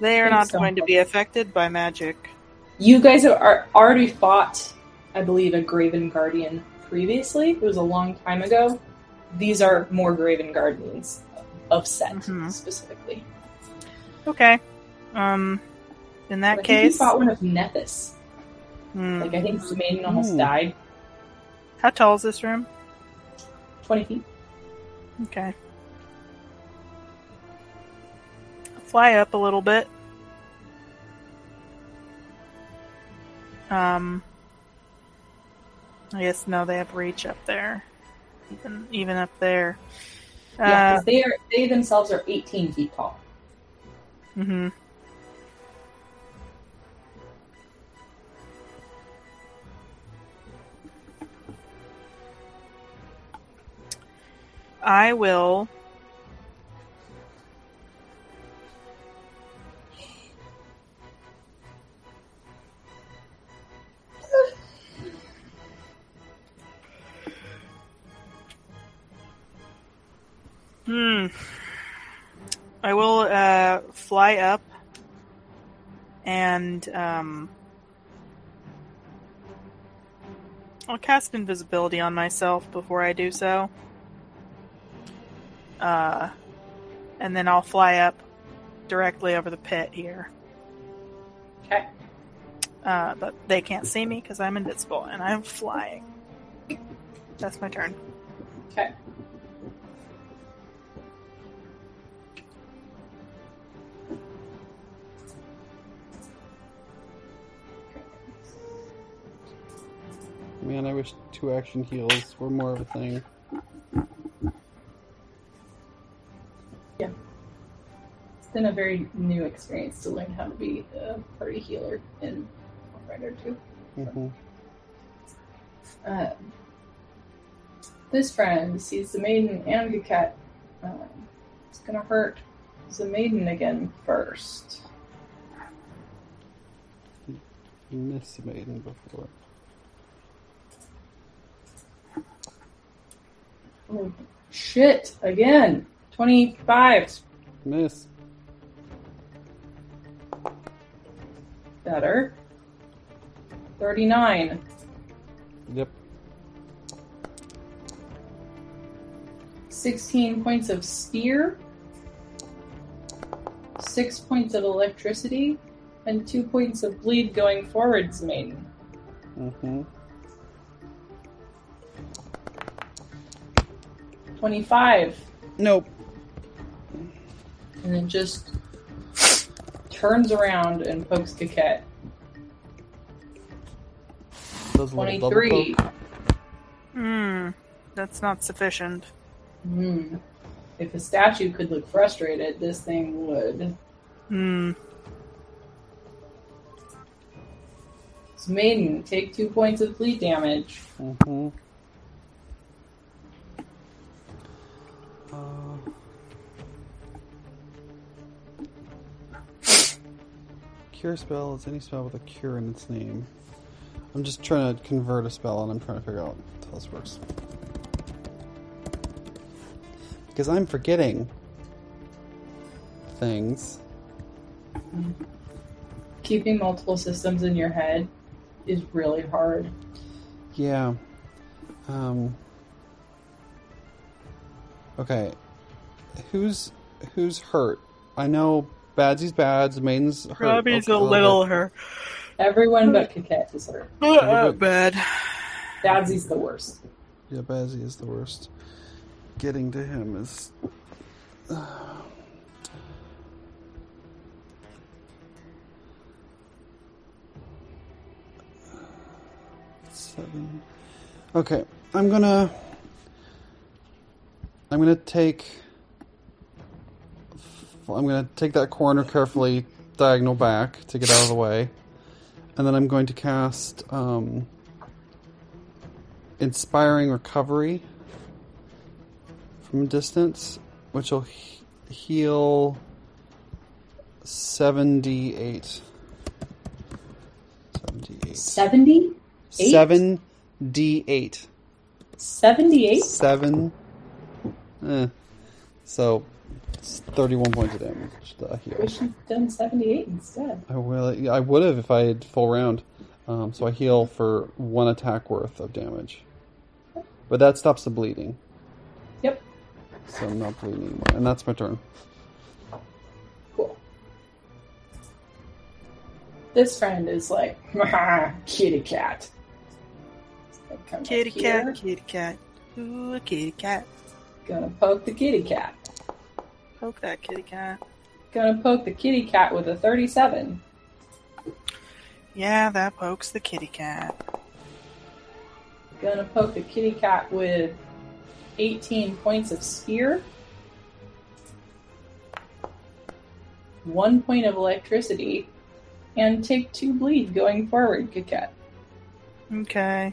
They are not so. going to be affected by magic. You guys have are, already fought, I believe, a Graven Guardian previously. It was a long time ago. These are more Graven Guardians of Set Mhm. specifically. Okay. Um, in that But I think you fought one of Nethys. hmm, Like I think the maiden almost Ooh. died. how tall is this room? Twenty feet. Okay. Fly up a little bit. Um, I guess no, they have reach up there, even even up there. yeah, Uh, they are they themselves are eighteen feet tall. hmm I will. Hmm. I will uh, fly up and um, I'll cast invisibility on myself before I do so. Uh, and then I'll fly up directly over the pit here. Okay. Uh, but they can't see me because I'm invisible and I'm flying. That's my turn. Okay. Man, I wish two action heals were more of a thing. Been a very new experience to learn how to be a party healer in Rider 2. hmm Uh, this friend sees the maiden and Coquette. Uh, it's gonna hurt the maiden again first. Missed the maiden before. Oh, shit, again. 25. Miss. Better. 39. Yep. 16 points of spear. 6 points of electricity. And 2 points of bleed going forwards, maiden. Mm-hmm. 25. Nope. and then just turns around and pokes Coquette. Does a little double 23. Hmm. That's not sufficient. Hmm. If a statue could look frustrated, this thing would. Hmm. So Maiden, take two points of bleed damage. Mm-hmm. Uh, cure spell is any spell with a cure in its name. I'm just trying to convert a spell and I'm trying to figure out how this works. Because I'm forgetting things. Keeping multiple systems in your head is really hard. Yeah. Um. Okay. Who's who's hurt? I know Badsy's bad. Maiden's hurt. Robbie's okay, a little her. Everyone but Coquette is hurt. Uh, bad. Badsy's the worst. Yeah, Badsy is the worst. Getting to him is. Seven. Okay, I'm gonna. I'm gonna take. I'm gonna take that corner carefully, diagonal back to get out of the way, and then I'm going to cast um, inspiring recovery from a distance, which will he- heal 78. 78. 70? Eight? Seven D eight. 78? Seven. Eh. So it's thirty-one points of damage. to heal. Wish you'd done 78 instead. I will. I would have if I had full round. Um, so I heal for one attack worth of damage, but that stops the bleeding. Yep. So I'm not bleeding anymore, and that's my turn. Cool. This friend is like, kitty cat. So come up Kitty cat, kitty cat. Ooh, a kitty cat. Gonna poke the kitty cat. Poke that kitty cat. Gonna poke the kitty cat with a 37. Yeah, that pokes the kitty cat. Gonna poke the kitty cat with 18 points of spear. One point of electricity. And take two bleed going forward, Kit Kat. Okay.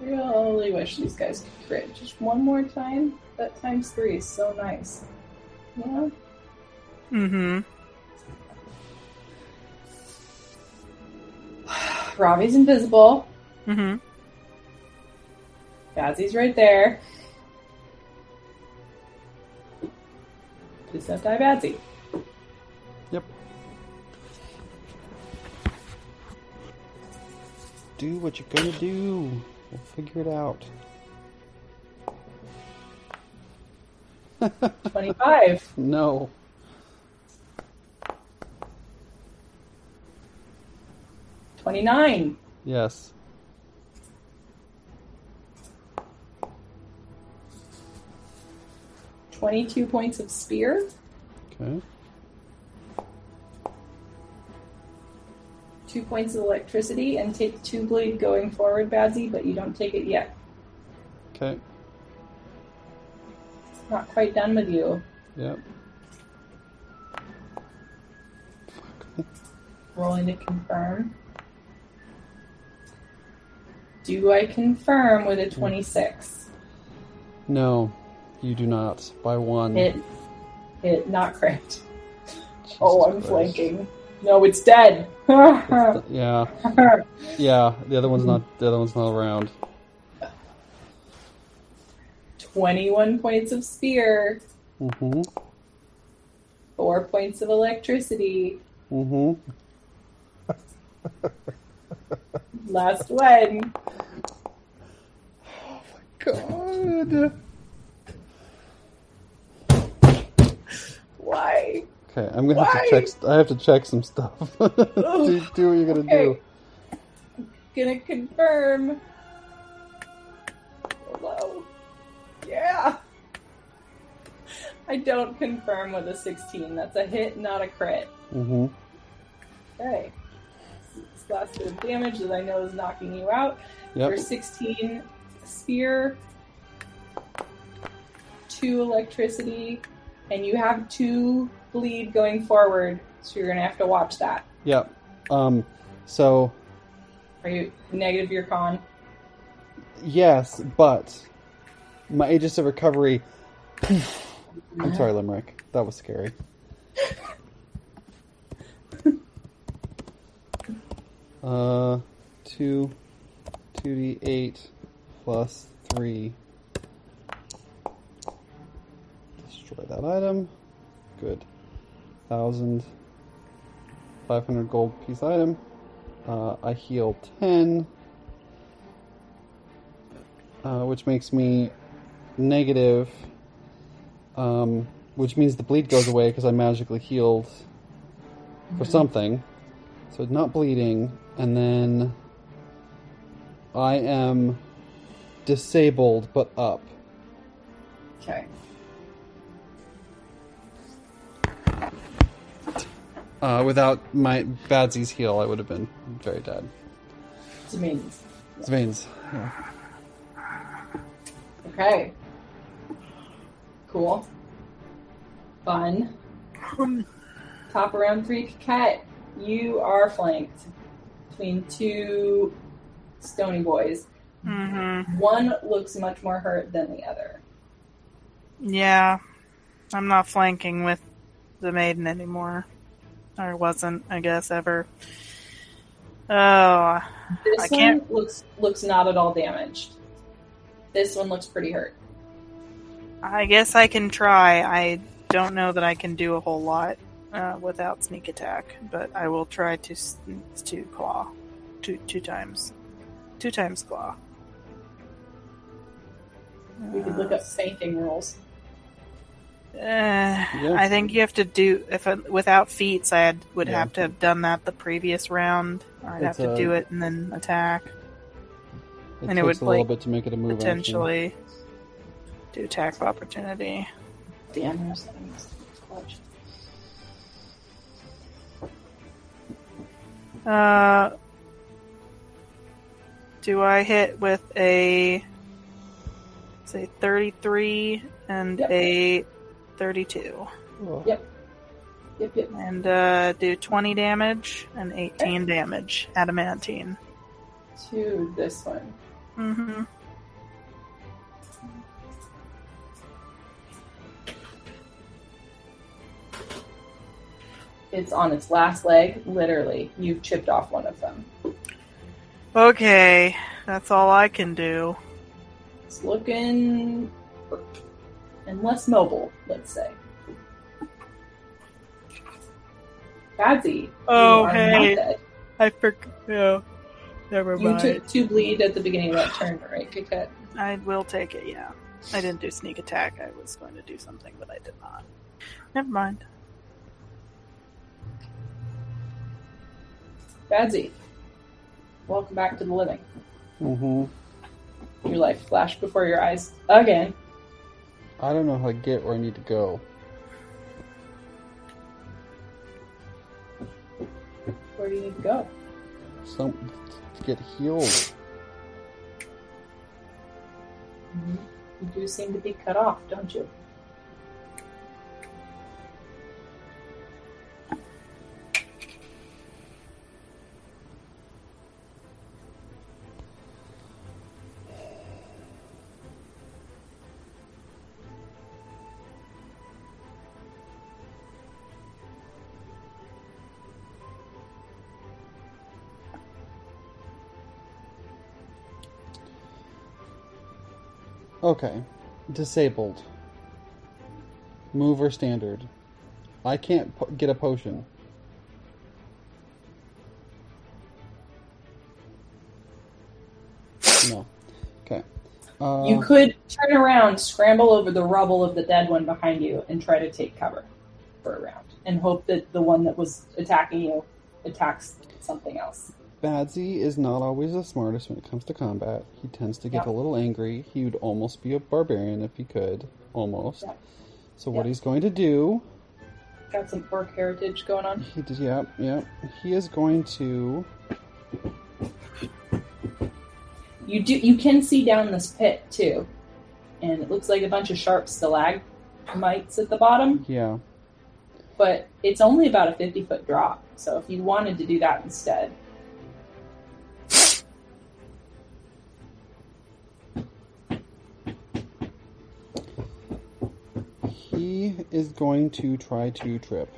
Really wish these guys could crit just one more time. That times three is so nice. You know? Mm-hmm. Robbie's invisible. Mm-hmm. Badsy's right there. Please don't die, Badsy. Yep. Do what you're gonna do. We'll figure it out. 25. No. Twenty-nine. Yes. Twenty-two points of spear. Okay. Two points of electricity, and take two bleed going forward, Badsy, but you don't take it yet. Okay. Not quite done with you. Yep. Rolling to confirm. Do I confirm with a 26? No, you do not. By one. Hit. Hit, not crit. Jesus Oh, I'm Christ. flanking. No, it's dead. Yeah. Yeah. The other one's not. The other one's not around. 21 points of spear, Mm-hmm. 4 points of electricity. Mm-hmm. Last one. Oh my god. Why? Okay, I'm gonna have to check. I have to check some stuff. do, do what you're gonna do. Okay. Gonna confirm. Hello. Yeah. I don't confirm with a 16. That's a hit, not a crit. Mm-hmm. Okay. This last bit of damage that I know is knocking you out. Yep. For 16 spear, 2 electricity, and you have 2 bleed going forward, so you're gonna have to watch that. Yep. Um. So Are you negative your con? yes, but my Aegis of Recovery. I'm sorry, Limerick. That was scary. Uh, two, two d eight plus three. Destroy that item. Good. Thousand. Five hundred gold piece item. Uh, I heal ten. Uh, which makes me negative. Um, which means the bleed goes away because I magically healed for something. So it's not bleeding, and then I am disabled but up. Okay. Uh, without my Badsy's heal, I would have been very dead. It means. Veins. Yeah. Okay. Cool. Fun. Top of round three, cat. You are flanked between two stony boys. Mm-hmm. One looks much more hurt than the other. Yeah, I'm not flanking with the maiden anymore. Or wasn't, I guess, ever. Oh, This I one can't- looks looks not at all damaged. This one looks pretty hurt. I guess I can try. I don't know that I can do a whole lot uh, without sneak attack, but I will try to to claw two two times, two times claw. We could look up fainting rules. Uh, I think you have to do if I, without feats. I had, would Yeah. have to have done that the previous round. I'd It's have to a- do it and then attack. It And it takes would, a little like, bit to make it a move. action. Potentially do attack of opportunity. Damn those Uh, do I hit with a say thirty-three and Yep. a thirty-two, Oh, Yep. Yep, yep. and uh, do twenty damage and eighteen damage, adamantine. To this one. Mm-hmm. It's on its last leg, literally. You've chipped off one of them. Okay, that's all I can do. It's looking hurt. And less mobile, let's say. Badsy, Oh, you are hey. not dead. I forgot. No, never You mind. took two bleed at the beginning of that turn, right, Coquette? I will take it. Yeah, I didn't do sneak attack. I was going to do something, but I did not. Never mind. Badsy, welcome back to the living. Mm hmm Your life flashed before your eyes again. I don't know how to get where I need to go. Where do you need to go? Some to get healed. Mm-hmm. You do seem to be cut off, don't you? Okay. Disabled. Move or standard. I can't po- get a potion. No. Okay. Uh, You could turn around, scramble over the rubble of the dead one behind you, and try to take cover for a round, and hope that the one that was attacking you attacks something else. Badsy is not always the smartest when it comes to combat. He tends to get Yep. a little angry. He would almost be a barbarian if he could. Almost. Yep. So what Yep. he's going to do Got some orc heritage going on. He did, yeah, yeah. He is going to. You do. You can see down this pit too, and it looks like a bunch of sharp stalagmites at the bottom. Yeah. But it's only about a fifty foot drop. So if you wanted to do that instead, He is going to try to trip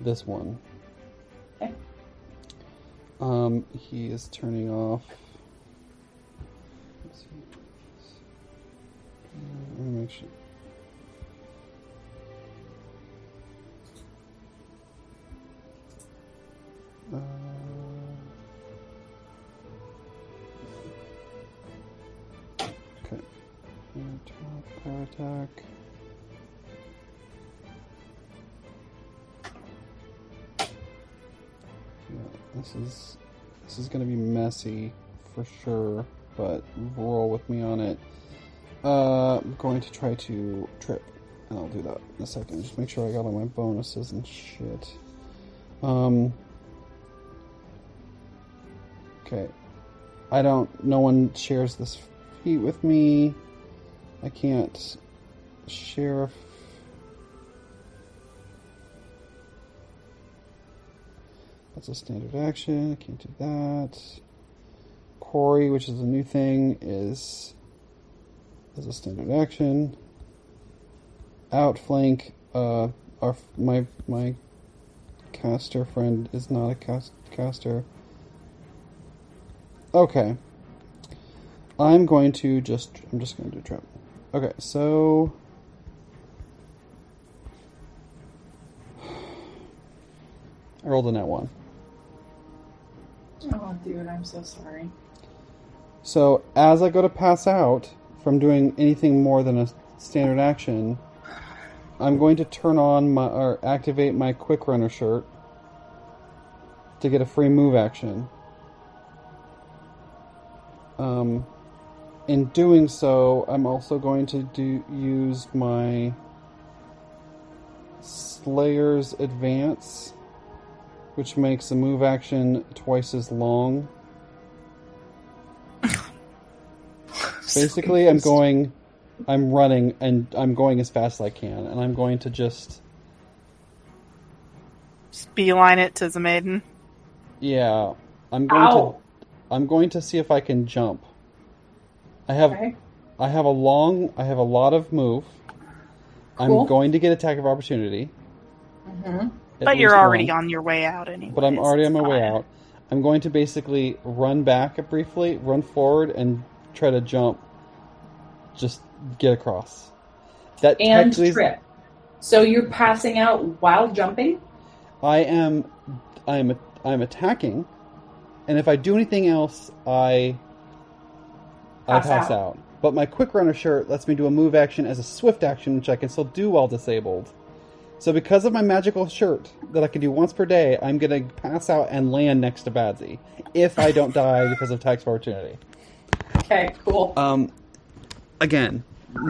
this one. Okay. Um, he is turning off. Let's see. Uh, Let me make sure. Uh, okay. Power attack. This is this is gonna be messy for sure, but roll with me on it. Uh, I'm going to try to trip, and I'll do that in a second. Just make sure I got all my bonuses and shit. Um. Okay. I don't. No one shares this feat with me. I can't share. That's a standard action. I can't do that. Quarry, which is a new thing, is is a standard action. outflank uh, our my my caster friend is not a cast, caster. Okay. I'm going to just I'm just going to do trap. Okay, so I rolled a net one. Oh, dude, I'm so sorry. So as I go to pass out from doing anything more than a standard action, I'm going to turn on my or activate my quick runner shirt to get a free move action. Um, in doing so, I'm also going to do use my Slayer's Advance, which makes the move action twice as long. Basically, I'm going, I'm running, and I'm going as fast as I can, and I'm going to just, Just beeline it to the maiden. yeah, I'm going Ow. to, I'm going to see if I can jump. I have, Okay. I have a long, I have a lot of move. Cool. I'm going to get attack of opportunity. hmm at But you're already one. on your way out anyway. But I'm already on my way out. I'm going to basically run back briefly, run forward, and try to jump. Just get across. That And trip. So you're passing out while jumping? I am, I am, I am attacking, and if I do anything else, I, I Pass pass out. out. But my quick runner shirt lets me do a move action as a swift action, which I can still do while disabled. So because of my magical shirt that I can do once per day, I'm gonna pass out and land next to Badsy if I don't die because of tax opportunity. Okay, cool. Um, again,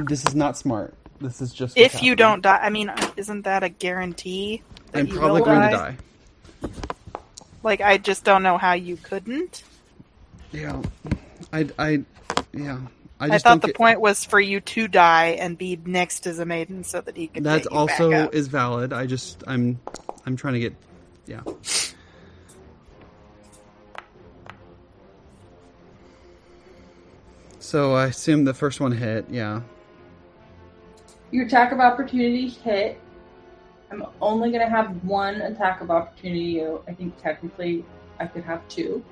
this is not smart. This is just If you don't die, I mean, isn't that a guarantee? That I'm you probably will going die? to die. Like, I just don't know how you couldn't. Yeah, I, I, yeah. I I, thought the get- point was for you to die and be next as a maiden so that he could. That get you also back up. is valid. I just I'm I'm trying to get yeah. So I assume the first one hit, yeah. Your attack of opportunity hit. I'm only going to have one attack of opportunity. I think technically I could have 2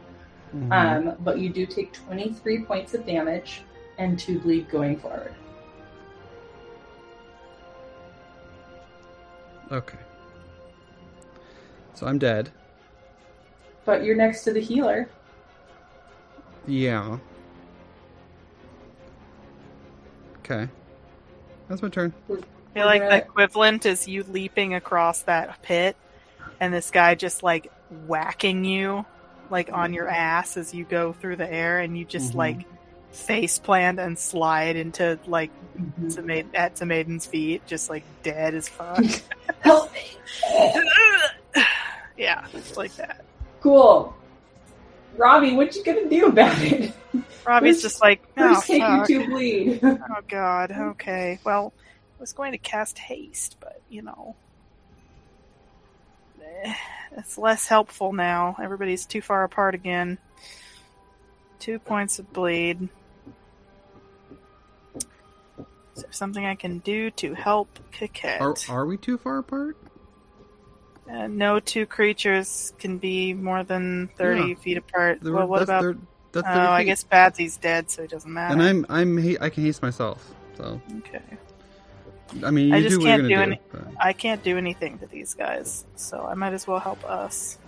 Mhm. Um, but you do take 23 points of damage and to bleed going forward. okay. So I'm dead. But you're next to the healer. Yeah. Okay. That's my turn. I feel like the equivalent is you leaping across that pit and this guy just like whacking you like on your ass as you go through the air and you just Mhm. like face plant and slide into like Mm-hmm. to maid at to maiden's feet, just like dead as fuck. Help me! yeah, it's like that. Cool. Robbie, what you gonna do about it? Robbie's Who's- just like, oh, your fuck. two bleed. oh god, okay. Well, I was going to cast haste, but you know, it's less helpful now. Everybody's too far apart again. Two points of bleed. Is there something I can do to help Coquette? Are are we too far apart? Uh, no two creatures can be more than thirty Yeah. feet apart. There well, what that's about? thir- that's oh, 30 I feet. guess Badsy's dead, so it doesn't matter. And I'm I'm I can haste myself. So okay. I mean, you I just do can't you're do gonna any- do. but- I can't do anything to these guys, so I might as well help us.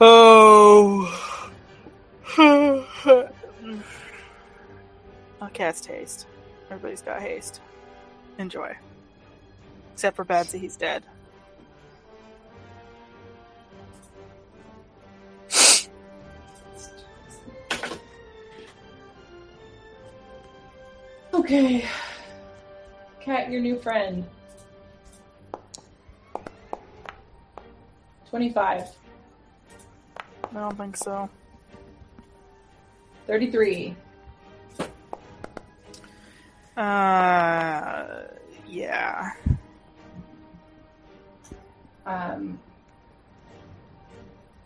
Oh. I'll cast haste. Everybody's got haste. Enjoy. Except for Badsy, he's dead. okay. Cat, your new friend. 25. I don't think so. 33. Uh, yeah. Um,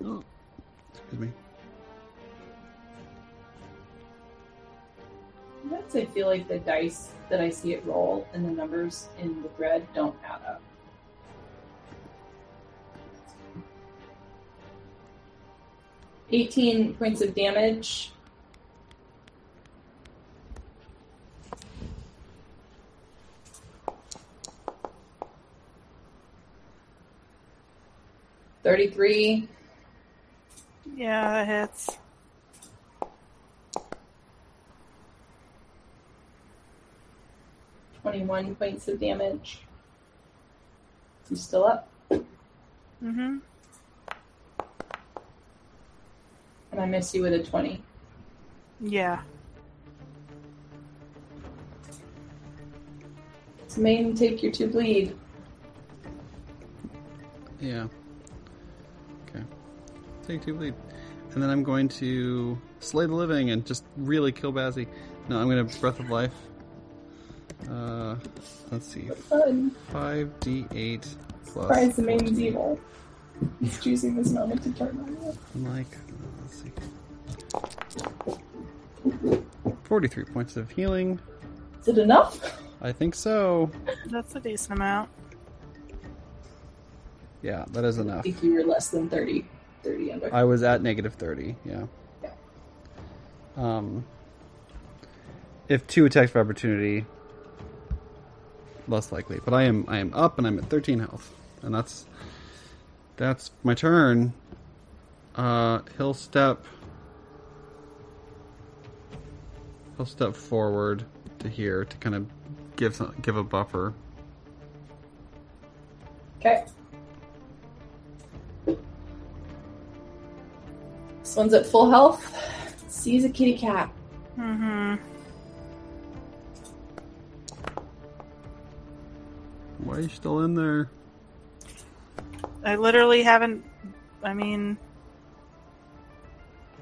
Excuse me. Sometimes I feel like the dice that I see it roll and the numbers in the thread don't add up. Eighteen points of damage. Thirty-three. Yeah, that hits. Twenty-one points of damage. You still up? Mm-hmm. And I miss you with a twenty. Yeah. So main take your two bleed. Yeah. Okay. Take two lead. And then I'm going to slay the living and just really kill Badsy. No, I'm going to Breath of Life. Uh, let's see. 5d8 plus. Surprise the main's evil. He's choosing this moment to turn on you. I'm like, uh, let's see. 43 points of healing. Is it enough? I think so. That's a decent amount. Yeah, that is enough. I enough. think you were less than 30. 30 under. I was at negative 30, yeah. Yeah. Um, if two attacks of opportunity, less likely. But I am I am up and I'm at 13 health, and that's that's my turn. Uh, he'll step. He'll step forward to here to kind of give some, give a buffer. Okay. This one's at full health. Sees a kitty cat. Mm-hmm. Why are you still in there? I literally haven't. I mean,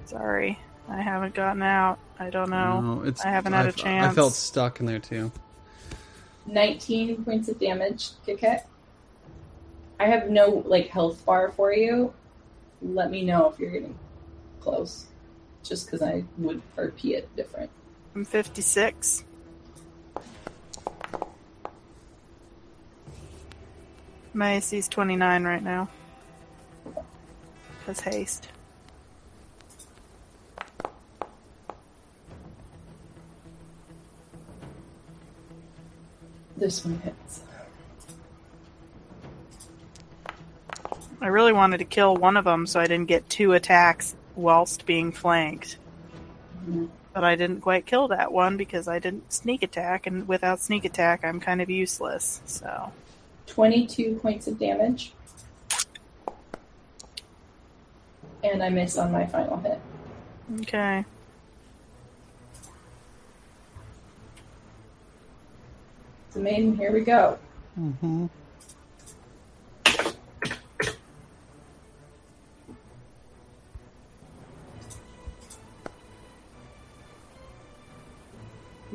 sorry, I haven't gotten out. I don't know. No, it's I haven't had a chance. I felt stuck in there too. 19 points of damage, Kit Kat. I have no like health bar for you. Let me know if you're getting close. Just because I would RP it different. I'm 56. My AC's 29 right now. Because haste. This one hits. I really wanted to kill one of them so I didn't get two attacks whilst being flanked. But I didn't quite kill that one because I didn't sneak attack, and without sneak attack, I'm kind of useless. So 22 points of damage. And I miss on my final hit. okay. So, maiden, here we go. Mm-hmm.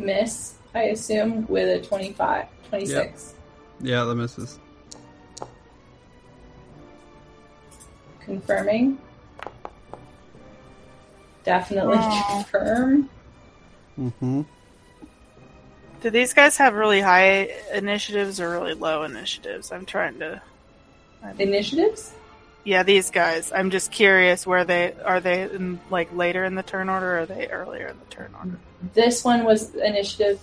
Miss, I assume, with a 25, 26. Yeah, that misses. Confirming. Definitely confirm. Mm-hmm. Do these guys have really high initiatives or really low initiatives? I'm trying to. Initiatives? Yeah, these guys. I'm just curious where they are. They in like later in the turn order, or are they earlier in the turn order? This one was initiative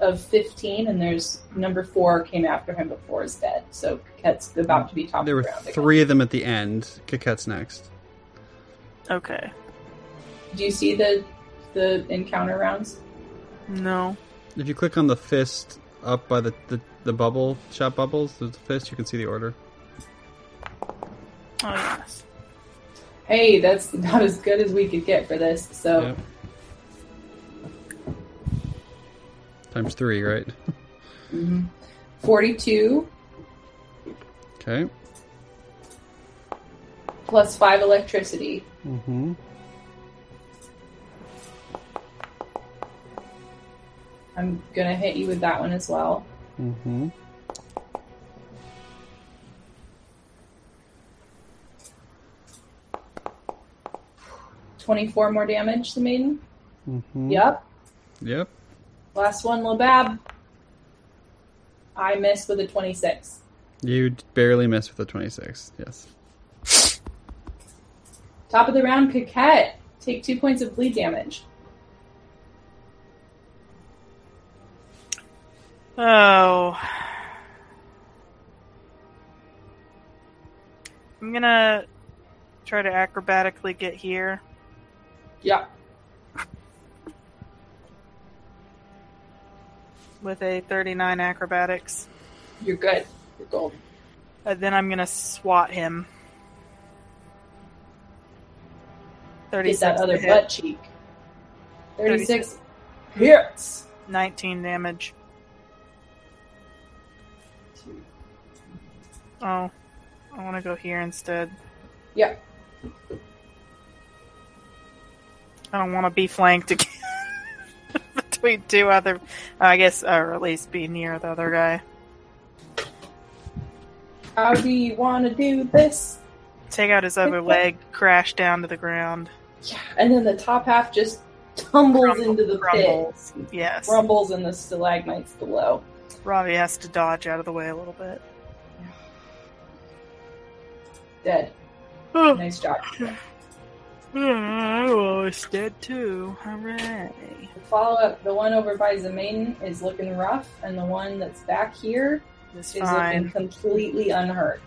of 15, and there's number four came after him before is dead. So Ket's about to be top There were of the round. again. three of them at the end. Coquette's next. Okay. Do you see the the encounter rounds? No. If you click on the fist up by the, the, the bubble, shot bubbles, there's a fist, you can see the order. Oh yes. Hey, that's about as good as we could get for this. So Yep. Times three, right? mhm. 42 Okay. plus 5 electricity. Mm-hmm. I'm gonna hit you with that one as well. Mm-hmm. 24 more damage, the maiden. Mm-hmm. Yep. Yep. Last one, Labab. I missed with a 26. You barely missed with a 26. Yes. Top of the round, Coquette. Take two points of bleed damage. Oh. I'm gonna try to acrobatically get here. Yeah. with a 39 acrobatics. You're good. You're golden. And then I'm gonna swat him. Get 36 that other butt cheek. 36 hits. 19 damage. Oh, I want to go here instead. Yeah. I don't want to be flanked again between two other. Oh, I guess, uh, or at least be near the other guy. How do you want to do this? Take out his other leg, crash down to the ground. Yeah. And then the top half just tumbles Crumble- into the crumbles. pit. Yes. Rumbles in the stalagmites below. Ravi has to dodge out of the way a little bit. Dead. Oh, Nice job. I'm almost dead too. Hooray. The follow up, the one over by Zemain is looking rough, and the one that's back here It's is looking completely unhurt.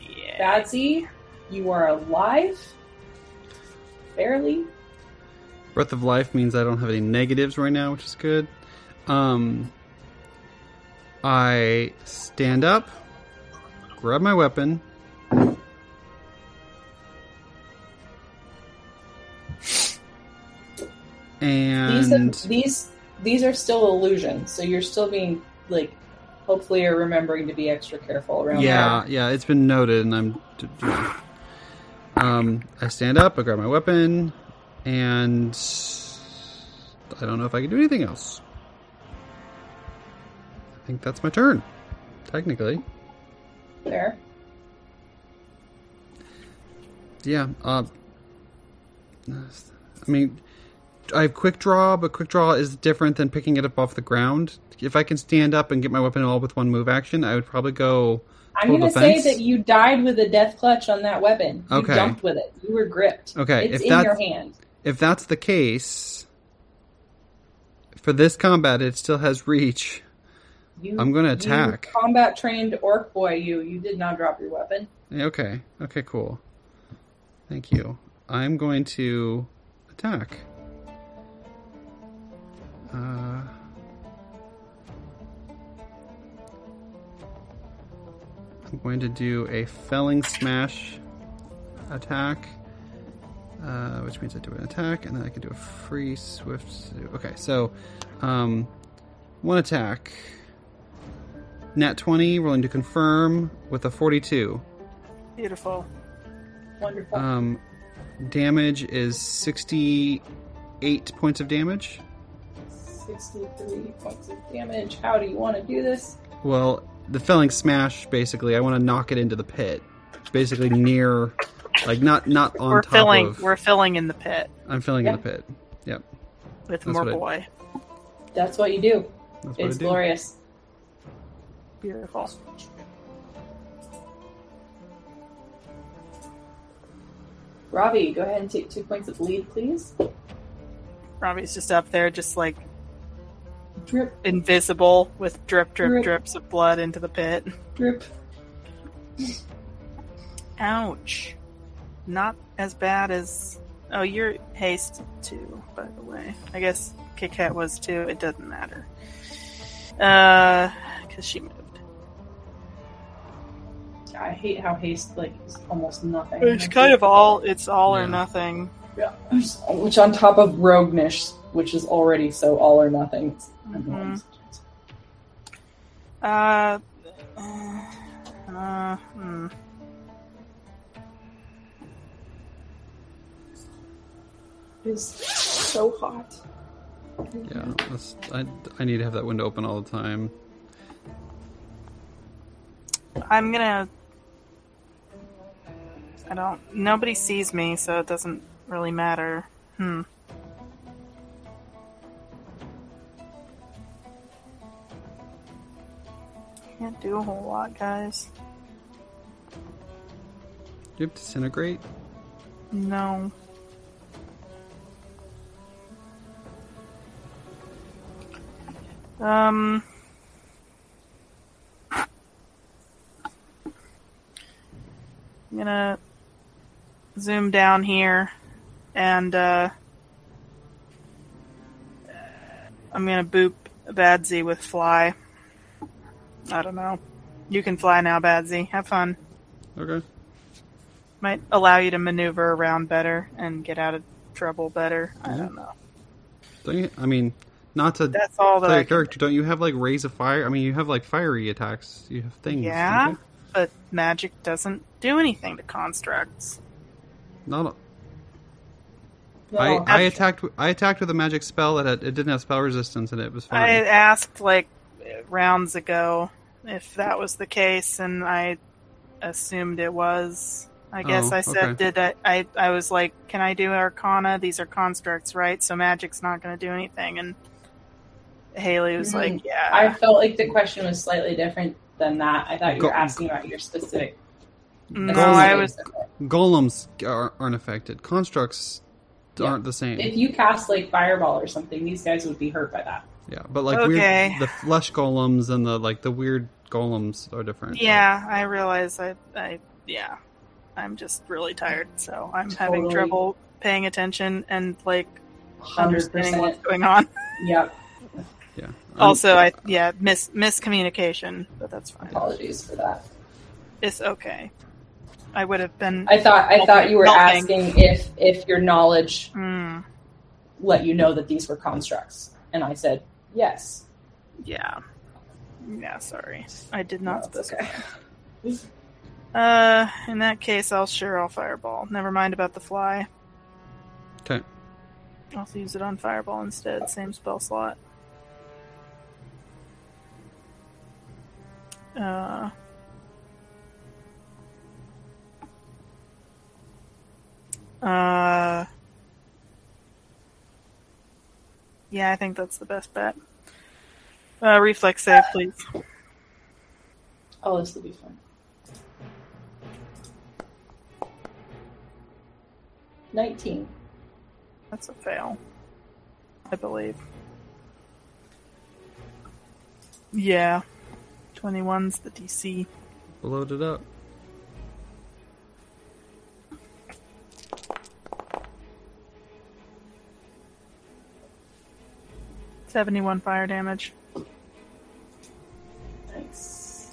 Yeah. Badsy, you are alive. Barely. Breath of Life means I don't have any negatives right now, which is good. Um, I stand up, grab my weapon. And these these are still illusions, so you're still being like hopefully you're remembering to be extra careful around yeah, yeah, it's been noted, and I'm. Um, I stand up, I grab my weapon, and I don't know if I can do anything else. I think that's my turn, technically. there. Yeah. Uh, I mean, I have quick draw, but quick draw is different than picking it up off the ground. If I can stand up and get my weapon all with one move action, I would probably go. I'm going to say that you died with a death clutch on that weapon. You Okay. jumped with it. You were gripped. Okay, It's if in that's- your hand. If that's the case, for this combat, it still has reach. You, I'm gonna you attack. combat trained orc boy, you. You did not drop your weapon. Okay. Okay. Cool. Thank you. I'm going to attack. Uh, I'm going to do a felling smash attack, uh, which means I do an attack, and then I can do a free swift. Okay, so um, one attack. Nat 20, rolling to confirm with a 42. Beautiful. Wonderful. Um, damage is 68 points of damage. 63 points of damage. How do you want to do this? Well, the felling smash basically, I want to knock it into the pit. Basically near, like not not on we're top filling. of. We're filling in the pit I'm filling Yeah. in the pit. Yep, with That's more what I- boy. That's what you do. that's what It's I do. glorious. Beautiful. Robbie, go ahead and take two points of lead, please. Robbie's just up there, just like Drip, invisible, with drip, drip, Drip. drips of blood into the pit. drip. Ouch. Not as bad as. Oh, you're haste too, by the way. I guess Kit Kat was too. It doesn't matter. Uh, because she moved. I hate how haste like is almost nothing. It's kind of all. It's all Yeah. or nothing. Yeah. Which on top of rogueness, which is already so all or nothing. It's Mhm. Uh, uh, hmm. It's so hot. Yeah, I I need to have that window open all the time. I'm gonna. I don't. Nobody sees me, so it doesn't really matter. Hmm. Can't do a whole lot, guys. Do you have disintegrate? No. Um. I'm gonna zoom down here and uh, I'm gonna boop Badsy with fly. I don't know. You can fly now, Badsy. Have fun. Okay. Might allow you to maneuver around better and get out of trouble better. I don't know. Don't you? I mean, not to That's all that play your can character. Don't you have like rays of fire? I mean, you have like fiery attacks. You have things. Yeah. But magic doesn't do anything to constructs. Not. No, I, I attacked. I attacked with a magic spell that had, it didn't have spell resistance, and it was fine. I asked like rounds ago if that was the case, and I assumed it was. I guess Oh, I said, okay. did I, I? I was like, can I do Arcana? These are constructs, right? So magic's not going to do anything. And Haley was Mhm. like, yeah. I felt like the question was slightly different than that. I thought you were Go- asking about your specific. no, I was. Golems aren't affected. Constructs Yeah. aren't the same. If you cast like fireball or something, these guys would be hurt by that. yeah, but like Okay. weird, the flesh golems and the like the weird golems are different. Yeah, I realize. I, I, yeah, I'm just really tired, so I'm having trouble paying attention and like Hundred understanding what's going on. Yep. yeah. Um, Also, I yeah mis miscommunication, but that's fine. Apologies for that. It's okay. I would have been. I thought I thought you were Nothing. asking if if your knowledge Hmm, let you know that these were constructs, and I said yes. yeah. Yeah. Sorry, I did not it's specify. okay. Uh, in that case, I'll sure I'll fireball. Never mind about the fly. Okay. I'll use it on fireball instead. Same spell slot. Uh. Uh. Yeah, I think that's the best bet. Uh, reflex save, please. Oh, this will be fun. Nineteen. That's a fail. I believe. Yeah. 21's the DC. load it up. Seventy-one fire damage. Nice.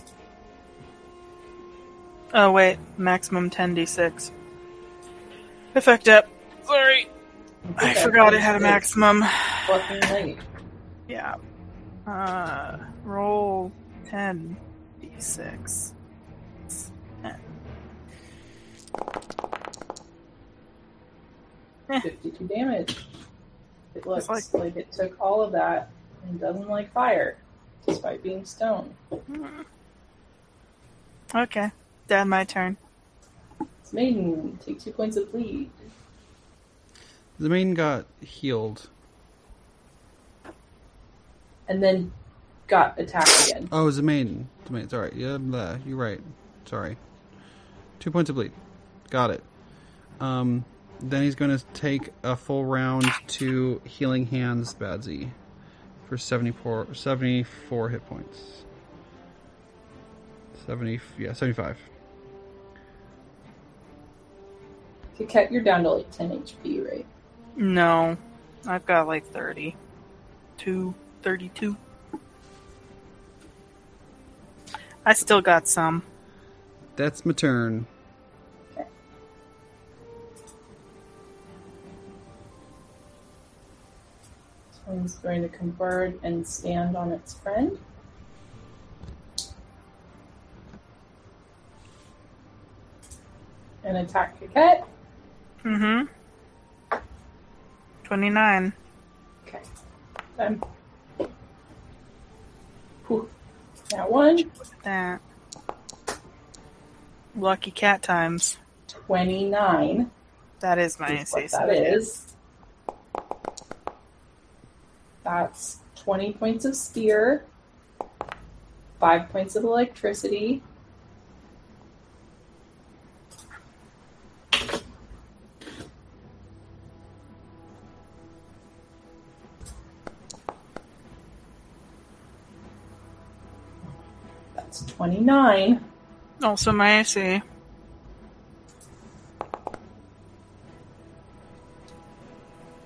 Oh wait, maximum ten d6. Effect up. Sorry, I Okay. forgot it had a maximum. Fucking late. Yeah. Uh, roll ten d6. Fifty-two damage. It looks like... like- it took all of that and doesn't like fire, despite being stone. Okay, dad, my turn. It's maiden. Take two points of bleed. The main got healed. And then got attacked again. Oh, it was a maiden. The maiden. Sorry. Yeah, blah, you're right. Sorry. Two points of bleed. Got it. Um, then he's going to take a full round to Healing Hands Badsy for 74, 74 hit points. 70, yeah, 75. Keket, you're down to like 10 HP, right? No, I've got like 30. Two, 32. I still got some. That's my turn. One's going to convert and stand on its friend. And attack Keket. Mm hmm. 29. Okay. Done. Whew. That one, that. Lucky cat times. 29. That is my AC. that is. That's 20 points of spear, five points of electricity. That's 29. Also my AC.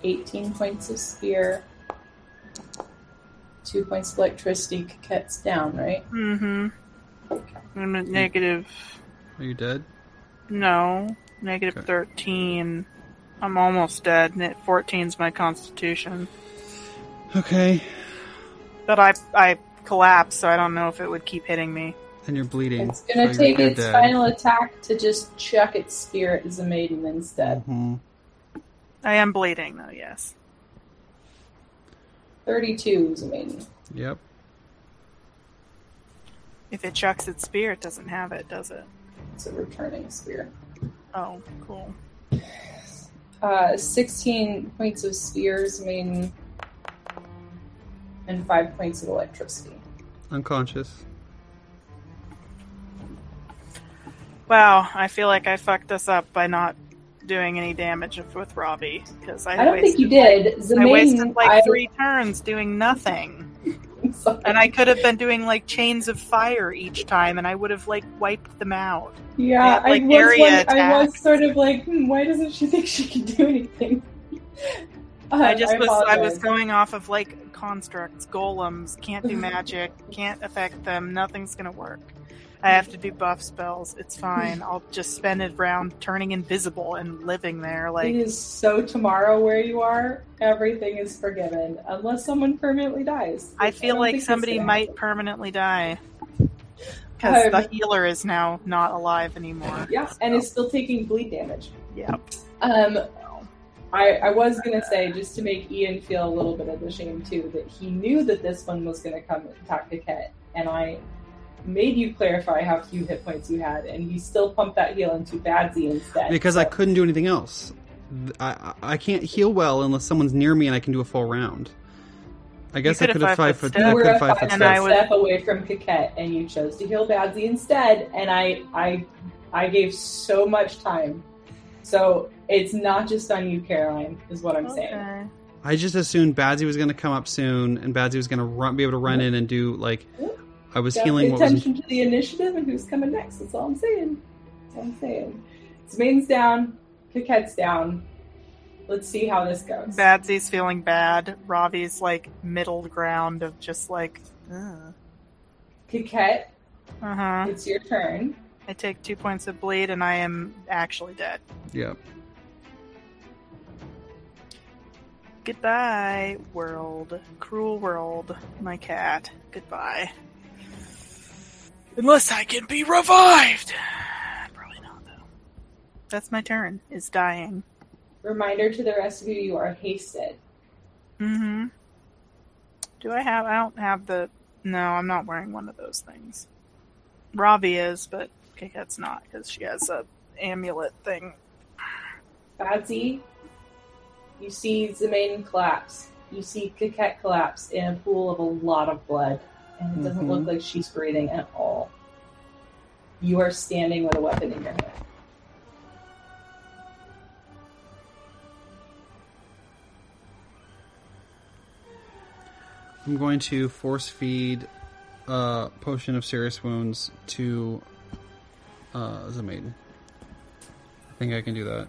Eighteen points of spear. Two points of electricity. Coquette's down, right? Mm-hmm. I'm at negative Are you dead? no. Negative Okay. thirteen. I'm almost dead. Net fourteen's my constitution. Okay. But I I collapsed, so I don't know if it would keep hitting me. And you're bleeding. It's gonna so take its dead. final attack to just chuck its spirit as a maiden instead. Mhm. I am bleeding though, yes. 32 is a maiden. Yep. If it chucks its spear, it doesn't have it, does it? It's a returning spear. Oh, cool. Uh, 16 points of spears, maiden, and 5 points of electricity. Unconscious. Wow, I feel like I fucked this up by not doing any damage with Robbie because I, I don't wasted, think you did. The I wasted like I, three turns doing nothing, and I could have been doing like chains of fire each time, and I would have like wiped them out. yeah, had, like, I, was I was sort of like, hmm, why doesn't she think she can do anything? Uh, I just was I was going off of like constructs, golems, can't do magic, can't affect them, nothing's gonna work. I have to do buff spells. It's fine. I'll just spend it round turning invisible and living there. Like it is so tomorrow where you are, everything is forgiven unless someone permanently dies. I feel don't like somebody might permanently die because Um, the healer is now not alive anymore. Yeah, and is still taking bleed damage. Yep. Um, I, I was gonna say just to make Ian feel a little bit of the shame too that he knew that this one was gonna come and attack Coquette, and I made you clarify how few hit points you had, and you still pumped that heal into Badsy instead. Because I couldn't do anything else. I, I I can't heal well unless someone's near me and I can do a full round. I guess I could could have have five five foot foot. you I were could a five five foot and step I would- away from Coquette, and you chose to heal Badsy instead, and I I I gave so much time. So it's not just on you, Caroline, is what I'm saying. I just assumed Badsy was going to come up soon, and Badsy was going to run, be able to run in and do like. Yep. I was Gotta healing pay what was. attention to the initiative and who's coming next. That's all I'm saying. That's all I'm saying. Zemain's down, Coquette's down. Let's see how this goes. Badsy's feeling bad. Robbie's like middle ground of just like, uh-huh. it's your turn. I take two points of bleed and I am actually dead. Yep. Goodbye, world. Cruel world. My cat. Goodbye. Unless I can be revived. Probably not, though. That's my turn, is dying. Reminder to the rest of you: you are hasted. Mm-hmm. Do I have... I don't have the... No, I'm not wearing one of those things. Robbie is, but Keket's not, because she has a amulet thing. Badsy, you see Zemain collapse. You see Coquette collapse in a pool of a lot of blood, and it doesn't Mhm. look like she's breathing at all. You are standing with a weapon in your hand. I'm going to force feed a potion of serious wounds to uh, maiden. I think I can do that.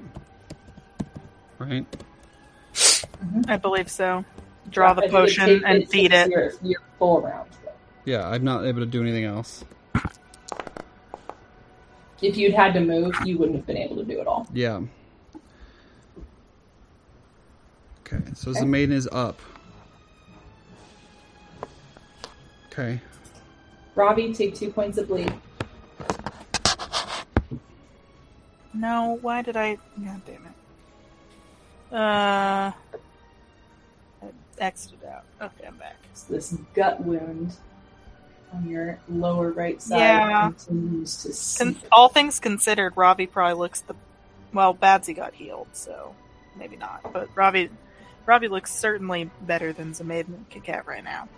Right? I believe so. Draw I the potion take- and feed it. Your, your full round. Though. Yeah, I'm not able to do anything else. If you'd had to move, you wouldn't have been able to do it all. Yeah. Okay, so Okay. the maiden is up. Okay. Robbie, take two points of bleed. No, why did I? God damn it. Uh, I X'd it out. Okay, I'm back. So this gut wound on your lower right side Yeah. continues to Con- all things considered, Robbie probably looks the well. Badsy got healed, so maybe not. But Robbie, Robbie looks certainly better than Zamaiden and Keket right now.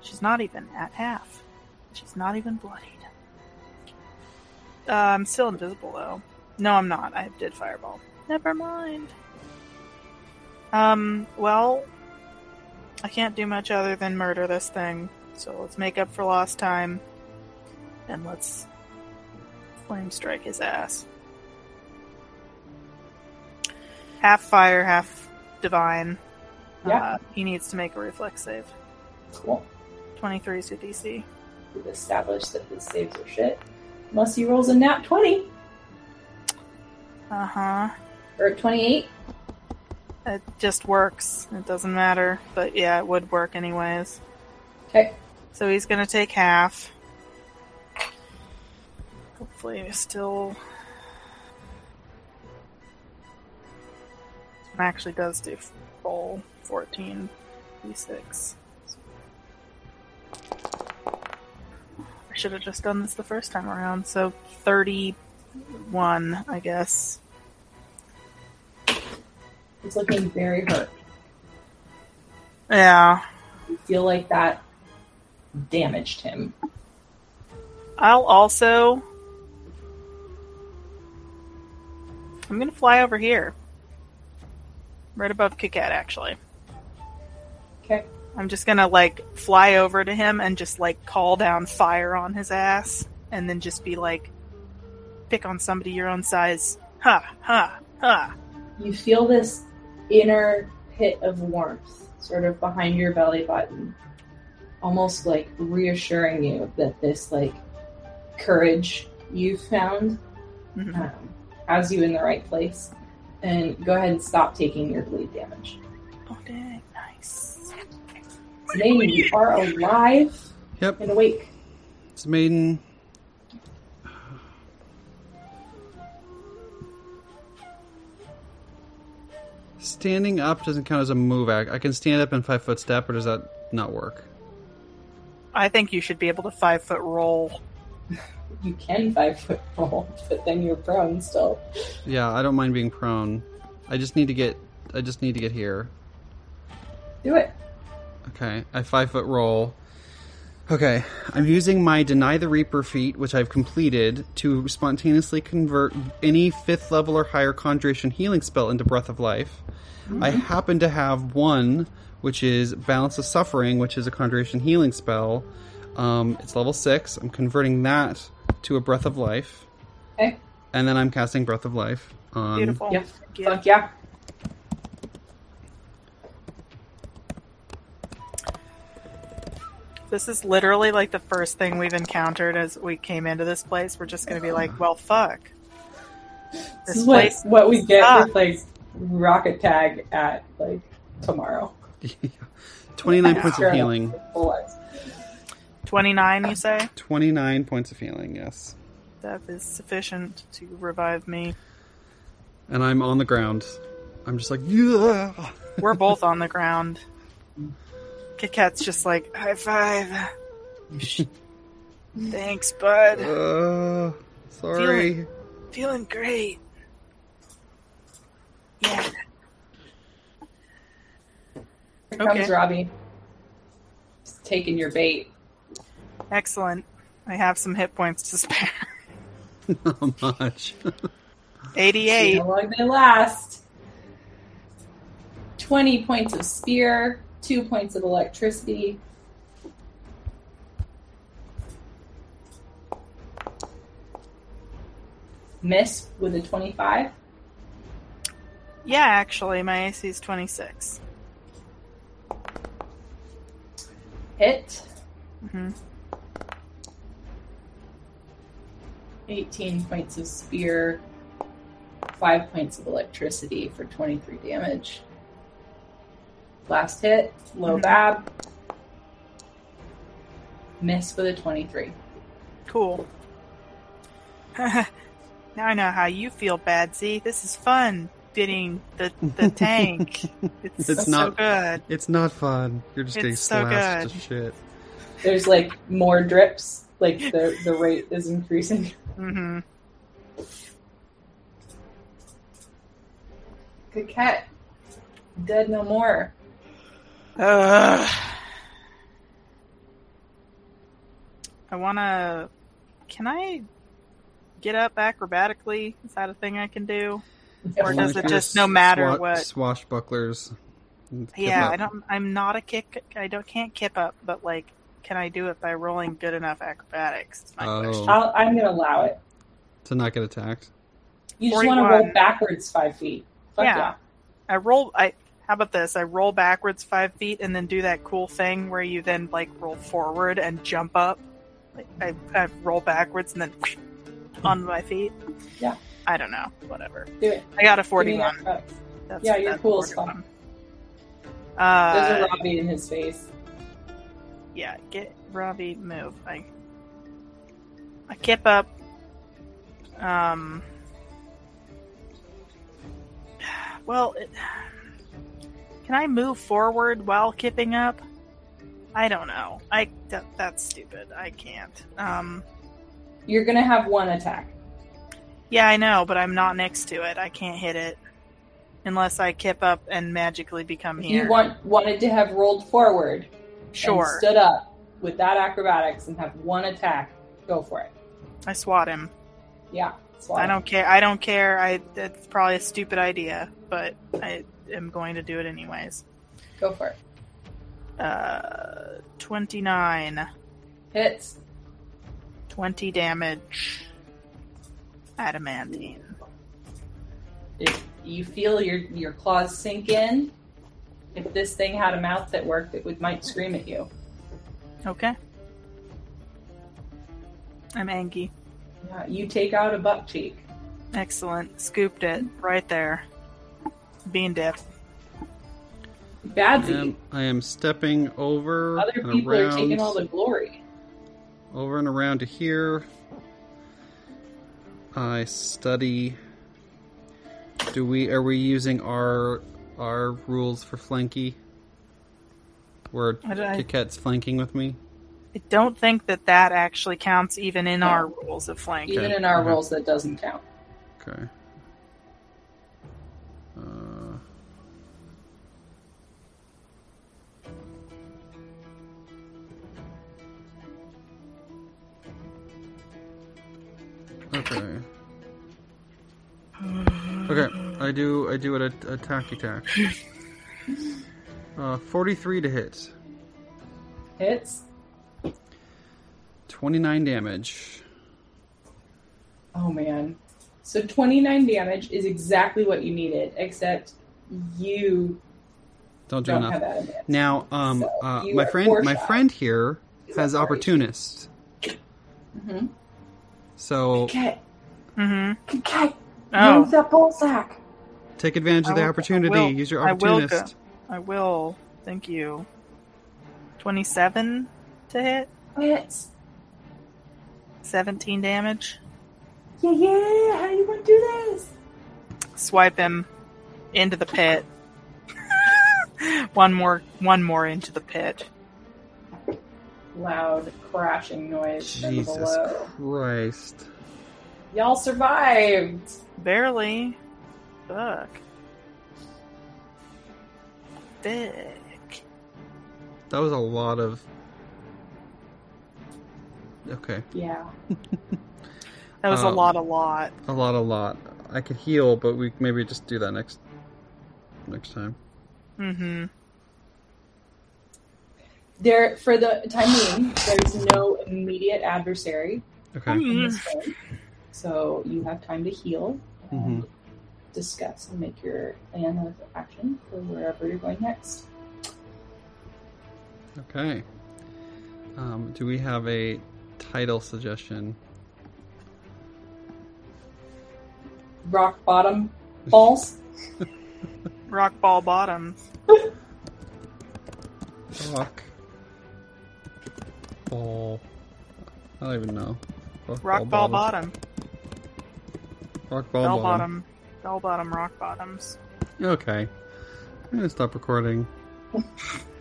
She's not even at half. She's not even bloodied. Uh, I'm still invisible though. No, I'm not. I did fireball. Never mind. Um, well, I can't do much other than murder this thing. So let's make up for lost time. And let's flame strike his ass. Half fire, half divine. Yeah. Uh, he needs to make a reflex save. Cool. 23 is your DC. We've established that his saves are shit. Unless he rolls a nat 20 Uh huh. or a 28. It just works. It doesn't matter. But yeah, it would work anyways. Okay. So he's gonna take half. Hopefully, he still. Actually, does do full 14 d6. I should have just done this the first time around. So 31, I guess. He's looking very hurt. Yeah. You feel like that damaged him. I'll also. I'm gonna fly over here. Right above Keket, actually. Okay. I'm just gonna, like, fly over to him and just, like, call down fire on his ass. And then just be like, pick on somebody your own size. Ha, ha, ha. You feel this inner pit of warmth sort of behind your belly button, almost like reassuring you that this like courage you've found Mhm. um, has you in the right place. And go ahead and stop taking your bleed damage. Oh, dang. Nice. Zane, you are alive Yep. and awake. It's maiden. Standing up doesn't count as a move act. I can stand up in five foot step, or does that not work? I think you should be able to five foot roll. You can five foot roll, but then you're prone still. Yeah, I don't mind being prone. I just need to get. I just need to get here. Do it. Okay, I five foot roll. Okay, I'm using my Deny the Reaper feat, which I've completed, to spontaneously convert any fifth level or higher Conjuration healing spell into Breath of Life. I mm-hmm. happen to have one, which is Balance of Suffering, which is a Conjuration healing spell. Um, it's level six. I'm converting that to a Breath of Life, Okay. and then I'm casting Breath of Life on. Beautiful. Yep. Thank you. Fuck yeah. This is literally like the first thing we've encountered as we came into this place. We're just going to be like, well, fuck. This This is what, place what we get sucks. with like rocket tag at like tomorrow. 29 points of healing. 29, you say? 29 points of healing, yes. That is sufficient to revive me. And I'm on the ground. I'm just like, yeah. We're both on the ground. Kit Kat's just like, high five. Thanks, bud. Uh, sorry. Feeling great. Yeah. Here comes Robbie. Just taking your bait. Excellent. I have some hit points to spare. Not much. See 88. how long they last. 20 points of spear, 2 points of electricity. Miss with a 25. Yeah, actually, my AC is 26. Hit. hmm 18 points of spear, 5 points of electricity for 23 damage. Last hit, low Mhm. bab. Miss with a 23. Cool. now I know how you feel, Badsy. This is fun. Getting the, the tank. It's, It's so not- good. It's not fun. You're just It's getting so slashed good. to shit. There's like more drips, like the, the rate is increasing. hmm Good cat. Dead no more. Ugh. I want to. Can I get up acrobatically? Is that a thing I can do? Or does it just no matter swa- what? Swashbucklers. Yeah. I don't. I'm not a kick. I don't can't kip up, but like, can I do it by rolling good enough acrobatics? Is my Oh. question. I'll, I'm going to allow it. To not get attacked. You just want to roll backwards five feet. Fuck Yeah. yeah. I roll. I how about this? I roll backwards five feet and then do that cool thing where you then like roll forward and jump up. I, I roll backwards and then on my feet. Yeah. I don't know. Whatever. Do it. I got a forty-one. acrobatics. That's, Yeah, you're that's cool as 41. There's Uh, a Robbie in his face. yeah, get Robbie move. I I kip up. Um. Well, it, can I move forward while kipping up? I don't know. I that, that's stupid. I can't. Um. You're going to have one attack. Yeah, I know, but I'm not next to it. I can't hit it unless I kip up and magically become here. you want wanted to have rolled forward and sure, stood up with that acrobatics and have one attack, go for it. I swat him. Yeah. swat I don't care. I don't care. I that's probably a stupid idea, but I am going to do it anyways. Go for it. Uh, 29, Hits. 20 damage. Adamantine. If you feel your your claws sink in, if this thing had a mouth that worked, it would might scream at you. Okay. I'm angry. Yeah, you take out a buck cheek. Excellent. Scooped it right there. Bean dip. Badsy. And I am stepping over Other people around, are taking all the glory. over and around to here. I study. Do we are we using our our rules for flanky? Where I Keket's flanking with me? I don't think that that actually counts even in our rules of flanking. Even in our Okay. rules, that doesn't count. Okay. Okay. Okay, I do I do an a- attack attack. Uh, 43 to hit. Hits. 29 damage. Oh man. So 29 damage is exactly what you needed, except you Don't do don't enough. Now, um, So, uh, my friend, my four friend here has opportunist. Mm-hmm. So Okay. Mm-hmm. Okay. Oh, Move that ball sack. take advantage of the will- I opportunity. will- Use your opportunist. I will go. I will. Thank you. 27 to hit. Hits. 17 damage. Yeah, yeah. How do you want to do this? Swipe him into the pit. one more, one more into the pit. Loud crashing noise from Jesus below. Christ! Y'all survived. Barely. Fuck. Dick. That was a lot of. Okay, Yeah. That was a Um, lot, a lot. a lot, a lot. I could heal, but we maybe just do that next next time. Mm-hmm. There, for the time being, there's no immediate adversary Okay. in this turn, so you have time to heal and Mhm. discuss and make your plan of action for wherever you're going next. Okay. Um, do we have a title suggestion? Rock bottom balls. Rock ball bottom. Rock. Ball. I don't even know. Rock ball bottom. Rock ball Bell bottom. bottom. Bell bottom rock bottoms. Okay. I'm gonna stop recording.